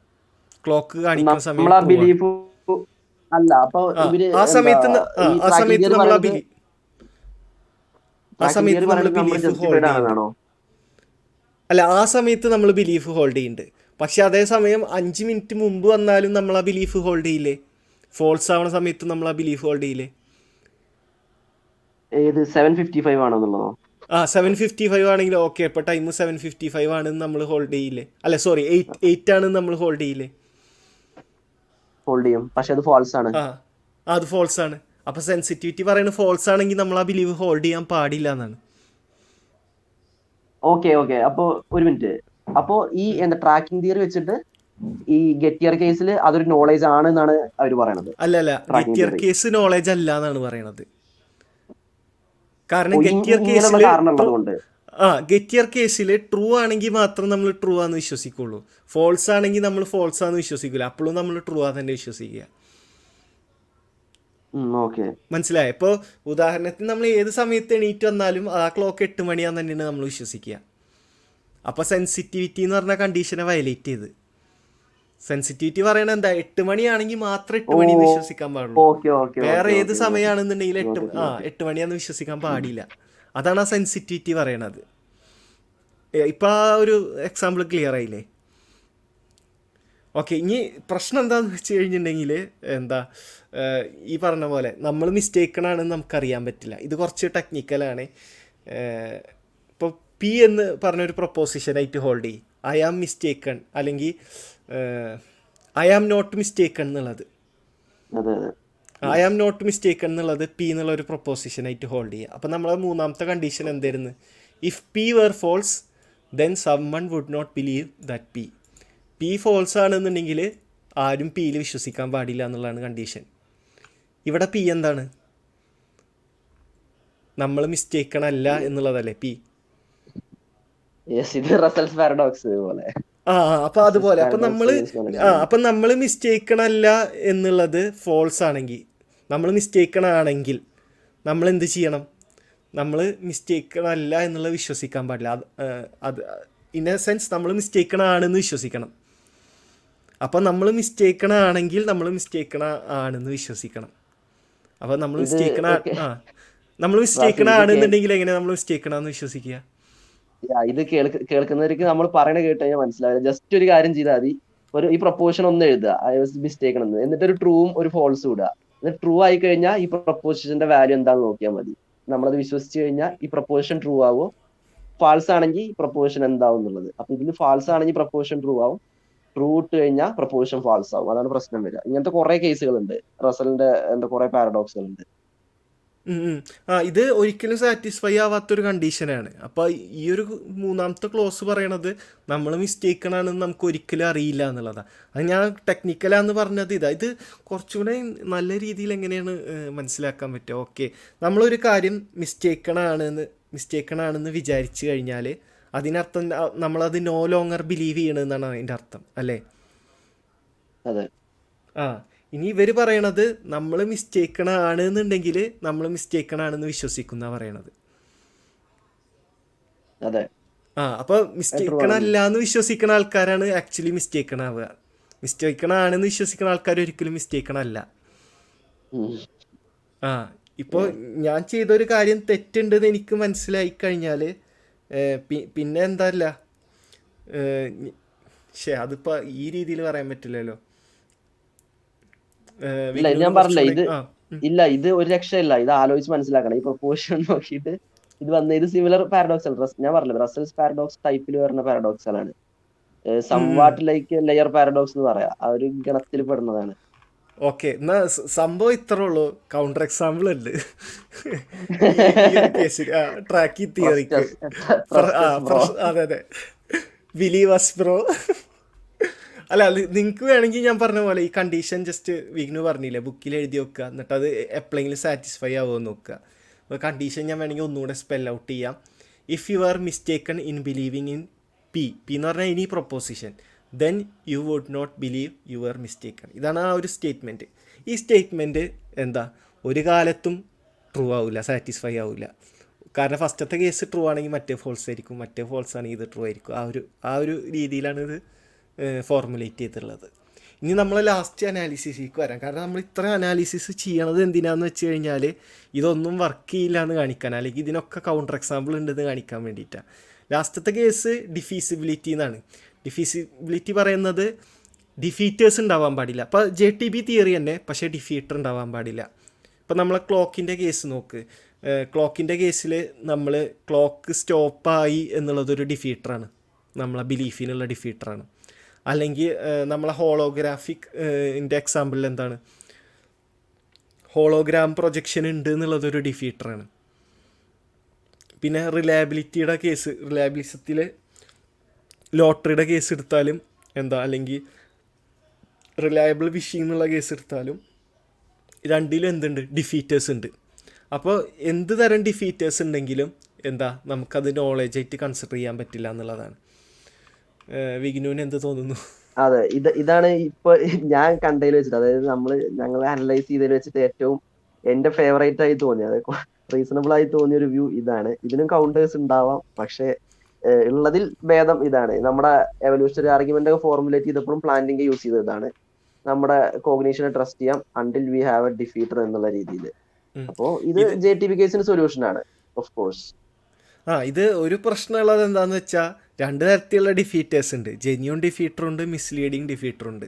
A: ക്ലോക്ക് കാണിക്കുന്ന സമയം
B: അല്ല അപ്പൊ
A: ആ,
B: ഇവർ
A: ആ സമയത്ത് ആ, സമയത്ത് നമ്മൾ ആ സമയത്ത് നമ്മൾ ബിലീഫ് ഹോൾഡ് അല്ല ആ സമയത്ത് നമ്മൾ ബിലീഫ് ഹോൾഡ് ചെയ്യുന്നുണ്ട്. പക്ഷെ അതേസമയം അഞ്ച് മിനിറ്റ് മുമ്പ് വന്നാലും നമ്മൾ ആ ബിലീഫ് ഹോൾഡ് ചെയ്യില്ലേ? ഫോൾസ് ആവണ സമയത്ത് നമ്മൾ ആ ബിലീഫ് ഹോൾഡ് ചെയ്യില്ലേ?
B: ഏത് സെവൻ ഫിഫ്റ്റി ഫൈവ് ആണെന്നുള്ളതോ?
A: ആ സെവൻ ഫിഫ്റ്റി ഫൈവ് ആണെങ്കിൽ ഓക്കെ ഇപ്പൊ ടൈം സെവൻ ഫിഫ്റ്റി ഫൈവ് ആണെന്ന് നമ്മൾ ഹോൾഡ് ചെയ്യില്ലേ? അല്ല സോറി എയ്റ്റ് എയ്റ്റ് ആണെന്ന് നമ്മൾ ഹോൾഡ് ചെയ്യില്ലേ?
B: ഹോൾഡ് ചെയ്യും. പക്ഷെ അത് ഫോൾസ് ആണ്.
A: അത് ഫോൾസ് ആണ്. അപ്പൊ സെൻസിറ്റിവിറ്റി പറയുന്നത് ഫോൾസ് ആണെങ്കിൽ നമ്മൾ ആ ബിലീവ് ഹോൾഡ് ചെയ്യാൻ പാടില്ല എന്നാണ്.
B: ഓക്കെ ഓക്കെ അപ്പോ ഒരു മിനിറ്റ് അപ്പോ ഈ എന്താ ട്രാക്കിംഗ് തിയറി വെച്ചിട്ട് ഈ ഗെറ്റിയർ കേസിൽ അതൊരു നോളേജ് ആണ് എന്നാണ് അവർ പറയുന്നത്
A: അല്ല അല്ല. ഗെറ്റിയർ കേസ് നോളേജ് അല്ല എന്നാണ് പറയുന്നത് കാരണം ഗെറ്റിയർ
B: കേസ്
A: കേസിൽ ആ ഗെറ്റിയർ കേസിൽ ട്രൂ ആണെങ്കിൽ മാത്രം നമ്മൾ ട്രൂ ആണെന്ന് വിശ്വസിക്കുള്ളൂ. ഫോൾസ് ആണെങ്കിൽ നമ്മൾ ഫോൾസ് ആണെന്ന് വിശ്വസിക്കില്ല അപ്പോഴും നമ്മൾ ട്രൂ ആ തന്നെ വിശ്വസിക്കുക മനസ്സിലായ? ഇപ്പോൾ ഉദാഹരണത്തിന് നമ്മൾ ഏത് സമയത്ത് എണീറ്റ് വന്നാലും ആ ക്ലോക്ക് എട്ട് മണിയാന്ന് തന്നെയാണ് നമ്മൾ വിശ്വസിക്കുക അപ്പോൾ സെൻസിറ്റിവിറ്റി എന്ന് പറഞ്ഞ കണ്ടീഷനെ വയലേറ്റ് ചെയ്ത്. സെൻസിറ്റിവിറ്റി പറയണത് എന്താ? എട്ട് മണിയാണെങ്കിൽ മാത്രം എട്ട് മണി. വിശ്വസിക്കാൻ പാടുള്ളൂ. വേറെ ഏത് സമയമാണെന്നുണ്ടെങ്കിൽ എട്ട് ആ എട്ട് മണിയാന്ന് വിശ്വസിക്കാൻ പാടില്ല. അതാണ് ആ സെൻസിറ്റിവിറ്റി പറയണത്. ഇപ്പം ആ ഒരു എക്സാമ്പിൾ ക്ലിയർ ആയില്ലേ? ഓക്കെ ഇനി പ്രശ്നം എന്താന്ന് വെച്ച് കഴിഞ്ഞിട്ടുണ്ടെങ്കിൽ എന്താ ഈ പറഞ്ഞ പോലെ നമ്മൾ മിസ്റ്റേക്കണാണെന്ന് നമുക്കറിയാൻ പറ്റില്ല. ഇത് കുറച്ച് ടെക്നിക്കലാണ് ഇപ്പോൾ പി എന്ന് പറഞ്ഞൊരു പ്രൊപ്പോസിഷനായിട്ട് ഹോൾഡ് ചെയ്യും. ഐ ആം മിസ്റ്റേക്കൺ അല്ലെങ്കിൽ ഐ ആം നോട്ട് മിസ്റ്റേക്കൺ എന്നുള്ളത്. ഐ ആം നോട്ട് മിസ്റ്റേക്കൺ എന്നുള്ളത് പി എന്നുള്ള ഒരു പ്രൊപ്പോസിഷനായിട്ട് ഹോൾഡ് ചെയ്യുക അപ്പം നമ്മളെ മൂന്നാമത്തെ കണ്ടീഷൻ എന്തായിരുന്നു if P were false then someone would not believe that P P false ആണെന്നുണ്ടെങ്കിൽ ആരും പിയിൽ വിശ്വസിക്കാൻ പാടില്ല എന്നുള്ളതാണ് കണ്ടീഷൻ ഇവിടെ പി എന്താണ്? നമ്മൾ മിസ്റ്റേക്കൺ അല്ല എന്നുള്ളതല്ലേ പി
B: പോലെ.
A: ആ ആ, അപ്പൊ അതുപോലെ. അപ്പൊ നമ്മൾ ആ അപ്പൊ നമ്മൾ മിസ്റ്റേക്കൺ അല്ല എന്നുള്ളത് ഫോൾസ് ആണെങ്കിൽ നമ്മൾ മിസ്റ്റേക്കൺ ആണെങ്കിൽ നമ്മൾ എന്ത് ചെയ്യണം? നമ്മൾ മിസ്റ്റേക്കൺ അല്ല എന്നുള്ളത് വിശ്വസിക്കാൻ പാടില്ല. അത് അത് ഇൻ എ സെൻസ് നമ്മൾ മിസ്റ്റേക്കൺ ആണെന്ന് വിശ്വസിക്കണം. അപ്പം നമ്മൾ മിസ്റ്റേക്കൺ ആണെങ്കിൽ നമ്മൾ മിസ്റ്റേക്കൺ ആണെന്ന് വിശ്വസിക്കണം. അപ്പം നമ്മൾ മിസ്റ്റേക്കൺ ആ നമ്മൾ മിസ്റ്റേക്കൺ ആണെന്നുണ്ടെങ്കിൽ എങ്ങനെ നമ്മൾ മിസ്റ്റേക്കൺ ആണെന്ന് വിശ്വസിക്കുക
B: ഇത് കേൾക്ക് കേൾക്കുന്നവർക്ക് നമ്മൾ പറയണ കേട്ട് കഴിഞ്ഞാൽ മനസ്സിലാവില്ല. ജസ്റ്റ് ഒരു കാര്യം ചെയ്താൽ മതി. ഒരു ഈ പ്രപ്പോഷൻ ഒന്ന് എഴുതുക. ഐ വാസ് മിസ്റ്റേക്കൺ എന്ന്. എന്നിട്ട് ഒരു ട്രൂവും ഒരു ഫോൾസും ഇടുക. എന്നിട്ട് ട്രൂ ആയി കഴിഞ്ഞാൽ ഈ പ്രപ്പോസിഷന്റെ വാല്യൂ എന്താണെന്ന് നോക്കിയാൽ മതി. നമ്മളത് വിശ്വസിച്ച് കഴിഞ്ഞാൽ ഈ പ്രപ്പോസിഷൻ ട്രൂ ആവോ. ഫാൾസ് ആണെങ്കിൽ പ്രപ്പോസിഷൻ എന്താവും എന്നുള്ളത്. അപ്പൊ ഇതിൽ ഫാൾസ് ആണെങ്കിൽ പ്രപ്പോസിഷൻ ട്രൂ ആവും. ട്രൂ ഇട്ട് കഴിഞ്ഞാൽ പ്രപ്പോസിഷൻ ഫാൾസ് ആവും. അതാണ് പ്രശ്നം വരിക. ഇങ്ങനത്തെ കുറെ കേസുകളുണ്ട് റസലിന്റെ എന്താ കുറെ പാരഡോക്സുകൾ ഉണ്ട്.
A: ആ ഇത് ഒരിക്കലും സാറ്റിസ്ഫൈ ആവാത്തൊരു കണ്ടീഷനാണ് അപ്പോൾ ഈ ഒരു മൂന്നാമത്തെ ക്ലോസ് പറയണത് നമ്മൾ മിസ്റ്റേക്കണാണെന്ന് നമുക്ക് ഒരിക്കലും അറിയില്ല എന്നുള്ളതാണ് അത് ഞാൻ ടെക്നിക്കലാന്ന് പറഞ്ഞത് ഇതാ. ഇത് കുറച്ചുകൂടെ നല്ല രീതിയിൽ എങ്ങനെയാണ് മനസ്സിലാക്കാൻ പറ്റുക? ഓക്കെ നമ്മളൊരു കാര്യം മിസ്റ്റേക്കണാണെന്ന് മിസ്റ്റേക്കണാണെന്ന് വിചാരിച്ചു കഴിഞ്ഞാൽ അതിനർത്ഥം നമ്മളത് നോ ലോങ്ങർ ബിലീവ് ചെയ്യണമെന്നാണ് അതിന്റെ അർത്ഥം. അല്ലേ?
B: അതെ.
A: ആ. ഇനി ഇവർ പറയണത് നമ്മൾ മിസ്റ്റേക്കണാണ് എന്നുണ്ടെങ്കിൽ നമ്മൾ മിസ്റ്റേക്കണാണെന്ന് വിശ്വസിക്കുന്ന പറയണത്.
B: അതെ.
A: ആ അപ്പോൾ മിസ്റ്റേക്കണ അല്ല എന്ന് വിശ്വസിക്കുന്ന ആൾക്കാരാണ് ആക്ച്വലി മിസ്റ്റേക്കണ ആവുക മിസ്റ്റേക്കണ ആണെന്ന് വിശ്വസിക്കുന്ന ആൾക്കാർ ഒരിക്കലും മിസ്റ്റേക്കണ അല്ല ആ ഇപ്പോൾ ഞാൻ ചെയ്തൊരു കാര്യം തെറ്റുണ്ടെന്ന് എനിക്ക് മനസ്സിലായി കഴിഞ്ഞാൽ പിന്നെ എന്താ അല്ല ശേ അതിപ്പോൾ ഈ രീതിയിൽ പറയാൻ പറ്റില്ലല്ലോ.
B: ഇല്ല ഞാൻ പറഞ്ഞില്ല ഇത്. ഇല്ല ഇത് ഒരു രക്ഷയില്ല ഇത് ആലോചിച്ച് മനസ്സിലാക്കണം. ഈ പ്രൊപ്പോഷൻ നോക്കിയിട്ട് ഇത് വന്ന ഇത് സിമിലർ പാരഡോക്സ് ആണ് ഞാൻ പറഞ്ഞില്ല റസൽസ് പാരഡോക്സ് ടൈപ്പിൽ വരുന്ന പാരഡോക്സുകളാണ് സംവാട്ട് ലൈക്ക് ലെയർ പാരഡോക്സ് എന്ന് പറയാം ആ ഒരു ഗണത്തിൽ പെടുന്നതാണ്.
A: ഓക്കെ എന്നാ സംഭവം ഇത്രേ ഉള്ളൂ. കൗണ്ടർ എക്സാമ്പിൾ ഉണ്ട്. ട്രാക്കി തിയറിക്ക് അതെ അതെ. ബിലീവേഴ്സ് ബ്രോ അല്ല നിങ്ങൾക്ക് വേണമെങ്കിൽ ഞാൻ പറഞ്ഞ പോലെ ഈ കണ്ടീഷൻ ജസ്റ്റ് വിഗ്നു പറഞ്ഞില്ലേ ബുക്കിൽ എഴുതി വെക്കുക. എന്നിട്ട് അത് എപ്പോഴെങ്കിലും സാറ്റിസ്ഫൈ ആവുമെന്ന് നോക്കുക. അപ്പോൾ കണ്ടീഷൻ ഞാൻ വേണമെങ്കിൽ ഒന്നുകൂടെ സ്പെൽ ഔട്ട് ചെയ്യാം. If you are mistaken in believing in P P എന്ന് പറഞ്ഞാൽ ഇനി proposition then you would not believe you are mistaken ഇതാണ് ആ ഒരു സ്റ്റേറ്റ്മെന്റ് ഈ സ്റ്റേറ്റ്മെന്റ് എന്താ? ഒരു കാലത്തും ട്രൂ ആവില്ല സാറ്റിസ്ഫൈ ആവില്ല കാരണം ഫസ്റ്റത്തെ കേസ് ട്രൂ ആണെങ്കിൽ മറ്റേ ഫോൾസ് ആയിരിക്കും മറ്റേ ഫോൾസ് ആണെങ്കിൽ ഇത് ട്രൂ ആയിരിക്കും. ആ ഒരു ആ ഒരു രീതിയിലാണ് ഇത് ഫോർമുലേറ്റ് ചെയ്തിട്ടുള്ളത്. ഇനി നമ്മൾ ലാസ്റ്റ് അനാലിസിസിലേക്ക് വരാം. കാരണം നമ്മൾ ഇത്ര അനാലിസിസ് ചെയ്യണത് എന്തിനാന്ന് വെച്ച് കഴിഞ്ഞാൽ ഇതൊന്നും വർക്ക് ചെയ്യില്ല എന്ന് കാണിക്കാൻ അല്ലെങ്കിൽ ഇതിനൊക്കെ കൗണ്ടർ എക്സാമ്പിൾ ഉണ്ടെന്ന് കാണിക്കാൻ വേണ്ടിയിട്ടാണ് ലാസ്റ്റത്തെ കേസ് ഡിഫീസിബിലിറ്റി എന്നാണ്. ഡിഫീസിബിലിറ്റി പറയുന്നത് ഡിഫീറ്റേഴ്സ് ഉണ്ടാവാൻ പാടില്ല. അപ്പോൾ ജെ ടി ബി തിയറി തന്നെ പക്ഷേ ഡിഫീറ്റർ ഉണ്ടാവാൻ പാടില്ല. ഇപ്പം നമ്മളെ ക്ലോക്കിന്റെ കേസ് നോക്ക്. ക്ലോക്കിന്റെ കേസിൽ നമ്മൾ ക്ലോക്ക് സ്റ്റോപ്പായി എന്നുള്ളതൊരു ഡിഫീറ്ററാണ് നമ്മളെ ബിലീഫിനുള്ള ഡിഫീറ്ററാണ് അല്ലെങ്കിൽ നമ്മളെ ഹോളോഗ്രാഫിക് ഇന്റെ എക്സാമ്പിളിൽ എന്താണ് ഹോളോഗ്രാം പ്രൊജക്ഷൻ ഉണ്ട് എന്നുള്ളതൊരു ഡിഫീറ്ററാണ് പിന്നെ റിലയബിലിറ്റിയുടെ കേസ് റിലയബിലിസത്തിൽ ലോട്ടറിയുടെ കേസ് എടുത്താലും എന്താ അല്ലെങ്കിൽ റിലയബിൾ വിഷിംഗ് എന്നുള്ള കേസ് എടുത്താലും രണ്ടിലും എന്തുണ്ട്? ഡിഫീറ്റേഴ്സ് ഉണ്ട്. അപ്പോൾ എന്ത് തരം ഡിഫീറ്റേഴ്സ് ഉണ്ടെങ്കിലും എന്താ നമുക്കത് നോളേജ് ആയിട്ട് കൺസിഡർ ചെയ്യാൻ പറ്റില്ല എന്നുള്ളതാണ്. വിഗ്നുവിന് എന്ത് തോന്നുന്നു?
B: അതെ ഇത് ഇതാണ് ഇപ്പൊ ഞാൻ കണ്ടതിൽ വെച്ചിട്ട് അതായത് നമ്മൾ ഞങ്ങൾ അനലൈസ് ചെയ്തതിൽ വെച്ചിട്ട് ഏറ്റവും എന്റെ ഫേവറേറ്റ് ആയി തോന്നിയത് റീസണബിൾ ആയി തോന്നിയ ഒരു വ്യൂ ഇതാണ്. ഇതിനും കൗണ്ടേഴ്സ് ഉണ്ടാവാം പക്ഷെ ഉള്ളതിൽ ഭേദം ഇതാണ്. നമ്മുടെ എവല്യൂഷണറി ആർഗ്യുമെന്റ് ഒക്കെ ഫോർമുലേറ്റ് ചെയ്തപ്പോഴും പ്ലാന്റിംഗ് യൂസ് ചെയ്തതാണ്. നമ്മുടെ കോഗ്നീഷനെ ട്രസ്റ്റ് ചെയ്യാം until we have a defeater എന്നുള്ള രീതിയിൽ. അപ്പോ ഇത് ജെ ടി ബി കേസിന് സൊല്യൂഷൻ ആണ് ഓഫ് കോഴ്സ്
A: ആ ഇത് ഒരു പ്രശ്നമുള്ളത് എന്താന്ന് വെച്ചാൽ രണ്ട് തരത്തിലുള്ള ഡിഫീറ്റേഴ്സ് ഉണ്ട്. ജെന്യൂൺ ഡിഫീറ്റർ ഉണ്ട് മിസ്ലീഡിങ് ഡിഫീറ്റർ ഉണ്ട്.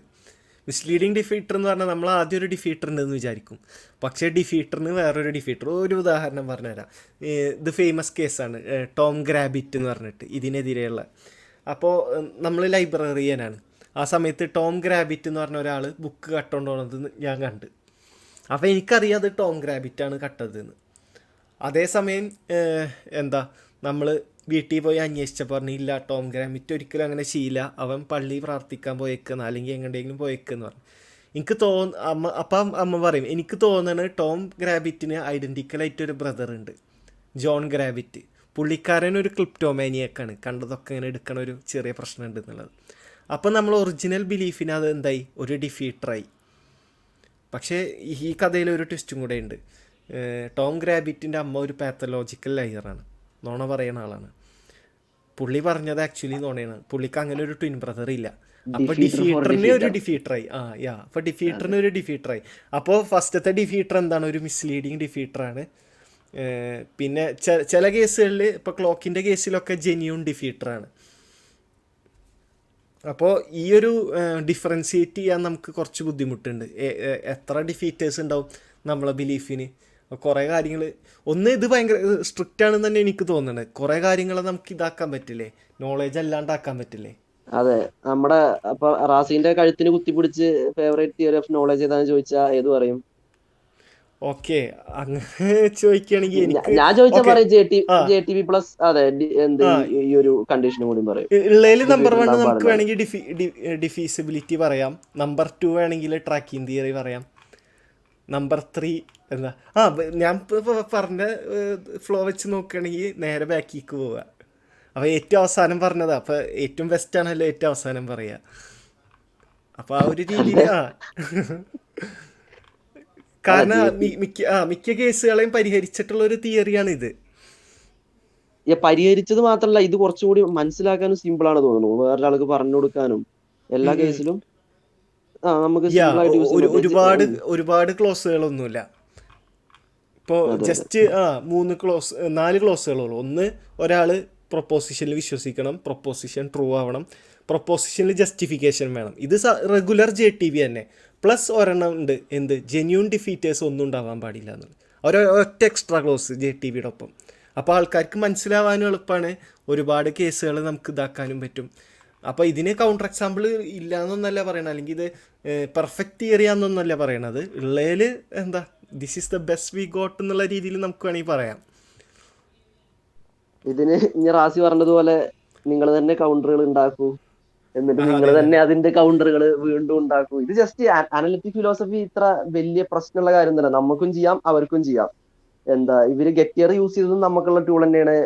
A: മിസ്ലീഡിങ് ഡിഫീറ്റർ എന്ന് പറഞ്ഞാൽ നമ്മൾ ആദ്യം ഒരു ഡിഫീറ്റർ ഉണ്ടെന്ന് വിചാരിക്കും. പക്ഷേ ഡിഫീറ്ററിന് വേറൊരു ഡിഫീറ്റർ ഒരു ഉദാഹരണം പറഞ്ഞുതരാം. ഇത് ഫേമസ് കേസാണ് ടോം ഗ്രാബിറ്റ് എന്ന് പറഞ്ഞിട്ട് ഇതിനെതിരെയുള്ള. അപ്പോൾ നമ്മൾ ലൈബ്രറിയനാണ്. ആ സമയത്ത് ടോം ഗ്രാബിറ്റ് എന്ന് പറഞ്ഞ ഒരാൾ ബുക്ക് കട്ടുകൊണ്ട് പോണത് ഞാൻ കണ്ട്. അപ്പോൾ എനിക്കറിയാം അത് ടോം ഗ്രാബിറ്റാണ് കട്ടതെന്ന്. അതേസമയം എന്താ നമ്മൾ വീട്ടിൽ പോയി അന്വേഷിച്ചപ്പോൾ പറഞ്ഞു ഇല്ല ടോം ഗ്രാമിറ്റ് ഒരിക്കലും അങ്ങനെ ശീല അവൻ പള്ളി പ്രാർത്ഥിക്കാൻ പോയേക്കുന്ന അല്ലെങ്കിൽ എങ്ങോട്ടെങ്കിലും പോയേക്കെന്ന് പറഞ്ഞു. എനിക്ക് തോന്ന അമ്മ അപ്പം അമ്മ പറയും എനിക്ക് തോന്നുന്നത് ടോം ഗ്രാബിറ്റിന് ഐഡന്റിക്കലായിട്ട് ഒരു ബ്രദർ ഉണ്ട്. ജോൺ ഗ്രാബിറ്റ് പുള്ളിക്കാരൻ ഒരു ക്ലിപ്റ്റോമാനിയൊക്കെയാണ് കണ്ടതൊക്കെ ഇങ്ങനെ എടുക്കണ ഒരു ചെറിയ പ്രശ്നമുണ്ട് എന്നുള്ളത്. അപ്പം നമ്മൾ ഒറിജിനൽ ബിലീഫിന് അത് എന്തായി? ഒരു ഡിഫീറ്ററായി പക്ഷേ ഈ കഥയിൽ ഒരു ട്വിസ്റ്റും കൂടെ ഉണ്ട്. ടോം ഗ്രാബിറ്റിന്റെ അമ്മ ഒരു പാത്തലോജിക്കൽ ലയറാണ് നോണ പറയുന്ന ആളാണ്. പുള്ളി പറഞ്ഞത് ആക്ച്വലി നോണയാണ്. പുള്ളിക്ക് അങ്ങനെ ഒരു ട്വിൻ ബ്രദർ ഇല്ല. അപ്പൊ ഡിഫീറ്ററിന് ഒരു. ഡിഫീറ്ററായി ആ യാ. അപ്പൊ ഡിഫീറ്ററിന് ഒരു ഡിഫീറ്ററായി അപ്പോൾ ഫസ്റ്റത്തെ ഡിഫീറ്റർ എന്താണ്? ഒരു മിസ്ലീഡിങ് ഡിഫീറ്ററാണ് പിന്നെ ചില കേസുകളിൽ ഇപ്പൊ ക്ലോക്കിന്റെ കേസിലൊക്കെ ജെന്യൂൺ ഡിഫീറ്ററാണ് അപ്പോൾ ഈ ഒരു ഡിഫറൻസിയേറ്റ് ചെയ്യാൻ നമുക്ക് കുറച്ച് ബുദ്ധിമുട്ടുണ്ട്. എത്ര ഡിഫീറ്റേഴ്സ് ഉണ്ടാവും നമ്മളെ ബിലീഫിന് കുറേ കാര്യങ്ങൾ ഒന്ന് ഇത് ഭയങ്കര സ്ട്രിക്റ്റ് ആണെന്ന് തന്നെ എനിക്ക് തോന്നുന്നത് കുറേ കാര്യങ്ങൾ നമുക്ക് ഇതാക്കാൻ പറ്റില്ലേ? നോളേജ് അല്ലാണ്ടാക്കാൻ പറ്റില്ലേ?
B: അതെ. നമ്മുടെ അപ്പൊ റാസിന്റെ കഴുത്തിന് കുത്തിപ്പിടിച്ച് ഫേവറേറ്റ് തിയറി ഓഫ് നോളജ് ഏതാന്ന് ചോദിച്ചാ ഏത് പറയും?
A: ഓക്കെ അങ്ങനെ ചോദിക്കുകയാണെങ്കിൽ എനിക്ക്
B: ഞാൻ ചോദിച്ചാ
A: Okay.
B: പറയും J T. J T B plus അതെ എന്ത്. ഈ- ഒരു കണ്ടീഷനും കൂടി പറയും.
A: ഉള്ളതിൽ നമ്പർ വൺ നമുക്ക്. വേണമെങ്കിൽ ഡിഫീസിബിലിറ്റി പറയാം. നമ്പർ ടു വേണമെങ്കിൽ ട്രാക്കിംഗ് തിയറി പറയാം. നമ്പർ ത്രീ എന്താ? ആ ഞാൻ പറഞ്ഞ ഫ്ലോ വെച്ച് നോക്കുകയാണെങ്കിൽ നേരെ ബാക്കിക്ക് പോവുക. അപ്പോൾ ഏറ്റവും അവസാനം പറഞ്ഞതാ. അപ്പോൾ ഏറ്റവും ബെസ്റ്റ് ആണല്ലോ ഏറ്റവും അവസാനം പറയുക അപ്പോൾ ആ ഒരു രീതിയിൽ ആ. കാരണം മിക്ക ആ മിക്ക കേസുകളെയും പരിഹരിച്ചിട്ടുള്ള ഒരു തിയറിയാണ് ഇത്
B: പരിഹരിച്ചത് മാത്രല്ല ഇത് കുറച്ചുകൂടി മനസ്സിലാക്കാനും സിമ്പിൾ ആണ് തോന്നുന്നു. വേറൊരാൾക്ക് പറഞ്ഞു കൊടുക്കാനും എല്ലാ. കേസിലും നമുക്ക്
A: ഒരുപാട് ഒരുപാട് ക്ലോസുകളൊന്നുമില്ല ഇപ്പോൾ ജസ്റ്റ് ആ മൂന്ന് ക്ലോസ് നാല് ക്ലോസുകളുള്ളൂ ഒന്ന് ഒരാൾ പ്രൊപ്പോസിഷനിൽ വിശ്വസിക്കണം പ്രൊപ്പോസിഷൻ ട്രൂ ആവണം പ്രൊപ്പോസിഷനിൽ ജസ്റ്റിഫിക്കേഷൻ വേണം. ഇത് റെഗുലർ ജെ ടി വി തന്നെ. പ്ലസ് ഒരെണ്ണം ഉണ്ട് എന്ത്? ജെന്യൂൺ ഡിഫീറ്റേഴ്സ് ഒന്നും ഉണ്ടാവാൻ പാടില്ല എന്നുള്ളത്. ഒരു ഒറ്റ എക്സ്ട്രാ ക്ലോസ് ജെ ടി വിയുടെ ഒപ്പം അപ്പോൾ ആൾക്കാർക്ക് മനസ്സിലാവാനും എളുപ്പമാണ് ഒരുപാട് കേസുകൾ നമുക്ക് ഇതാക്കാനും പറ്റും. അപ്പോൾ ഇതിന് കൗണ്ടർ എക്സാമ്പിൾ ഇല്ല എന്നൊന്നല്ല പറയണത്. അല്ലെങ്കിൽ ഇത് പെർഫെക്റ്റ് തിയറി ആണെന്നൊന്നല്ല പറയണത്. ഉള്ളതിൽ എന്താ this is the best we got എന്നുള്ള രീതിയിൽ നമുക്ക് വേണമെങ്കിൽ പറയാം.
B: ഇതിന് ഇനി റാസി പറഞ്ഞതുപോലെ നിങ്ങൾ തന്നെ കൗണ്ടറുകൾ ഉണ്ടാക്കൂ. എന്നിട്ട് നിങ്ങൾ തന്നെ അതിന്റെ കൗണ്ടറുകൾ വീണ്ടും ഉണ്ടാക്കൂ. ഇത് ജസ്റ്റ് അനലിറ്റിക് ഫിലോസഫി ഇത്ര വലിയ പ്രശ്നമുള്ള കാര്യം തന്നെ നമുക്കും ചെയ്യാം അവർക്കും ചെയ്യാം. എന്താ ഇവർ ഗെറ്റിയർ യൂസ് ചെയ്തതും നമുക്കുള്ള ടൂൾ തന്നെയാണ്.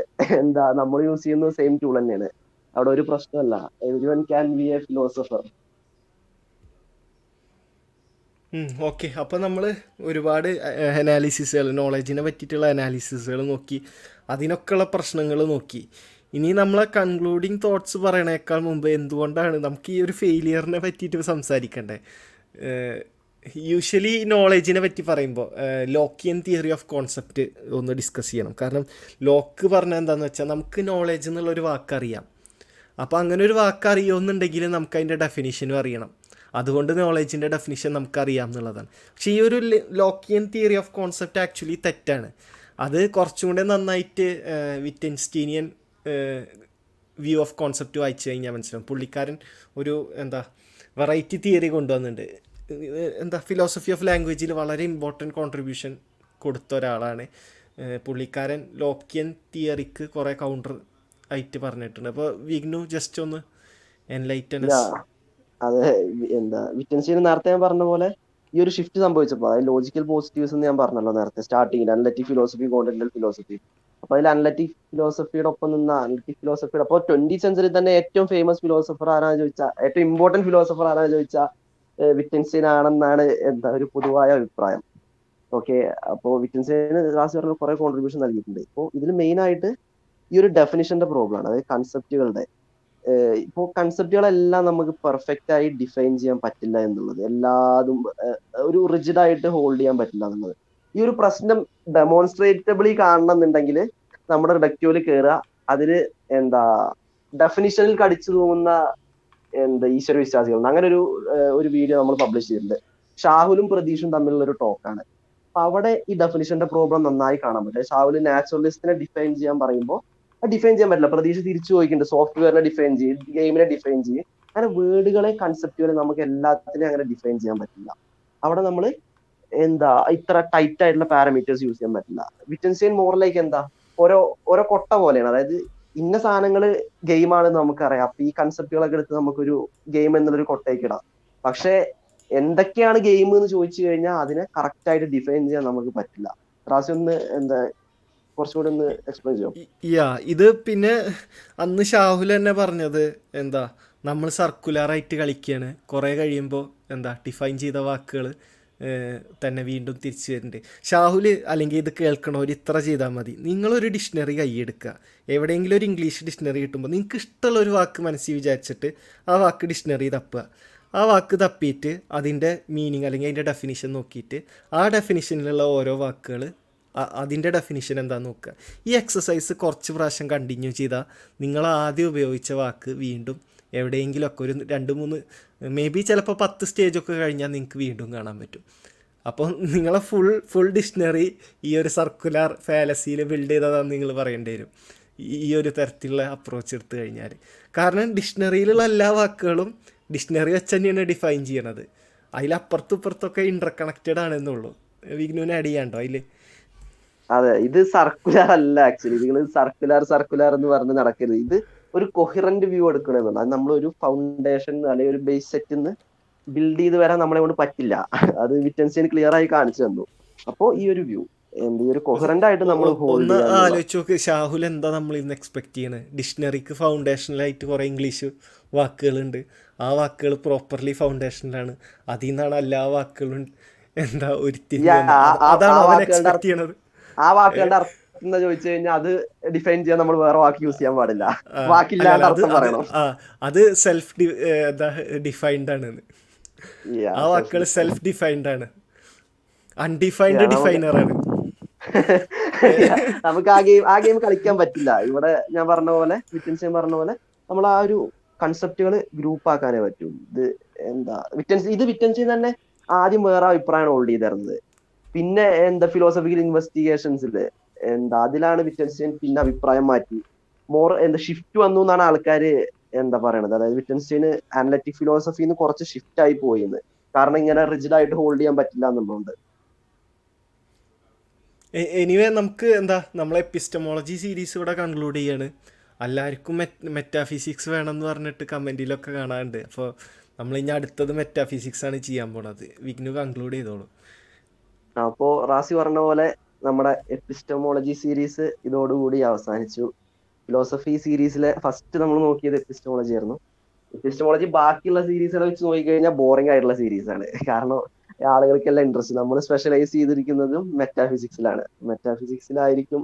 B: എന്താ നമ്മൾ യൂസ് ചെയ്യുന്നത് സെയിം ടൂൾ തന്നെയാണ്. അവിടെ ഒരു പ്രശ്നമല്ല. Everyone can be a philosopher
A: okay അപ്പോൾ നമ്മൾ ഒരുപാട് അനാലിസിസുകൾ നോളജിനെ പറ്റിയിട്ടുള്ള അനാലിസിസുകൾ നോക്കി അതിനൊക്കെയുള്ള പ്രശ്നങ്ങൾ നോക്കി. ഇനി നമ്മളെ കൺക്ലൂഡിങ് തോട്ട്സ് പറയണേക്കാൾ മുമ്പ് എന്തുകൊണ്ടാണ് നമുക്ക് ഈ ഒരു ഫെയിലിയറിനെ പറ്റിയിട്ട് സംസാരിക്കണ്ടേ? യൂഷ്വലി നോളജിനെ പറ്റി പറയുമ്പോൾ ലോക്കിയൻ തിയറി ഓഫ് കോൺസെപ്റ്റ് ഒന്ന് ഡിസ്കസ് ചെയ്യണം. കാരണം ലോക്ക് പറഞ്ഞാൽ എന്താണെന്ന് വെച്ചാൽ നമുക്ക് നോളജ് എന്നുള്ളൊരു വാക്കറിയാം. അപ്പോൾ അങ്ങനെ ഒരു വാക്ക് അറിയുമെന്നുണ്ടെങ്കിൽ നമുക്ക് അതിന്റെ ഡെഫിനിഷനും അറിയണം. അതുകൊണ്ട് നോളജിന്റെ ഡെഫിനിഷൻ നമുക്കറിയാം എന്നുള്ളതാണ്. പക്ഷേ ഈ ഒരു Lockean theory of concept actually തെറ്റാണ്. അത് കുറച്ചും കൂടെ നന്നായിട്ട് വിറ്റൻസ്റ്റീനിയൻ വ്യൂ ഓഫ് കോൺസെപ്റ്റ് വായിച്ചു കഴിഞ്ഞാൽ മനസ്സിലാവും. പുള്ളിക്കാരൻ ഒരു എന്താ വെറൈറ്റി തിയറി കൊണ്ടുവന്നിട്ടുണ്ട്. എന്താ ഫിലോസഫി ഓഫ് ലാംഗ്വേജിൽ വളരെ ഇമ്പോർട്ടന്റ് കോൺട്രിബ്യൂഷൻ കൊടുത്ത ഒരാളാണ്. പുള്ളിക്കാരൻ ലോക്കിയൻ തിയറിക്ക് കുറേ കൗണ്ടർ ആയിട്ട് പറഞ്ഞിട്ടുണ്ട്. അപ്പോൾ വിഗ്നു ജസ്റ്റ് ഒന്ന് എൻലൈറ്റനസ്
B: അത് എന്താ വിറ്റൻസ്റ്റീൻ നേരത്തെ ഞാൻ പറഞ്ഞ പോലെ ഈ ഒരു ഷിഫ്റ്റ് സംഭവിച്ചപ്പോൾ അതായത് ലോജിക്കൽ പോസിറ്റീവ്സ് എന്ന് ഞാൻ പറഞ്ഞല്ലോ നേരത്തെ സ്റ്റാർട്ടിങ്ങിൽ അനലറ്റിക് ഫിലോസഫി കോണ്ടിനൽ ഫിലോസഫി അപ്പൊ അതിൽ അനലറ്റിക് ഫിലോസഫിയുടെ ഒപ്പം നിന്ന അനലറ്റിക് ഫിലോസഫിയുടെ അപ്പോൾ ട്വന്റി സെഞ്ചുറി തന്നെ ഏറ്റവും ഫേമസ് ഫിലോസഫർ ആരാന്ന് ചോദിച്ചാൽ ഏറ്റവും ഇമ്പോർട്ടന്റ് ഫിലോസഫർ ആരാന്ന് ചോദിച്ചാൽ വിറ്റൻസ്റ്റീൻ ആണെന്നാണ് എന്താ ഒരു പൊതുവായ അഭിപ്രായം. ഓക്കെ അപ്പോൾ വിറ്റൻസ്റ്റീന് ക്ലാസ് പറഞ്ഞ കുറെ കോൺട്രിബ്യൂഷൻ നൽകിയിട്ടുണ്ട്. ഇപ്പോൾ ഇതിൽ മെയിൻ ആയിട്ട് ഈ ഒരു ഡെഫിനിഷന്റെ പ്രോബ്ലം ആണ് അതായത് കൺസെപ്റ്റുകളുടെ ഇപ്പോൾ കൺസെപ്റ്റുകളെല്ലാം നമുക്ക് പെർഫെക്റ്റ് ആയി ഡിഫൈൻ ചെയ്യാൻ പറ്റില്ല എന്നുള്ളത്. എല്ലാതും ഒരു റിജിഡ് ആയിട്ട് ഹോൾഡ് ചെയ്യാൻ പറ്റില്ല എന്നുള്ളത്. ഈ ഒരു പ്രശ്നം ഡെമോൺസ്ട്രേറ്റബിളി കാണണം എന്നുണ്ടെങ്കിൽ നമ്മുടെ റിഡക്റ്റീവിൽ കയറുക അതിൽ എന്താ ഡെഫിനിഷനിൽ കടിച്ചു തൂങ്ങുന്ന എന്താ ഈശ്വര വിശ്വാസികൾ അങ്ങനെ ഒരു ഒരു വീഡിയോ നമ്മൾ പബ്ലിഷ് ചെയ്തിട്ടുണ്ട്. ഷാഹുലും പ്രതീഷും തമ്മിലുള്ള ഒരു ടോക്കാണ് അപ്പൊ അവിടെ ഈ ഡെഫിനിഷന്റെ പ്രോബ്ലം നന്നായി കാണാൻ പറ്റും. ഷാഹുൽ നാച്ചുറലിസ്റ്റിനെ ഡിഫൈൻ ചെയ്യാൻ പറയുമ്പോൾ ഡിഫൈൻ ചെയ്യാൻ പറ്റില്ല. പ്രതീക്ഷ തിരിച്ചു ചോദിക്കുന്നുണ്ട് സോഫ്റ്റ്വെയറിനെ ഡിഫൈൻ ചെയ്യും ഗെയിമിനെ ഡിഫൈൻ ചെയ്യും. അങ്ങനെ വേർഡുകളെ കൺസെപ്റ്റുകളെ നമുക്ക് എല്ലാത്തിനെയും അങ്ങനെ ഡിഫൈൻ ചെയ്യാൻ പറ്റില്ല. അവിടെ നമ്മൾ എന്താ ഇത്ര ടൈറ്റ് ആയിട്ടുള്ള പാരാമീറ്റേഴ്സ് യൂസ് ചെയ്യാൻ പറ്റില്ല. വിറ്റൻസിയൻ മോറിലേക്ക് എന്താ ഓരോ ഓരോ കൊട്ട പോലെയാണ്. അതായത് ഇന്ന സാധനങ്ങൾ ഗെയിമാണെന്ന് നമുക്കറിയാം. അപ്പൊ ഈ കൺസെപ്റ്റുകളൊക്കെ എടുത്ത് നമുക്കൊരു ഗെയിം എന്നുള്ളൊരു കൊട്ടയ്ക്ക് ഇടാം. പക്ഷെ എന്തൊക്കെയാണ് ഗെയിം എന്ന് ചോദിച്ചു കഴിഞ്ഞാൽ അതിനെ കറക്റ്റ് ആയിട്ട് ഡിഫൈൻ ചെയ്യാൻ നമുക്ക് പറ്റില്ല. റാസി ഒന്ന് എന്താ കുറച്ചുകൂടി ഒന്ന് എക്സ്പ്ലെയിൻ ചെയ്യാം?
A: യാ ഇത് പിന്നെ അന്ന് ഷാഹുൽ തന്നെ പറഞ്ഞത് എന്താ നമ്മൾ സർക്കുലറായിട്ട് കളിക്കുകയാണ് കുറേ കഴിയുമ്പോൾ എന്താ ഡിഫൈൻ ചെയ്ത വാക്കുകൾ തന്നെ വീണ്ടും തിരിച്ചു വരുന്നുണ്ട്. ഷാഹുൽ അല്ലെങ്കിൽ ഇത് കേൾക്കണവർ ഇത്ര ചെയ്താൽ മതി. നിങ്ങളൊരു ഡിക്ഷണറി കൈയെടുക്കുക എവിടെയെങ്കിലും ഒരു ഇംഗ്ലീഷ് ഡിക്ഷണറി കിട്ടുമ്പോൾ നിങ്ങൾക്ക് ഇഷ്ടമുള്ള ഒരു വാക്ക് മനസ്സിൽ വിചാരിച്ചിട്ട് ആ വാക്ക് ഡിക്ഷണറി തപ്പുക. ആ വാക്ക് തപ്പിയിട്ട് അതിന്റെ മീനിങ് അല്ലെങ്കിൽ അതിന്റെ ഡെഫിനിഷൻ നോക്കിയിട്ട് ആ ഡെഫിനിഷനിലുള്ള ഓരോ വാക്കുകൾ അതിന്റെ ഡെഫിനിഷൻ എന്താണെന്ന് നോക്കുക ഈ എക്സസൈസ് കുറച്ച് പ്രാവശ്യം കണ്ടിന്യൂ ചെയ്താൽ നിങ്ങൾ ആദ്യം ഉപയോഗിച്ച വാക്ക് വീണ്ടും എവിടെയെങ്കിലുമൊക്കെ ഒരു രണ്ട് മൂന്ന് മേ ബി ചിലപ്പോൾ പത്ത് സ്റ്റേജൊക്കെ കഴിഞ്ഞാൽ നിങ്ങൾക്ക് വീണ്ടും കാണാൻ പറ്റും. അപ്പോൾ നിങ്ങളെ ഫുൾ ഫുൾ ഡിക്ഷണറി ഈ ഒരു സർക്കുലർ ഫാലസിയിൽ ബിൽഡ് ചെയ്തതാണെന്ന് നിങ്ങൾ പറയേണ്ടി വരും. ഈ- ഒരു തരത്തിലുള്ള അപ്രോച്ച് എടുത്തു കഴിഞ്ഞാൽ കാരണം ഡിക്ഷണറിയിലുള്ള എല്ലാ വാക്കുകളും ഡിക്ഷണറി വെച്ച് തന്നെയാണ് ഡിഫൈൻ ചെയ്യണത്. അതിലപ്പുറത്തും ഇപ്പുറത്തൊക്കെ ഇന്റർ കണക്റ്റഡ് ആണെന്നുള്ളൂ. വിഗ്നുവിനെ ആഡ് ചെയ്യാണ്ടോ അതിൽ
B: അതെ ഇത് സർക്കുലർ അല്ല ആക്ച്വലി നിങ്ങൾ സർക്കുലർ സർക്കുലർ എന്ന് പറഞ്ഞ് നടക്കരുത്. ഇത് ഒരു കൊഹിറന്റ് വ്യൂ എടുക്കണമെന്നുണ്ട് അത് നമ്മൾ ഒരു ഫൗണ്ടേഷൻ അല്ലെങ്കിൽ ഒരു ബേസ് സെറ്റ് നിന്ന് ബിൽഡ് ചെയ്ത് വരാൻ നമ്മളെ കൊണ്ട് പറ്റില്ല. അത് വിറ്റൻസിയൻ ക്ലിയർ ആയി കാണിച്ചു തന്നു. അപ്പോ ഈ ഒരു വ്യൂ എന്ത് ഒരു കൊഹിറന്റ് ആയിട്ട് നമ്മൾ ഹോൾഡ്
A: ഒന്ന്
B: ചെയ്യാൻ
A: ആലോചിച്ച് നോക്ക് ഷാഹുൽ എന്താ നമ്മൾ ഇന്ന് എക്സ്പെക്ട് ചെയ്യണത് ഡിക്ഷണറിക്ക് ഫൗണ്ടേഷനിലായിട്ട് കുറെ ഇംഗ്ലീഷ് വാക്കുകളുണ്ട്. ആ വാക്കുകൾ പ്രോപ്പർലി ഫൗണ്ടേഷനിലാണ് അതിൽ നിന്നാണ് എല്ലാ വാക്കുകളും എന്താ
B: ഒരു
A: അതാണ് അവൻ എക്സ്പെക്ട് ചെയ്യണത്.
B: ആ വാക്കുകളുടെ അർത്ഥം എന്താ ചോദിച്ചു കഴിഞ്ഞാൽ അത് ഡിഫൈൻ ചെയ്യാൻ നമ്മൾ വേറെ വാക്ക് യൂസ് ചെയ്യാൻ പാടില്ല. വാക്കില്ലാണ്ട് അർത്ഥം പറയണം.
A: അത് സെൽഫ് ഡിഫൈൻഡ് ആണ്. ആ വാക്കുകൾ സെൽഫ് ഡിഫൈൻഡ് ആണ്. അൺഡിഫൈൻഡ് ഡിഫൈനർ ആണ്.
B: നമുക്ക് ആ ഗെയിം ആ ഗെയിം കളിക്കാൻ പറ്റില്ല. ഇവിടെ ഞാൻ പറഞ്ഞ പോലെ വിറ്റൻസ് പറഞ്ഞ പോലെ നമ്മൾ ആ ഒരു കൺസെപ്റ്റുകൾ ഗ്രൂപ്പ് ആക്കാനേ പറ്റും. ഇത് എന്താ വിറ്റൻസ് ഇത് വിറ്റൻസി തന്നെ ആദ്യം വേറെ അഭിപ്രായമാണ് ഹോൾഡ് ചെയ്തിരുന്നത്. പിന്നെ എന്താ ഫിലോസഫിക്കൽ ഇൻവെസ്റ്റിഗേഷൻസിൽ എന്താ അതിലാണ് വിറ്റൻസ്റ്റൈൻ പിന്നെ അഭിപ്രായം മാറ്റി. മോർ എന്താ ഷിഫ്റ്റ് വന്നു എന്നാണ് ആൾക്കാർ എന്താ പറയണത്? അതായത് വിറ്റൻസ്റ്റൈന് അനലറ്റിക് ഫിലോസഫിന്ന് കുറച്ച് ഷിഫ്റ്റ് ആയി പോയിന്ന്. കാരണം ഇങ്ങനെ റിജിഡ് ആയിട്ട് ഹോൾഡ് ചെയ്യാൻ പറ്റില്ല എന്നുള്ളതുകൊണ്ട്
A: എനിവേ നമുക്ക് എന്താ നമ്മളെ എപ്പിസ്റ്റമോളജി സീരീസ് ഇവിടെ കൺക്ലൂഡ് ചെയ്യാണ്. എല്ലാവർക്കും മെറ്റാഫിസിക്സ് വേണം എന്ന് പറഞ്ഞിട്ട് കമന്റിലൊക്കെ കാണാറുണ്ട് അപ്പോൾ നമ്മൾ ഇനി അടുത്തത് മെറ്റാഫിസിക്സ് ആണ് ചെയ്യാൻ പോണത്. വിഗ്നു കൺക്ലൂഡ് ചെയ്തോളൂ.
B: അപ്പോ റാസി പറഞ്ഞ പോലെ നമ്മുടെ എപ്പിസ്റ്റമോളജി സീരീസ് ഇതോടുകൂടി അവസാനിച്ചു. ഫിലോസഫി സീരീസിലെ ഫസ്റ്റ് നമ്മൾ നോക്കിയത് എപ്പിസ്റ്റമോളജി ആയിരുന്നു. എപ്പിസ്റ്റമോളജി ബാക്കിയുള്ള സീരീസുകളെ വെച്ച് നോക്കിക്കഴിഞ്ഞാൽ ബോറിംഗ് ആയിട്ടുള്ള സീരീസ് ആണ്. കാരണം ആളുകൾക്കെല്ലാം ഇൻട്രസ്റ്റ് നമ്മൾ സ്പെഷ്യലൈസ് ചെയ്തിരിക്കുന്നതും മെറ്റാഫിസിക്സിലാണ് മെറ്റാഫിസിക്സിലായിരിക്കും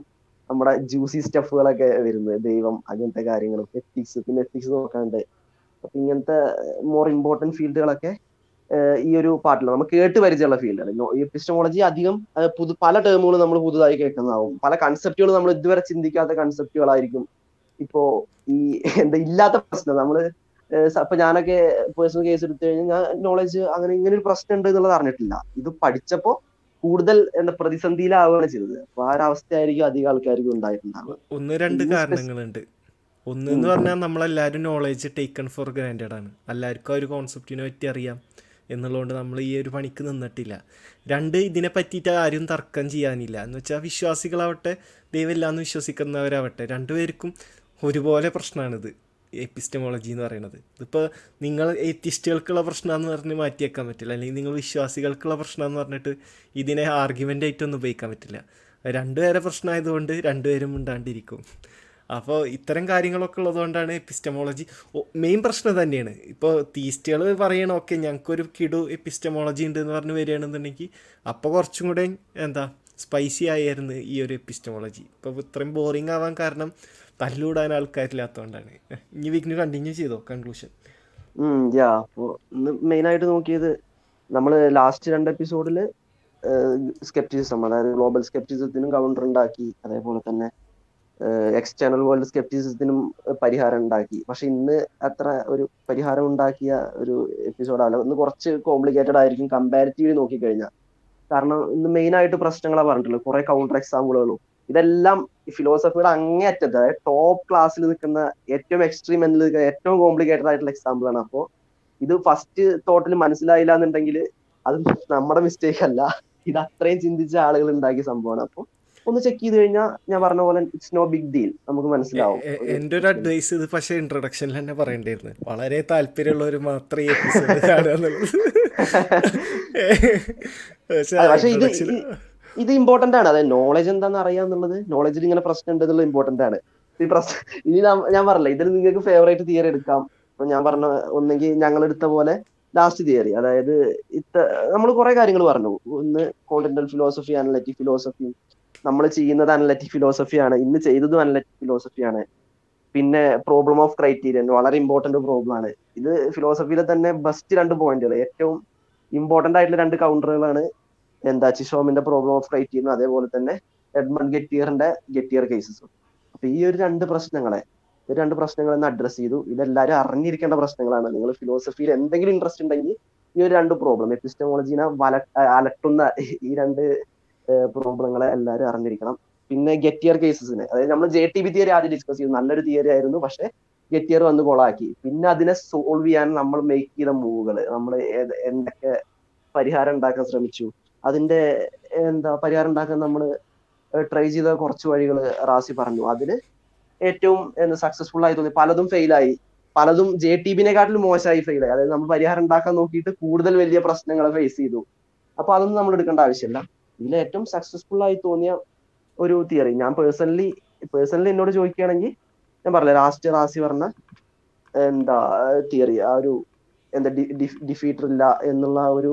B: നമ്മുടെ ജ്യൂസി സ്റ്റഫുകളൊക്കെ വരുന്നത്. ദൈവം അങ്ങനത്തെ കാര്യങ്ങളും എത്തിക്സ് പിന്നെ എത്തിക്സ് നോക്കാണ്ട് അപ്പൊ ഇങ്ങനത്തെ മോർ ഇമ്പോർട്ടന്റ് ഫീൽഡുകളൊക്കെ ഈ ഒരു പാട്ടിൽ നമുക്ക് കേട്ട് പരിചയമുള്ള ഫീൽഡാണ് എപ്പിസ്റ്റമോളജി അധികം പുതു പല ടേമുകളും നമ്മൾ പുതുതായി കേൾക്കുന്നതാവും. പല കൺസെപ്റ്റുകൾ നമ്മൾ ഇതുവരെ ചിന്തിക്കാത്ത കൺസെപ്റ്റുകളായിരിക്കും ഇപ്പോ ഈ എന്താ ഇല്ലാത്ത പ്രശ്നം. നമ്മൾ ഇപ്പൊ ഞാനൊക്കെ പേഴ്സണൽ കേസ് എടുത്തു കഴിഞ്ഞാൽ ഞാൻ നോളജ് അങ്ങനെ ഇങ്ങനെ ഒരു പ്രശ്നം ഉണ്ട് എന്നുള്ളത് അറിഞ്ഞിട്ടില്ല. ഇത് പഠിച്ചപ്പോ കൂടുതൽ എന്താ പ്രതിസന്ധിയിലാവുകയാണ് ചെയ്തത്. അപ്പൊ ആ ഒരു അവസ്ഥയായിരിക്കും അധികം ആൾക്കാർക്കും ഉണ്ടായിട്ടുണ്ടാവുക.
A: ഒന്ന് രണ്ട് കാരണങ്ങളുണ്ട്. ഒന്ന് എന്ന് പറഞ്ഞാൽ നമ്മളെല്ലാവരും നോളജ് ടേക്കൺ ഫോർ ഗ്രാൻഡഡ് ആണ്. എല്ലാവർക്കും ആ ഒരു കോൺസെപ്റ്റിനെ പറ്റി അറിയാം. എന്നുള്ളതുകൊണ്ട് നമ്മൾ ഈ ഒരു പണിക്ക് നിന്നിട്ടില്ല. രണ്ട് ഇതിനെ പറ്റിയിട്ട് ആരും തർക്കം ചെയ്യാനില്ല. എന്ന് വെച്ചാൽ വിശ്വാസികളാവട്ടെ ദൈവമില്ലാന്ന് വിശ്വസിക്കുന്നവരാവട്ടെ രണ്ടുപേർക്കും ഒരുപോലെ പ്രശ്നമാണിത് എപ്പിസ്റ്റമോളജി എന്ന് പറയുന്നത് ഇതിപ്പോൾ നിങ്ങൾ എത്തിസ്റ്റുകൾക്കുള്ള പ്രശ്നമെന്ന് പറഞ്ഞ് മാറ്റിയേക്കാൻ പറ്റില്ല. അല്ലെങ്കിൽ നിങ്ങൾ വിശ്വാസികൾക്കുള്ള പ്രശ്നമെന്ന് പറഞ്ഞിട്ട് ഇതിനെ ആർഗ്യുമെന്റ് ആയിട്ടൊന്നും ഉപയോഗിക്കാൻ പറ്റില്ല. രണ്ടുപേരെ പ്രശ്നമായതുകൊണ്ട് രണ്ടുപേരും മിണ്ടാണ്ടിരിക്കും. അപ്പോൾ ഇത്തരം കാര്യങ്ങളൊക്കെ ഉള്ളതുകൊണ്ടാണ് എപ്പിസ്റ്റമോളജി മെയിൻ പ്രശ്നം തന്നെയാണ് ഇപ്പോൾ തീസ്റ്റുകൾ പറയണ ഓക്കെ ഞങ്ങൾക്കൊരു കിടു എപ്പിസ്റ്റമോളജി ഉണ്ട് എന്ന് പറഞ്ഞ് വരികയാണെന്നുണ്ടെങ്കിൽ അപ്പോൾ കുറച്ചും കൂടെ എന്താ സ്പൈസി ആയിരുന്നു ഈ ഒരു എപ്പിസ്റ്റമോളജി ഇപ്പോൾ ഇത്രയും ബോറിംഗ് ആവാൻ കാരണം തല്ലൂടാൻ ആൾക്കാരില്ലാത്തതുകൊണ്ടാണ്. ഇനി വീക്കിന് കണ്ടിന്യൂ ചെയ്തോ കൺക്ലൂഷൻ
B: യാ അപ്പോൾ ആയിട്ട് നോക്കിയത് നമ്മൾ ലാസ്റ്റ് രണ്ട് എപ്പിസോഡിൽ സ്കെപ്റ്റിസം അതായത് ഗ്ലോബൽ സ്കെപ്റ്റിസത്തിനും കൗണ്ടർ ഉണ്ടാക്കി അതേപോലെ തന്നെ എക്സ്റ്റേണൽ വേൾഡ് സ്കെപ്റ്റിസിസത്തിനും പരിഹാരം ഉണ്ടാക്കി. പക്ഷെ ഇന്ന് അത്ര ഒരു പരിഹാരം ഉണ്ടാക്കിയ ഒരു എപ്പിസോഡല്ല ഇന്ന് കുറച്ച് കോംപ്ലിക്കേറ്റഡ് ആയിരിക്കും കമ്പാരിറ്റീവ്ലി നോക്കിക്കഴിഞ്ഞാൽ കാരണം ഇന്ന് മെയിൻ ആയിട്ട് പ്രശ്നങ്ങളാണ് പറഞ്ഞിട്ടുള്ളത്. കുറെ കൗണ്ടർ എക്സാമ്പിളുകളും ഇതെല്ലാം ഫിലോസഫിയുടെ അങ്ങേയറ്റത്ത് അതായത് ടോപ്പ് ക്ലാസ്സിൽ നിൽക്കുന്ന ഏറ്റവും എക്സ്ട്രീം എന്നിൽ നിൽക്കുന്ന ഏറ്റവും കോംപ്ലിക്കേറ്റഡ് ആയിട്ടുള്ള എക്സാമ്പിൾ ആണ്. അപ്പോൾ ഇത് ഫസ്റ്റ് തോട്ടിൽ മനസ്സിലായില്ല എന്നുണ്ടെങ്കിൽ അത് നമ്മുടെ മിസ്റ്റേക്ക് അല്ല. ഇത് അത്രയും ചിന്തിച്ച ആളുകൾ ഉണ്ടാക്കിയ സംഭവമാണ്. അപ്പോൾ ഒന്ന് ചെക്ക് ചെയ്ത് കഴിഞ്ഞാൽ ഞാൻ പറഞ്ഞ പോലെ ഇറ്റ്സ് നോ ബിഗ് ഡീൽ നമുക്ക് മനസ്സിലാവും.
A: എന്റെ ഒരു അഡ്വൈസ് ഇത് പക്ഷേ ഇൻട്രൊഡക്ഷനിൽ തന്നെ പറയേണ്ടിയിരുന്നു. വളരെ താല്പര്യമുള്ളവർ മാത്രമേ എപ്പിസോഡ് പക്ഷേ
B: ഇത് ഇത് ഇമ്പോർട്ടന്റ് ആണ്. അതായത് നോളജ് എന്താണെന്ന് അറിയാന്നുള്ളത് നോളജിൽ ഇങ്ങനെ പ്രശ്നം ഉണ്ട് എന്നുള്ളത് ഇമ്പോർട്ടന്റ് ആണ്. ഈ പ്രശ്നം ഇനി ഞാൻ പറഞ്ഞില്ല ഇതിൽ നിങ്ങൾക്ക് ഫേവറേറ്റ് തിയറി എടുക്കാം. ഇപ്പൊ ഞാൻ പറഞ്ഞ ഒന്നെങ്കിൽ ഞങ്ങൾ എടുത്ത പോലെ ലാസ്റ്റ് തിയറി അതായത് ഇത്ത നമ്മൾ കുറെ കാര്യങ്ങൾ പറഞ്ഞു. ഒന്ന് കോണ്ടിനൽ ഫിലോസഫി അനലറ്റിക് ഫിലോസഫി നമ്മൾ ചെയ്യുന്നത് അനലറ്റിക് ഫിലോസഫിയാണ് ഇന്ന് ചെയ്തതും അനലറ്റിക് ഫിലോസഫിയാണ് പിന്നെ പ്രോബ്ലം ഓഫ് ക്രൈറ്റീരിയൻ വളരെ ഇമ്പോർട്ടന്റ് പ്രോബ്ലം ആണ്. ഇത് ഫിലോസഫിയിലെ തന്നെ ബെസ്റ്റ് രണ്ട് പോയിന്റുകൾ ഏറ്റവും ഇമ്പോർട്ടന്റ് ആയിട്ടുള്ള രണ്ട് കൗണ്ടറുകളാണ് എന്താ ചിഷോമിന്റെ പ്രോബ്ലം ഓഫ് ക്രൈറ്റീരിയൻ അതേപോലെ തന്നെ എഡ്മണ്ട് ഗെറ്റിയറിന്റെ ഗെറ്റിയർ കേസസും അപ്പൊ ഈ ഒരു രണ്ട് പ്രശ്നങ്ങളെ ഈ രണ്ട് പ്രശ്നങ്ങളെ അഡ്രസ് ചെയ്തു. ഇതെല്ലാവരും അറിഞ്ഞിരിക്കേണ്ട പ്രശ്നങ്ങളാണ്. നിങ്ങൾ ഫിലോസഫിയിൽ എന്തെങ്കിലും ഇൻട്രസ്റ്റ് ഉണ്ടെങ്കിൽ ഈ ഒരു രണ്ട് പ്രോബ്ലം എപ്പിസ്റ്റമോളജിനെ വല അലട്ടുന്ന ഈ രണ്ട് പ്രോബ്ലങ്ങളെ എല്ലാവരും അറിഞ്ഞിരിക്കണം. പിന്നെ ഗെറ്റിയർ കേസസിനെ അതായത് നമ്മൾ ജെ ടി ബി തിയറി ആദ്യം ഡിസ്കസ് ചെയ്തു. നല്ലൊരു തിയറി ആയിരുന്നു. പക്ഷെ ഗെറ്റിയർ വന്ന് കൊളാക്കി പിന്നെ അതിനെ സോൾവ് ചെയ്യാൻ നമ്മൾ മേക്ക് ചെയ്ത മൂവുകൾ നമ്മൾ എന്തൊക്കെ പരിഹാരം ഉണ്ടാക്കാൻ ശ്രമിച്ചു. അതിന്റെ എന്താ പരിഹാരം ഉണ്ടാക്കാൻ നമ്മൾ ട്രൈ ചെയ്ത കുറച്ച് വഴികൾ റാസി പറഞ്ഞു. അതിൽ ഏറ്റവും എന്താ സക്സസ്ഫുൾ ആയി തോന്നി. പലതും ഫെയിലായി പലതും ജെ ടി ബിനെക്കാട്ടിലും മോശമായി ഫെയിലായി അതായത് നമ്മൾ പരിഹാരം ഉണ്ടാക്കാൻ നോക്കിയിട്ട് കൂടുതൽ വലിയ പ്രശ്നങ്ങളെ ഫേസ് ചെയ്തു. അപ്പൊ അതൊന്നും നമ്മൾ എടുക്കേണ്ട ആവശ്യമില്ല. ഇതിൽ ഏറ്റവും സക്സസ്ഫുൾ ആയി തോന്നിയ ഒരു തിയറി ഞാൻ പേഴ്സണലി പേഴ്സണലി എന്നോട് ചോദിക്കുകയാണെങ്കിൽ ഞാൻ പറഞ്ഞില്ല ലാസ്റ്റ് റാസി പറഞ്ഞ എന്താ തിയറി ആ ഒരു എന്താ ഡിഫീറ്റർ ഇല്ല എന്നുള്ള ഒരു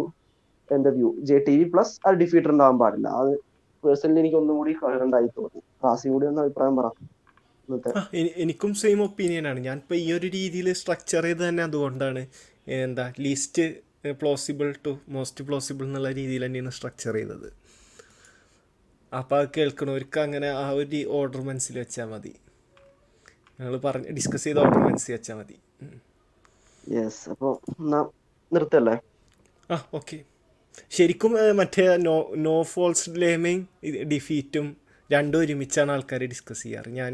B: എന്താ view J T B plus ആ ഡിഫീറ്റർ ഉണ്ടാവാൻ പാടില്ല. അത് പേഴ്സണലി എനിക്ക് ഒന്നും കൂടി കണ്ടായി തോന്നി. റാസി കൂടി ഒന്ന് അഭിപ്രായം പറ.
A: എനിക്കും സെയിം ഒപ്പീനിയൻ ആണ്. ഞാൻ ഇപ്പൊ ഈ ഒരു രീതിയിൽ സ്ട്രക്ചർ ചെയ്ത് തന്നെ അതുകൊണ്ടാണ്. എന്താ least plausible to most plausible എന്നുള്ള രീതിയിൽ തന്നെയാണ് സ്ട്രക്ചർ ചെയ്തത്. അപ്പോൾ അത് കേൾക്കണവർക്ക് അങ്ങനെ ആ ഒരു ഓർഡർ മനസ്സിൽ വെച്ചാൽ മതി. ഞങ്ങൾ പറഞ്ഞ് ഡിസ്കസ് ചെയ്ത ഓർഡർ മനസ്സിൽ വെച്ചാൽ മതി.
B: യെസ് നിർത്തല്ലേ?
A: ആ ഓക്കെ ശരിക്കും മറ്റേ നോ നോ ഫോൾസ് ലേമയും ഡിഫീറ്റും രണ്ടും ഒരുമിച്ചാണ് ആൾക്കാർ ഡിസ്കസ് ചെയ്യാറ്. ഞാൻ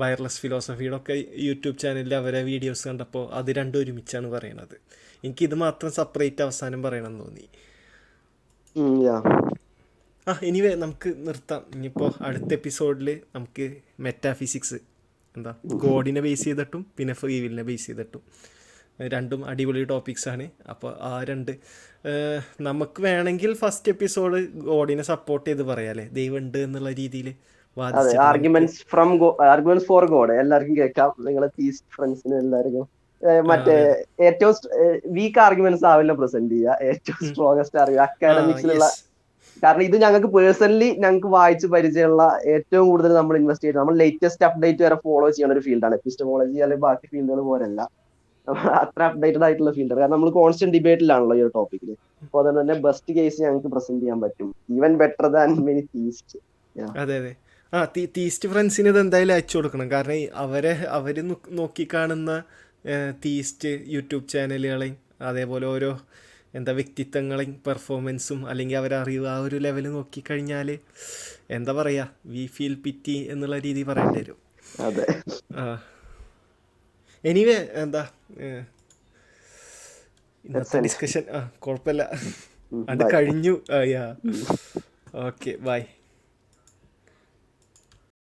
A: വയർലെസ് ഫിലോസഫിയുടെ ഒക്കെ യൂട്യൂബ് ചാനലിൽ അവരെ വീഡിയോസ് കണ്ടപ്പോൾ അത് രണ്ടും ഒരുമിച്ചാണ് പറയണത്. എനിക്കിത് മാത്രം സെപ്പറേറ്റ് അവസാനം പറയണമെന്ന് തോന്നി. ആ എനിവേ നമുക്ക് നിർത്താം. ഇനിയിപ്പോൾ അടുത്ത എപ്പിസോഡിൽ നമുക്ക് മെറ്റാഫിസിക്സ് എന്താ ഗോഡിനെ ബേസ് ചെയ്തിട്ടും പിന്നെ ഫ്രീ വില്ലിനെ ബേസ് ചെയ്തിട്ടും. രണ്ടും അടിപൊളി ടോപ്പിക്സ് ആണ്. അപ്പോൾ ആ രണ്ട് നമുക്ക് വേണമെങ്കിൽ ഫസ്റ്റ് എപ്പിസോഡ് ഗോഡിനെ സപ്പോർട്ട് ചെയ്ത് പറയാല്ലേ ദൈവം ഉണ്ട് എന്നുള്ള രീതിയിൽ
B: arguments from arguments for God എല്ലാവർക്കും കേൾക്കാം. നിങ്ങളെ തീസ്റ്റ് ഫ്രണ്ട്സിനും എല്ലാവർക്കും. മറ്റേ ഏറ്റവും വീക്ക് ആർഗ്യുമെന്റ്സ് ആവില്ല പ്രസന്റ് ചെയ്യുക. ഏറ്റവും സ്ട്രോങ്സ്റ്റ് അറിയുക. അക്കാഡമിക്സിലുള്ള കാരണം ഇത് ഞങ്ങൾക്ക് പേഴ്സണലി ഞങ്ങൾക്ക് വായിച്ച് പരിചയമുള്ള ഏറ്റവും കൂടുതൽ നമ്മൾ ഇൻവെസ്റ്റ് ചെയ്യുന്നത് നമ്മൾ ലേറ്റസ്റ്റ് അപ്ഡേറ്റ് വരെ ഫോളോ ചെയ്യുന്ന ഒരു ഫീൽഡാണ് എപ്പിസ്റ്റമോളജി അല്ലെങ്കിൽ ബാക്കി ഫീൽഡുകൾ നമ്മൾ അത്ര അപ്ഡേറ്റഡ് ആയിട്ടുള്ള ഫീൽഡാണ് കാരണം നമ്മൾ കോൺസ്റ്റന്റ് ഡിബേറ്റിലാണല്ലോ ഈ ഒരു ടോപ്പിക്കിൽ അപ്പോൾ അതുകൊണ്ട് തന്നെ ബെസ്റ്റ് കേസ് ഞങ്ങൾക്ക് പ്രസന്റ് ചെയ്യാൻ പറ്റും. Even better than many theist
A: അതെ അതെ. ആ തീസ്റ്റ് ഫ്രണ്ട്സിന് ഇത് എന്തായാലും അയച്ചു കൊടുക്കണം. കാരണം അവരെ അവർ നോക്കിക്കാണുന്ന തീസ്റ്റ് യൂട്യൂബ് ചാനലുകളെയും അതേപോലെ ഓരോ എന്താ വ്യക്തിത്വങ്ങളും പെർഫോമൻസും അല്ലെങ്കിൽ അവരെ അറിവ് ആ ഒരു ലെവൽ നോക്കിക്കഴിഞ്ഞാൽ എന്താ പറയുക വി ഫീൽ പിറ്റി എന്നുള്ള രീതി പറയേണ്ടി വരും.
B: അതെ.
A: ആ. എനിവേ എന്താ ഇന്നത്തെ ഡിസ്കഷൻ ആ കുഴപ്പമില്ല. അത് കഴിഞ്ഞു. ആ യാ ഓക്കെ ബൈ